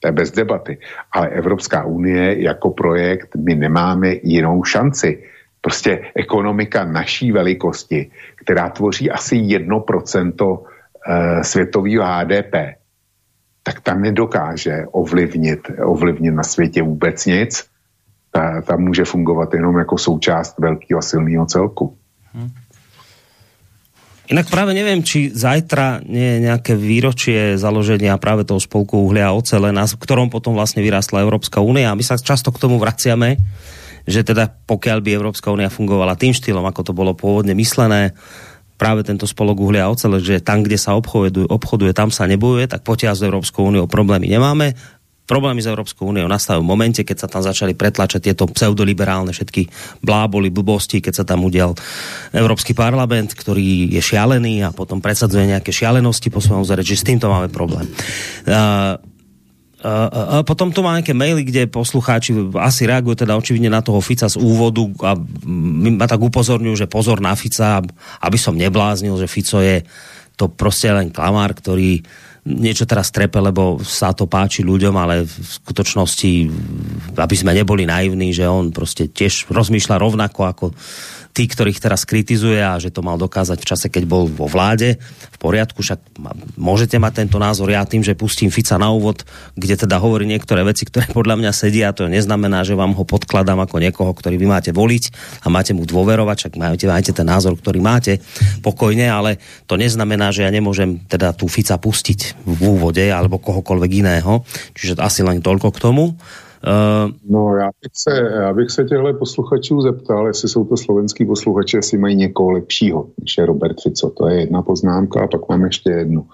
To je bez debaty. Ale Evropská unie jako projekt, my nemáme jinou šanci. Prostě ekonomika naší velikosti, která tvoří asi 1% eh, světového HDP, tak tam nedokáže ovlivnit, ovlivnit na světě vůbec nic. Ta, ta může fungovat jenom jako součást velkého silného celku. Hmm. Inak práve neviem, či zajtra nie je nejaké výročie založenia práve toho spolku uhlia a ocele, na ktorom potom vlastne vyrástla Európska únia. My sa často k tomu vraciame, že teda pokiaľ by Európska únia fungovala tým štýlom, ako to bolo pôvodne myslené, práve tento spolok uhlia a ocele, že tam, kde sa obchoduje, obchoduje tam sa nebojuje, tak potiaľ s Európskou úniou problémy nemáme problémy s Európskou úniou nastavujú v momente, keď sa tam začali pretlačať tieto pseudoliberálne všetky bláboli, blbosti, keď sa tam udial Európsky parlament, ktorý je šialený a potom presadzuje nejaké šialenosti po svojom že s týmto máme problém. Uh, a potom tu má nejaké maily, kde poslucháči asi reagujú teda očividne na toho Fica z úvodu a ma tak upozorňujú, že pozor na Fica, aby som nebláznil, že Fico je to proste len klamár, ktorý niečo teraz trepe, lebo sa to páči ľuďom, ale v skutočnosti, aby sme neboli naivní, že on proste tiež rozmýšľa rovnako ako tí, ktorých teraz kritizuje a že to mal dokázať v čase, keď bol vo vláde. V poriadku, však môžete mať tento názor. Ja tým, že pustím Fica na úvod, kde teda hovorí niektoré veci, ktoré podľa mňa sedia, to neznamená, že vám ho podkladám ako niekoho, ktorý vy máte voliť a máte mu dôverovať, však máte, máte ten názor, ktorý máte pokojne, ale to neznamená, že ja nemôžem teda tu Fica pustiť v úvode alebo kohokoľvek iného. Čiže asi len toľko k tomu. Uh, no já bych, se, já bych se těchto posluchačů zeptal, jestli jsou to slovenský posluchači, jestli mají někoho lepšího, než je Robert Fico. To je jedna poznámka a pak mám ještě jednu.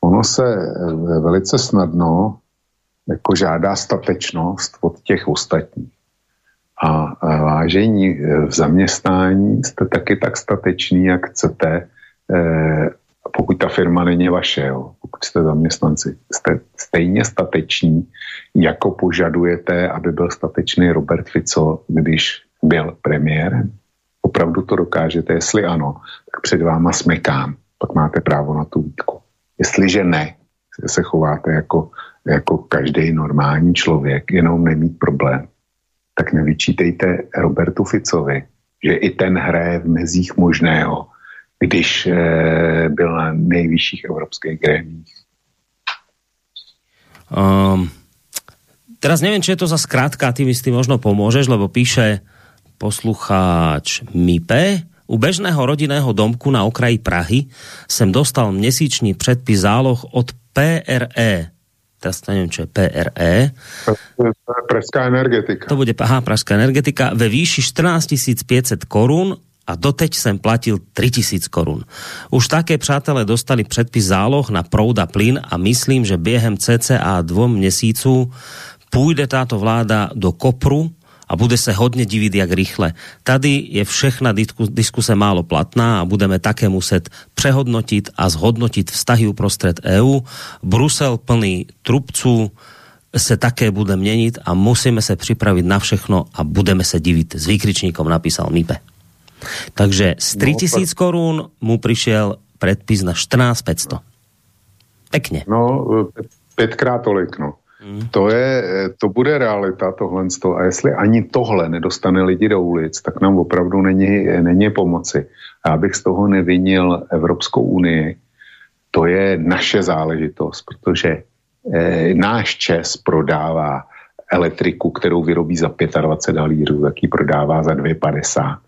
Ono se eh, velice snadno jako žádá statečnost od těch ostatních. A vážení eh, v zaměstnání jste taky tak stateční, jak chcete, pokud ta firma není vaše, jo, pokud jste zaměstnanci, jste stejně stateční, jako požadujete, aby byl statečný Robert Fico, když byl premiérem? Opravdu to dokážete? Jestli ano, tak před váma smekám. Pak máte právo na tu výtku. Jestliže ne, se chováte jako, jako každý normální člověk, jenom nemít problém, tak nevyčítejte Robertu Ficovi, že i ten hraje v mezích možného, když eh, byl na nejvyšších evropských grémích. Um, teraz neviem, či je to za skrátka, ty mi s tým možno pomôžeš, lebo píše poslucháč Mipe, u bežného rodinného domku na okraji Prahy sem dostal měsíčný předpis záloh od PRE. Teraz to neviem, čo je PRE. Pražská energetika. To bude, aha, Pražská energetika ve výši 14 500 korún a doteď sem platil 3000 korun. Už také přátelé dostali předpis záloh na proud a plyn a myslím, že během cca dvom měsíců půjde táto vláda do kopru a bude se hodně divit, jak rychle. Tady je všechna diskuse málo platná a budeme také muset přehodnotit a zhodnotit vztahy uprostred EU. Brusel plný trubců se také bude měnit a musíme se připravit na všechno a budeme se divit. S výkričníkom napísal Mipe. Takže z 3000 no, korún mu prišiel predpis na 14 500. Pekne. No, pětkrát tolik, no. Hmm. To, je, to bude realita tohle. A jestli ani tohle nedostane lidi do ulic, tak nám opravdu není, není pomoci. Já bych z toho nevinil Evropskou unii. To je naše záležitost, protože eh, náš Čes prodává elektriku, kterou vyrobí za 25 halírů, tak ji prodává za 2,50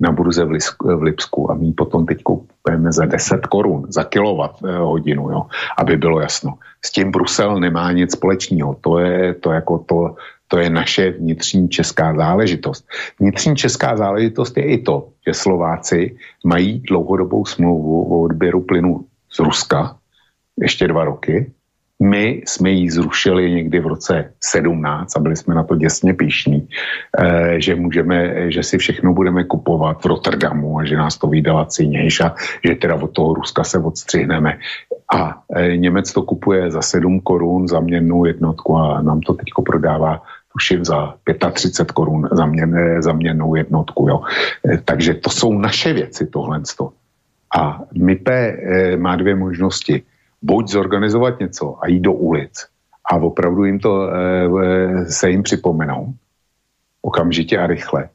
na burze v, Lisku, v Lipsku a my potom teď koupíme za 10 korun za kilowatt eh, hodinu, jo, aby bylo jasno. S tím Brusel nemá nic společného. To je to jako to, To je naše vnitřní česká záležitost. Vnitřní česká záležitost je i to, že Slováci mají dlouhodobou smlouvu o odběru plynu z Ruska, ještě dva roky, my jsme ji zrušili někdy v roce 17 a byli jsme na to děsně píšní, eh, že můžeme, že si všechno budeme kupovat v Rotterdamu a že nás to vydala lacinějš a že teda od toho Ruska se odstřihneme. A eh, Němec to kupuje za 7 korun za měrnou jednotku a nám to teď prodává tuším za 35 korun za, měn, eh, za měrnou jednotku. Jo. Takže to jsou naše věci, tohle. A MIPE má dvě možnosti buď zorganizovat něco a jít do ulic a opravdu jim to e, se jim připomenou okamžitě a rychle.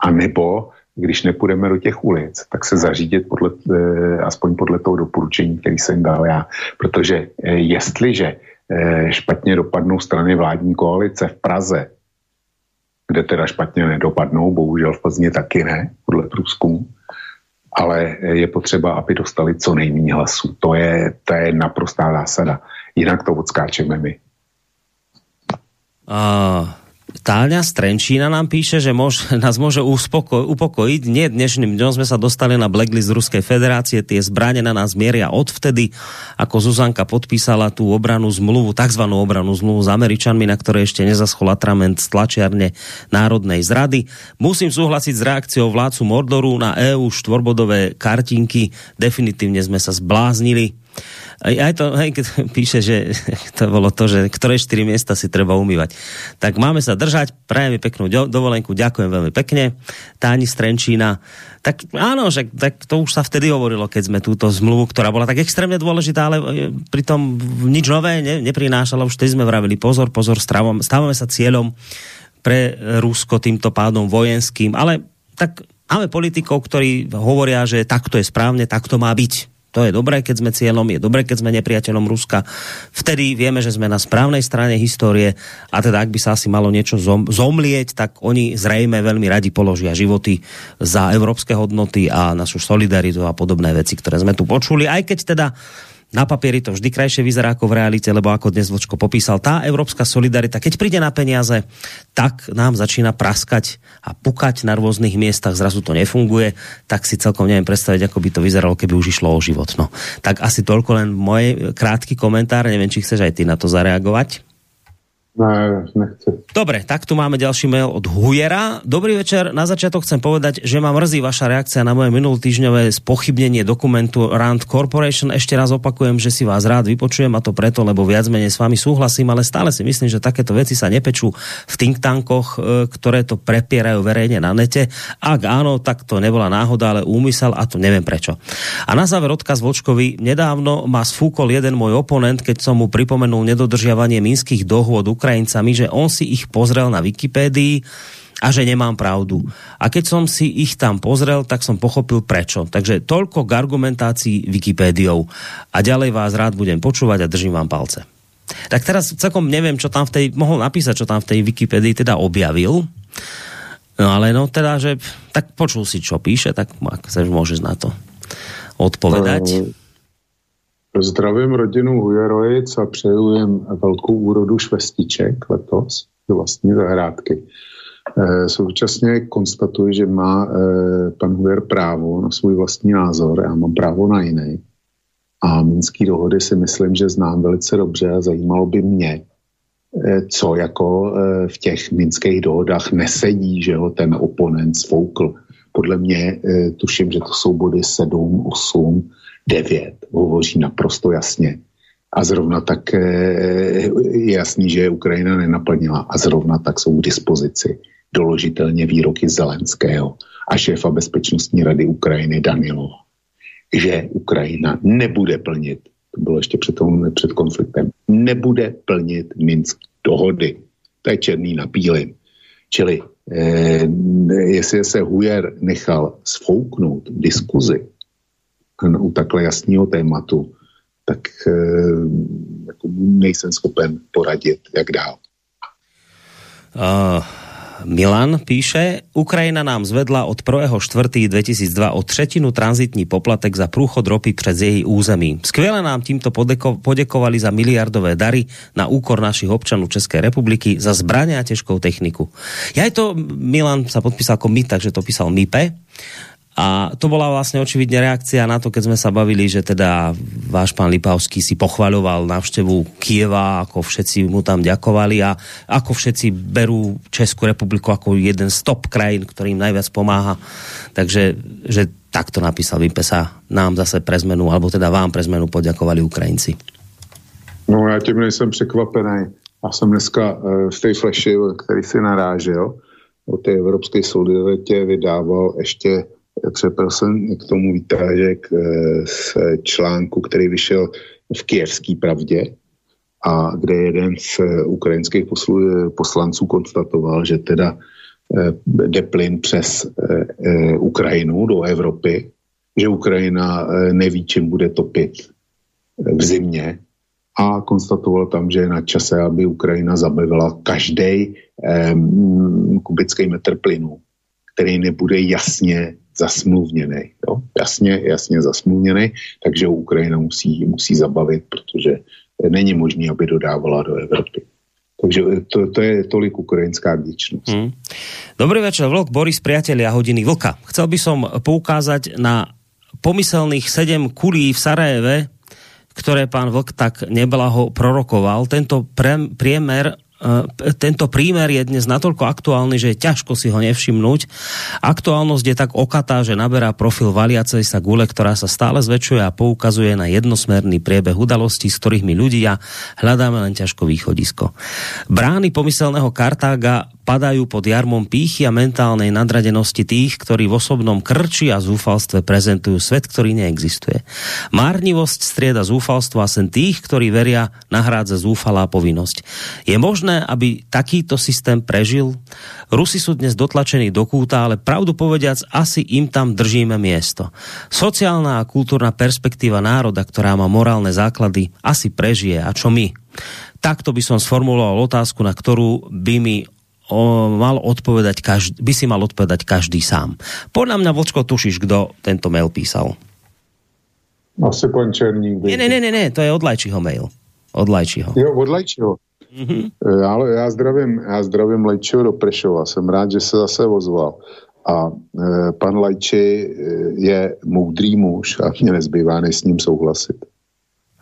A nebo když nepůjdeme do těch ulic, tak se zařídit podle, e, aspoň podle toho doporučení, který jsem dal já. Protože jestliže špatně dopadnou strany vládní koalice v Praze, kde teda špatně nedopadnou, bohužel v Plzně taky ne, podle průzkumu, ale je potřeba, aby dostali co nejméně hlasů. To je, to je naprostá zásada. Jinak to odskáčeme my. Uh, Táňa Strenčína nám píše, že mož, nás môže uspoko, upokojiť. Nie dnešným dňom sme sa dostali na blacklist Ruskej federácie, tie zbranie na nás mieria odvtedy, ako Zuzanka podpísala tú obranú zmluvu, tzv. obranú zmluvu s Američanmi, na ktorej ešte nezaschol atrament z tlačiarne národnej zrady. Musím súhlasiť s reakciou vládcu Mordoru na EU štvorbodové kartinky. Definitívne sme sa zbláznili. Aj, aj to, hej, keď píše, že to bolo to, že ktoré štyri miesta si treba umývať. Tak máme sa držať, prajem mi peknú dovolenku, ďakujem veľmi pekne. Táni Strenčína, tak áno, že tak to už sa vtedy hovorilo, keď sme túto zmluvu, ktorá bola tak extrémne dôležitá, ale e, pritom nič nové ne, neprinášala, už vtedy sme vravili, pozor, pozor, stávame, stávame sa cieľom pre Rusko týmto pádom vojenským, ale tak máme politikov, ktorí hovoria, že takto je správne, takto má byť to je dobré, keď sme cieľom, je dobré, keď sme nepriateľom Ruska. Vtedy vieme, že sme na správnej strane histórie a teda ak by sa asi malo niečo zom, zomlieť, tak oni zrejme veľmi radi položia životy za európske hodnoty a našu solidaritu a podobné veci, ktoré sme tu počuli. Aj keď teda na papieri to vždy krajšie vyzerá ako v realite, lebo ako dnes Vlčko popísal, tá európska solidarita, keď príde na peniaze, tak nám začína praskať a pukať na rôznych miestach, zrazu to nefunguje, tak si celkom neviem predstaviť, ako by to vyzeralo, keby už išlo o život. No. Tak asi toľko len môj krátky komentár, neviem, či chceš aj ty na to zareagovať. Ne, nechci. Dobre, tak tu máme ďalší mail od Hujera. Dobrý večer, na začiatok chcem povedať, že ma mrzí vaša reakcia na moje minulotýžňové spochybnenie dokumentu Rand Corporation. Ešte raz opakujem, že si vás rád vypočujem a to preto, lebo viac menej s vami súhlasím, ale stále si myslím, že takéto veci sa nepečú v think tankoch, e, ktoré to prepierajú verejne na nete. Ak áno, tak to nebola náhoda, ale úmysel a to neviem prečo. A na záver odkaz Vočkovi. Nedávno ma sfúkol jeden môj oponent, keď som mu pripomenul nedodržiavanie minských dohôd Ukrajincami, že on si ich pozrel na Wikipédii a že nemám pravdu. A keď som si ich tam pozrel, tak som pochopil prečo. Takže toľko k argumentácii Wikipédiou. A ďalej vás rád budem počúvať a držím vám palce. Tak teraz celkom neviem, čo tam v tej, mohol napísať, čo tam v tej Wikipédii teda objavil. No ale no teda, že tak počul si, čo píše, tak ak chceš, môžeš na to odpovedať. Uh Zdravím rodinu Hujerojic a přeju jim velkou úrodu švestiček letos do vlastní zahrádky. E, současně konstatuji, že má e, pan Hujer právo na svůj vlastní názor, já mám právo na jiný. A minský dohody si myslím, že znám velice dobře a zajímalo by mě, e, co jako v těch minských dohodách nesedí, že ho ten oponent svoukl. Podle mě tuším, že to jsou body 7, 8, 9 hovoří naprosto jasně. A zrovna tak eh, je jasný, že Ukrajina nenaplnila. A zrovna tak jsou k dispozici doložitelně výroky Zelenského a šéfa Bezpečnostní rady Ukrajiny Danilova, že Ukrajina nebude plnit, to bylo ještě před, tom, před konfliktem, nebude plnit Minsk dohody. To je černý na bílým. Čili eh, jestli se Hujer nechal sfouknout diskuzi u takhle jasného tématu, tak e, jako nejsem schopen poradit, jak dál. Uh, Milan píše, Ukrajina nám zvedla od 1.4.2002 o tretinu tranzitní poplatek za prúchod ropy přes jej území. Skvěle nám týmto podeko- podekovali za miliardové dary na úkor našich občanov Českej republiky za zbrania a ťažkou techniku. Ja to, Milan sa podpísal ako my, takže to písal MIPE. A to bola vlastne očividne reakcia na to, keď sme sa bavili, že teda váš pán Lipavský si pochvaľoval návštevu Kieva, ako všetci mu tam ďakovali a ako všetci berú Českú republiku ako jeden z top krajín, ktorým najviac pomáha. Takže že takto napísal Vypesa nám zase pre zmenu, alebo teda vám pre zmenu poďakovali Ukrajinci. No já tím nejsem překvapený. Já jsem dneska uh, v té fleši, který si narážel, o té evropské solidaritě vydával ještě Přepral jsem k tomu výtážek eh, z článku, který vyšel v Kijevské pravdě a kde jeden z ukrajinských poslanců konstatoval, že teda eh, jde plyn přes eh, Ukrajinu do Evropy, že Ukrajina neví, čím bude topit v zimě a konstatoval tam, že je na čase, aby Ukrajina zabavila každý kubický metr plynu, který nebude jasně zasmluvněný. Jo? Jasně, jasně zasmluvněný, takže Ukrajina musí, musí zabavit, protože není možné, aby dodávala do Evropy. Takže to, to je tolik ukrajinská vděčnost. Hmm. Dobrý večer, Vlk, Boris, priatelia hodiny Vlka. Chcel by som poukázať na pomyselných sedem kulí v Sarajeve, ktoré pán Vlk tak neblaho prorokoval. Tento priemer tento prímer je dnes natoľko aktuálny, že je ťažko si ho nevšimnúť. Aktuálnosť je tak okatá, že naberá profil valiacej sa gule, ktorá sa stále zväčšuje a poukazuje na jednosmerný priebeh udalostí, z ktorých my ľudia hľadáme len ťažko východisko. Brány pomyselného Kartága padajú pod jarmom pýchy a mentálnej nadradenosti tých, ktorí v osobnom krči a zúfalstve prezentujú svet, ktorý neexistuje. Márnivosť strieda zúfalstvo a sen tých, ktorí veria, nahrádza zúfalá povinnosť. Je možné, aby takýto systém prežil? Rusi sú dnes dotlačení do kúta, ale pravdu povediac, asi im tam držíme miesto. Sociálna a kultúrna perspektíva národa, ktorá má morálne základy, asi prežije. A čo my? Takto by som sformuloval otázku, na ktorú by mi o, mal odpovedať každý, by si mal odpovedať každý sám. Podľa mňa, Vočko, tušíš, kto tento mail písal? Asi pan Černík. Ne, ne, ne, ne, to je od mail. Od Lajčiho. Jo, od. Mm-hmm. Ale já zdravím, já zdravím Lajčiho do Prešova. Jsem rád, že se zase ozval. A e, pan Lajči e, je moudrý muž a mě nezbývá, než s ním souhlasit.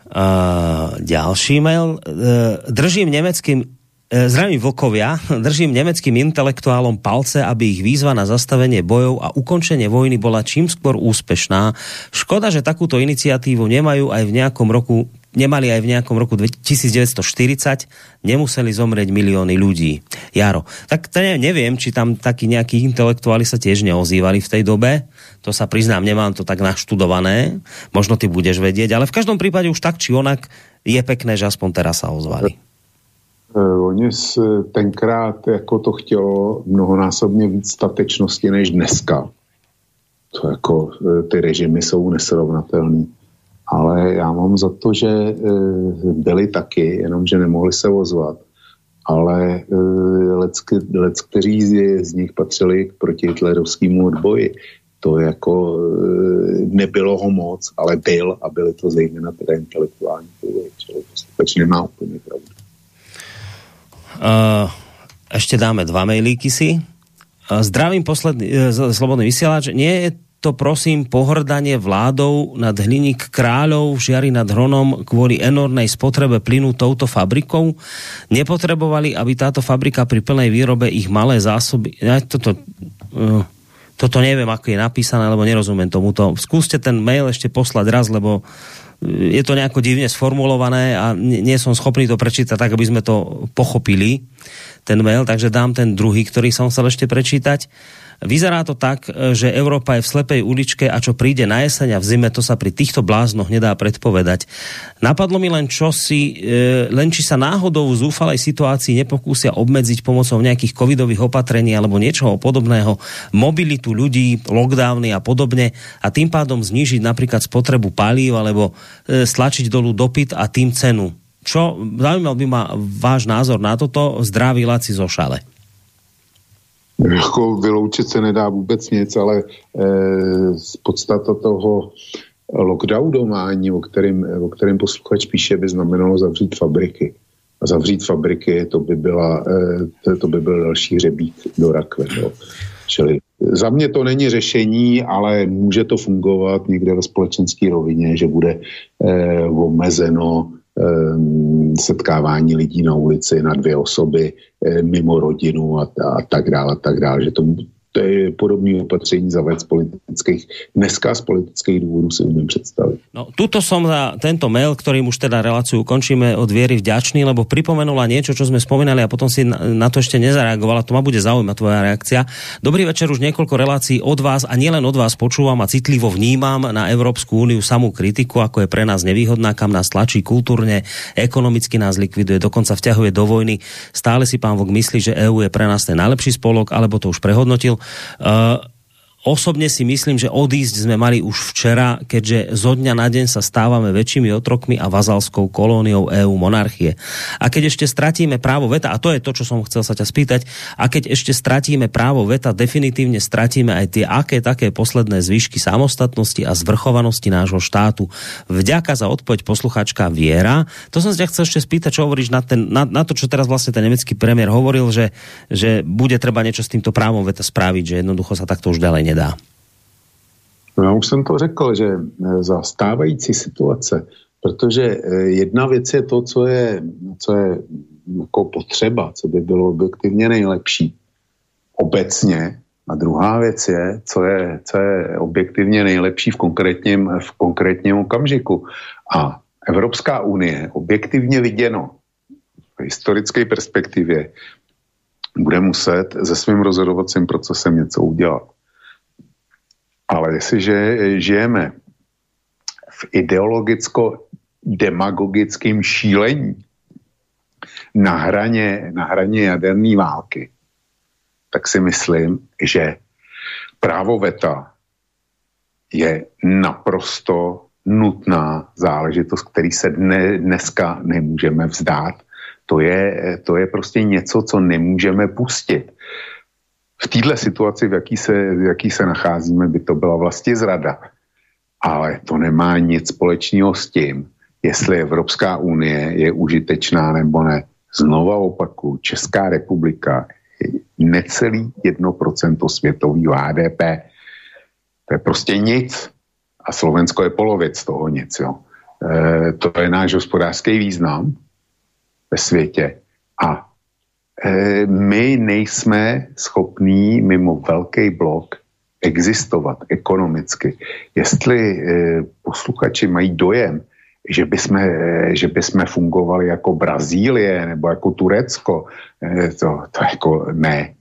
Uh, ďalší mail. Uh, držím nemeckým E, zrejmi vlkovia, držím nemeckým intelektuálom palce, aby ich výzva na zastavenie bojov a ukončenie vojny bola čím skôr úspešná. Škoda, že takúto iniciatívu nemajú aj v nejakom roku nemali aj v nejakom roku 1940, nemuseli zomrieť milióny ľudí. Jaro, tak to neviem, či tam takí nejakí intelektuáli sa tiež neozývali v tej dobe. To sa priznám, nemám to tak naštudované. Možno ty budeš vedieť, ale v každom prípade už tak či onak je pekné, že aspoň teraz sa ozvali. Eh, oni tenkrát jako to chtělo mnohonásobně víc statečnosti než dneska. To jako eh, ty režimy jsou nesrovnatelné. Ale já mám za to, že eh, byli taky, jenomže nemohli se ozvat. Ale lec, kteří z nich patřili k protihitlerovskému odboji, to jako nebylo ho moc, ale byl a byly to zejména teda intelektuální čili to skutečně má úplně pravdu. Uh, ešte dáme dva mailíky si. Uh, zdravím posledný, uh, slobodný vysielač. Nie je to prosím pohrdanie vládou nad hliník kráľov žiari nad Hronom kvôli enormnej spotrebe plynu touto fabrikou? Nepotrebovali, aby táto fabrika pri plnej výrobe ich malé zásoby... Ja toto, toto neviem, ako je napísané, lebo nerozumiem tomuto. Skúste ten mail ešte poslať raz, lebo je to nejako divne sformulované a nie som schopný to prečítať tak, aby sme to pochopili, ten mail, takže dám ten druhý, ktorý som chcel ešte prečítať. Vyzerá to tak, že Európa je v slepej uličke a čo príde na jeseň a v zime, to sa pri týchto bláznoch nedá predpovedať. Napadlo mi len čosi, e, len či sa náhodou v zúfalej situácii nepokúsia obmedziť pomocou nejakých covidových opatrení alebo niečoho podobného mobilitu ľudí, lockdowny a podobne a tým pádom znížiť napríklad spotrebu palív alebo e, stlačiť dolu dopyt a tým cenu. Čo, zaujímal by ma váš názor na toto, zdravý Laci zo Šale. Jako vyloučit se nedá vůbec nic, ale eh, z podstata toho lockdownování, o kterém, o kterém posluchač píše, by znamenalo zavřít fabriky. A zavřít fabriky, to by, byla, eh, to by byl další hřebík do rakve. No. Čili za mě to není řešení, ale může to fungovat někde ve společenské rovině, že bude eh, omezeno setkávání lidí na ulici na dvě osoby eh, mimo rodinu a, a tak dále, a tak dále, že to, to je podobné opatření zavést z politických, dneska z politických důvodů si umím představit. No, tuto som za tento mail, ktorým už teda reláciu končíme od Viery vďačný, lebo pripomenula niečo, čo sme spomínali a potom si na to ešte nezareagovala. To ma bude zaujímať tvoja reakcia. Dobrý večer, už niekoľko relácií od vás a nielen od vás počúvam a citlivo vnímam na Európsku úniu samú kritiku, ako je pre nás nevýhodná, kam nás tlačí kultúrne, ekonomicky nás likviduje, dokonca vťahuje do vojny. Stále si pán Vok myslí, že EÚ je pre nás ten najlepší spolok, alebo to už prehodnotil. Uh, Osobne si myslím, že odísť sme mali už včera, keďže zo dňa na deň sa stávame väčšími otrokmi a vazalskou kolóniou EÚ monarchie. A keď ešte stratíme právo veta, a to je to, čo som chcel sa ťa spýtať, a keď ešte stratíme právo veta, definitívne stratíme aj tie aké také posledné zvyšky samostatnosti a zvrchovanosti nášho štátu. Vďaka za odpoveď posluchačka Viera. To som sa ťa chcel ešte spýtať, čo hovoríš na, ten, na, na to, čo teraz vlastne ten nemecký premiér hovoril, že, že bude treba niečo s týmto právom veta spraviť, že jednoducho sa takto už ďalej nedá nedá. No, já už jsem to řekl, že eh, za stávající situace, protože eh, jedna věc je to, co je, co je jako potřeba, co by bylo objektivně nejlepší obecně, a druhá věc je, co je, co je objektivně nejlepší v konkrétním, v konkrétním okamžiku. A Evropská unie, objektivně viděno, v historické perspektivě, bude muset se svým rozhodovacím procesem něco udělat. Ale jestliže žijeme v ideologicko-demagogickém šílení na hraně, na hraně jaderné války, tak si myslím, že právo veta je naprosto nutná záležitost, který se dne, dneska nemůžeme vzdát. To je, to je prostě něco, co nemůžeme pustit v této situaci, v jaký, se, v jaký se nacházíme, by to byla vlastně zrada. Ale to nemá nic společného s tím, jestli Evropská unie je užitečná nebo ne. Znova opaku, Česká republika je necelý 1% světový HDP. To je prostě nic. A Slovensko je polovic toho nic. Jo. E, to je náš hospodářský význam ve světě. A my nejsme schopní mimo velký blok existovat ekonomicky. Jestli eh, posluchači mají dojem, že bychom, eh, že bychom fungovali jako Brazílie nebo jako Turecko, to, to jako ne.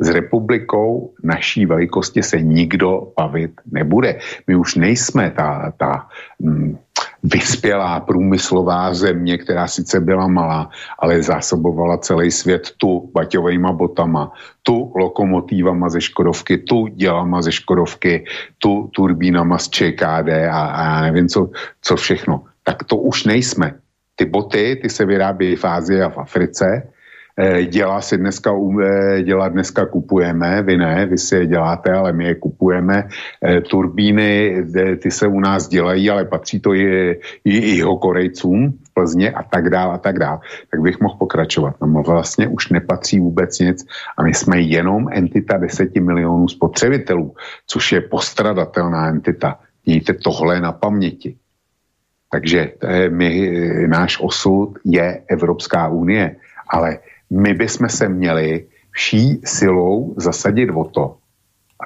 S republikou naší velikosti se nikdo bavit nebude. My už nejsme ta, ta mm, vyspělá průmyslová země, která sice byla malá, ale zásobovala celý svět tu baťovejma botama, tu lokomotívama ze Škodovky, tu dělama ze Škodovky, tu turbínama z ČKD a, a já nevím, co, co všechno. Tak to už nejsme. Ty boty, ty se vyrábějí v Ázii a v Africe, dělá si dneska, eh, dělá dneska kupujeme, vy ne, vy si je děláte, ale my je kupujeme. Eh, turbíny, ty se u nás dělají, ale patří to i, i, jeho Korejcům v Plzně a tak dále a tak dále. Tak bych mohl pokračovat. No vlastně už nepatří vůbec nic a my jsme jenom entita 10 milionů spotřebitelů, což je postradatelná entita. Mějte tohle na paměti. Takže my, náš osud je Evropská unie, ale my bychom se měli vší silou zasadit o to,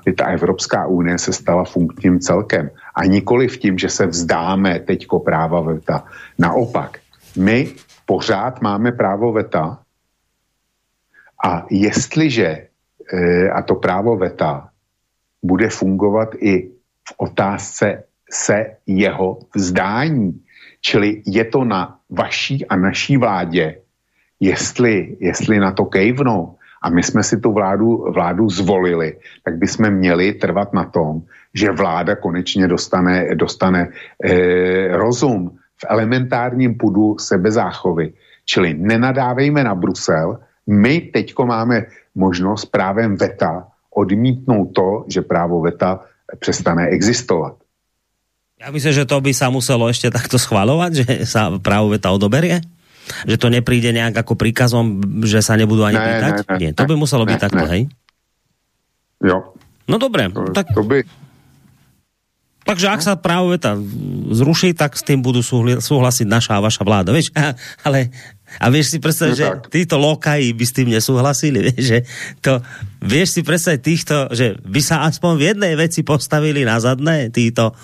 aby ta Evropská unie se stala funkčním celkem. A nikoli v tím, že se vzdáme teďko práva veta. Naopak, my pořád máme právo veta a jestliže, e, a to právo veta, bude fungovat i v otázce se jeho vzdání, čili je to na vaší a naší vládě, jestli, jestli na to kejvnou a my jsme si tu vládu, vládu zvolili, tak bychom měli trvat na tom, že vláda konečně dostane, dostane eh, rozum v elementárním pudu sebezáchovy. Čili nenadávejme na Brusel, My teďko máme možnost právem veta odmítnout to, že právo veta přestane existovat. Ja myslím, že to by sa muselo ešte takto schvalovať, že sa právo veta odoberie? Že to nepríde nejak ako príkazom, že sa nebudú ani ne, pýtať? Ne, ne, Nie, to by muselo ne, byť takto, ne. hej? Jo. No dobre, to, tak... To by, Takže ak sa právo veta zruší, tak s tým budú súhlasiť naša a vaša vláda. Vieš, ale a vieš si predstaviť, no, že tak. títo lokají by s tým nesúhlasili, vieš, že to, vieš si predstaviť týchto, že by sa aspoň v jednej veci postavili na zadné, títo,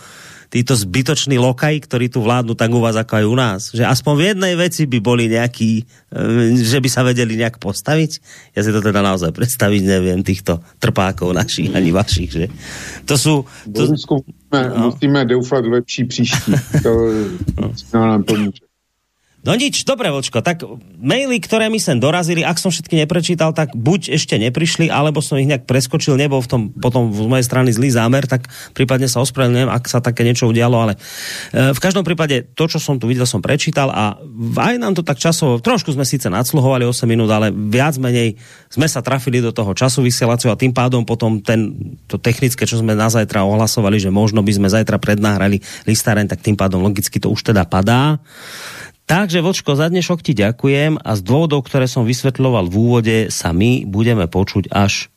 títo zbytoční lokají, ktorí tu vládnu tak u vás ako aj u nás. Že aspoň v jednej veci by boli nejakí, e, že by sa vedeli nejak postaviť. Ja si to teda naozaj predstaviť neviem, týchto trpákov našich ani vašich. Že? To sú... To... Musíme, no. musíme doufat v lepší příští. To, no. nám pomůže. No nič, dobre, Vočko, tak maily, ktoré mi sem dorazili, ak som všetky neprečítal, tak buď ešte neprišli, alebo som ich nejak preskočil, nebol v tom potom z mojej strany zlý zámer, tak prípadne sa ospravedlňujem, ak sa také niečo udialo, ale e, v každom prípade to, čo som tu videl, som prečítal a aj nám to tak časovo, trošku sme síce nadsluhovali 8 minút, ale viac menej sme sa trafili do toho času vysielacieho a tým pádom potom ten, to technické, čo sme na zajtra ohlasovali, že možno by sme zajtra prednáhrali listáren, tak tým pádom logicky to už teda padá. Takže, Vočko, za dnešok ti ďakujem a z dôvodov, ktoré som vysvetľoval v úvode, sa my budeme počuť až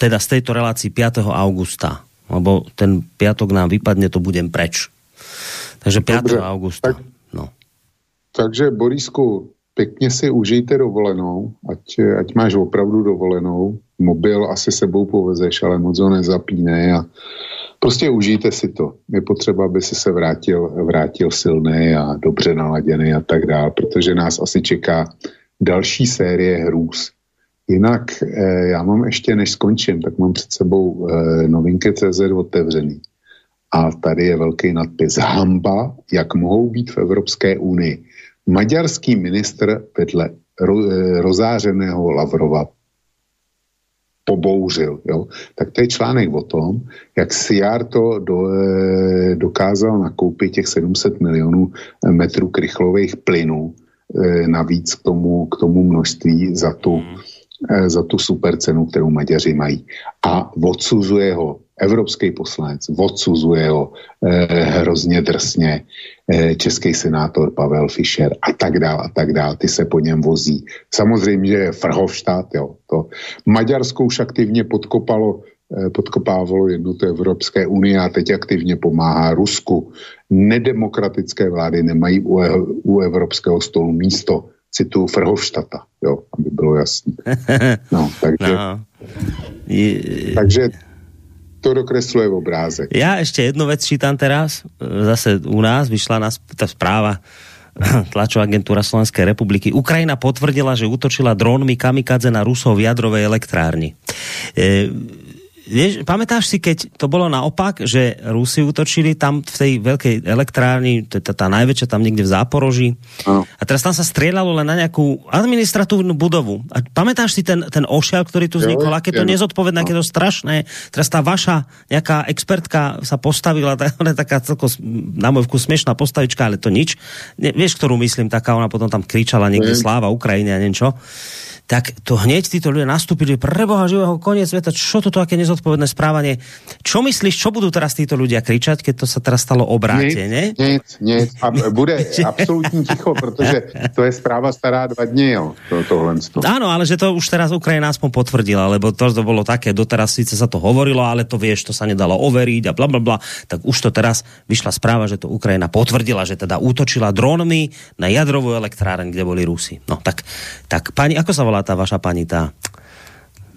teda z tejto relácii 5. augusta. Lebo ten piatok nám vypadne, to budem preč. Takže 5. Dobre, augusta. Tak, no. Takže, Borisku, pěkně si užijte dovolenou, ať, ať máš opravdu dovolenou. Mobil asi sebou povezeš, ale moc ho nezapínej a Prostě užijte si to. Je potřeba, aby si se vrátil, vrátil silný a dobře naladěný a tak dále, protože nás asi čeká další série hrůz. Jinak eh, já mám ještě, než skončím, tak mám před sebou eh, novinky CZ otevřený. A tady je velký nadpis. Hamba, jak mohou být v Evropské unii. Maďarský ministr vedle ro, eh, rozářeného Lavrova pobouřil. Jo? Tak to je článek o tom, jak Siar to do, eh, dokázal nakoupit těch 700 milionů eh, metrů krychlových plynů eh, navíc k tomu, k tomu množství za tu, hmm. za tu super cenu, kterou Maďaři mají. A odsuzuje ho evropský poslanec, odsuzuje ho eh, hrozně drsně eh, český senátor Pavel Fischer a tak dál a tak dál, ty se po něm vozí. Samozřejmě, je Frhovštát, jo, to Maďarsko už aktivně podkopalo eh, podkopávalo jednotu Evropské unie a teď aktivně pomáhá Rusku. Nedemokratické vlády nemají u, u evropského stolu místo. Cituju Frhovštata, jo, aby bylo jasné. No, takže, no. takže to dokresluje obrázek. Ja ešte jednu vec čítam teraz, zase u nás vyšla nás tá správa tlačová agentúra Slovenskej republiky. Ukrajina potvrdila, že útočila drónmi kamikadze na Rusov v jadrovej elektrárni. E, vieš, pamätáš si, keď to bolo naopak, že Rusi útočili tam v tej veľkej elektrárni, to je tá, tá najväčšia tam niekde v Záporoží. A teraz tam sa strieľalo len na nejakú administratívnu budovu. A pamätáš si ten, ten ošiel, ktorý tu vznikol, aké to nezodpovedné, aké to strašné. Teraz tá vaša nejaká expertka sa postavila, tá, ona je taká celko, na môj vkus smiešná postavička, ale to nič. Ne, vieš, ktorú myslím, taká ona potom tam kričala niekde sláva Ukrajine a niečo tak to hneď títo ľudia nastúpili, preboha živého, koniec sveta, čo toto aké nezodpovedné správanie. Čo myslíš, čo budú teraz títo ľudia kričať, keď to sa teraz stalo obráte, ne? Nic, nic. A bude absolútne ticho, pretože to je správa stará dva dní, jo, to, tohle. Áno, ale že to už teraz Ukrajina aspoň potvrdila, lebo to, to bolo také, doteraz síce sa to hovorilo, ale to vieš, to sa nedalo overiť a bla bla bla, tak už to teraz vyšla správa, že to Ukrajina potvrdila, že teda útočila drónmi na jadrovú elektráreň, kde boli Rusi. No tak, tak pani, ako sa volá bola tá vaša pani tá...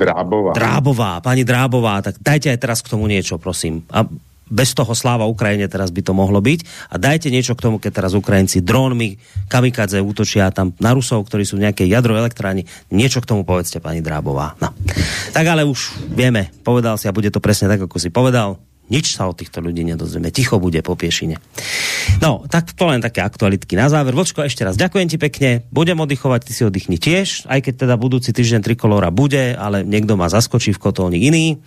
Drábová. Drábová, pani Drábová, tak dajte aj teraz k tomu niečo, prosím. A bez toho sláva Ukrajine teraz by to mohlo byť. A dajte niečo k tomu, keď teraz Ukrajinci drónmi, kamikadze útočia tam na Rusov, ktorí sú v nejakej jadrovej elektráni. Niečo k tomu povedzte, pani Drábová. No. Tak ale už vieme, povedal si a bude to presne tak, ako si povedal. Nič sa od týchto ľudí nedozrieme. Ticho bude po piešine. No, tak to len také aktualitky na záver. Vočko, ešte raz ďakujem ti pekne. Budem oddychovať, ty si oddychni tiež, aj keď teda budúci týždeň trikolóra bude, ale niekto ma zaskočí v kotolni iný.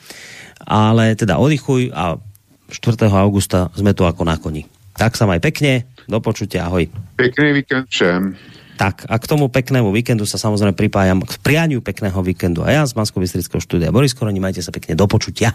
Ale teda oddychuj a 4. augusta sme tu ako na koni. Tak sa maj pekne, do počutia, ahoj. Pekný víkend všem. Tak a k tomu peknému víkendu sa samozrejme pripájam k prianiu pekného víkendu a ja z bansko štúdia Boris Koroni, majte sa pekne do počutia.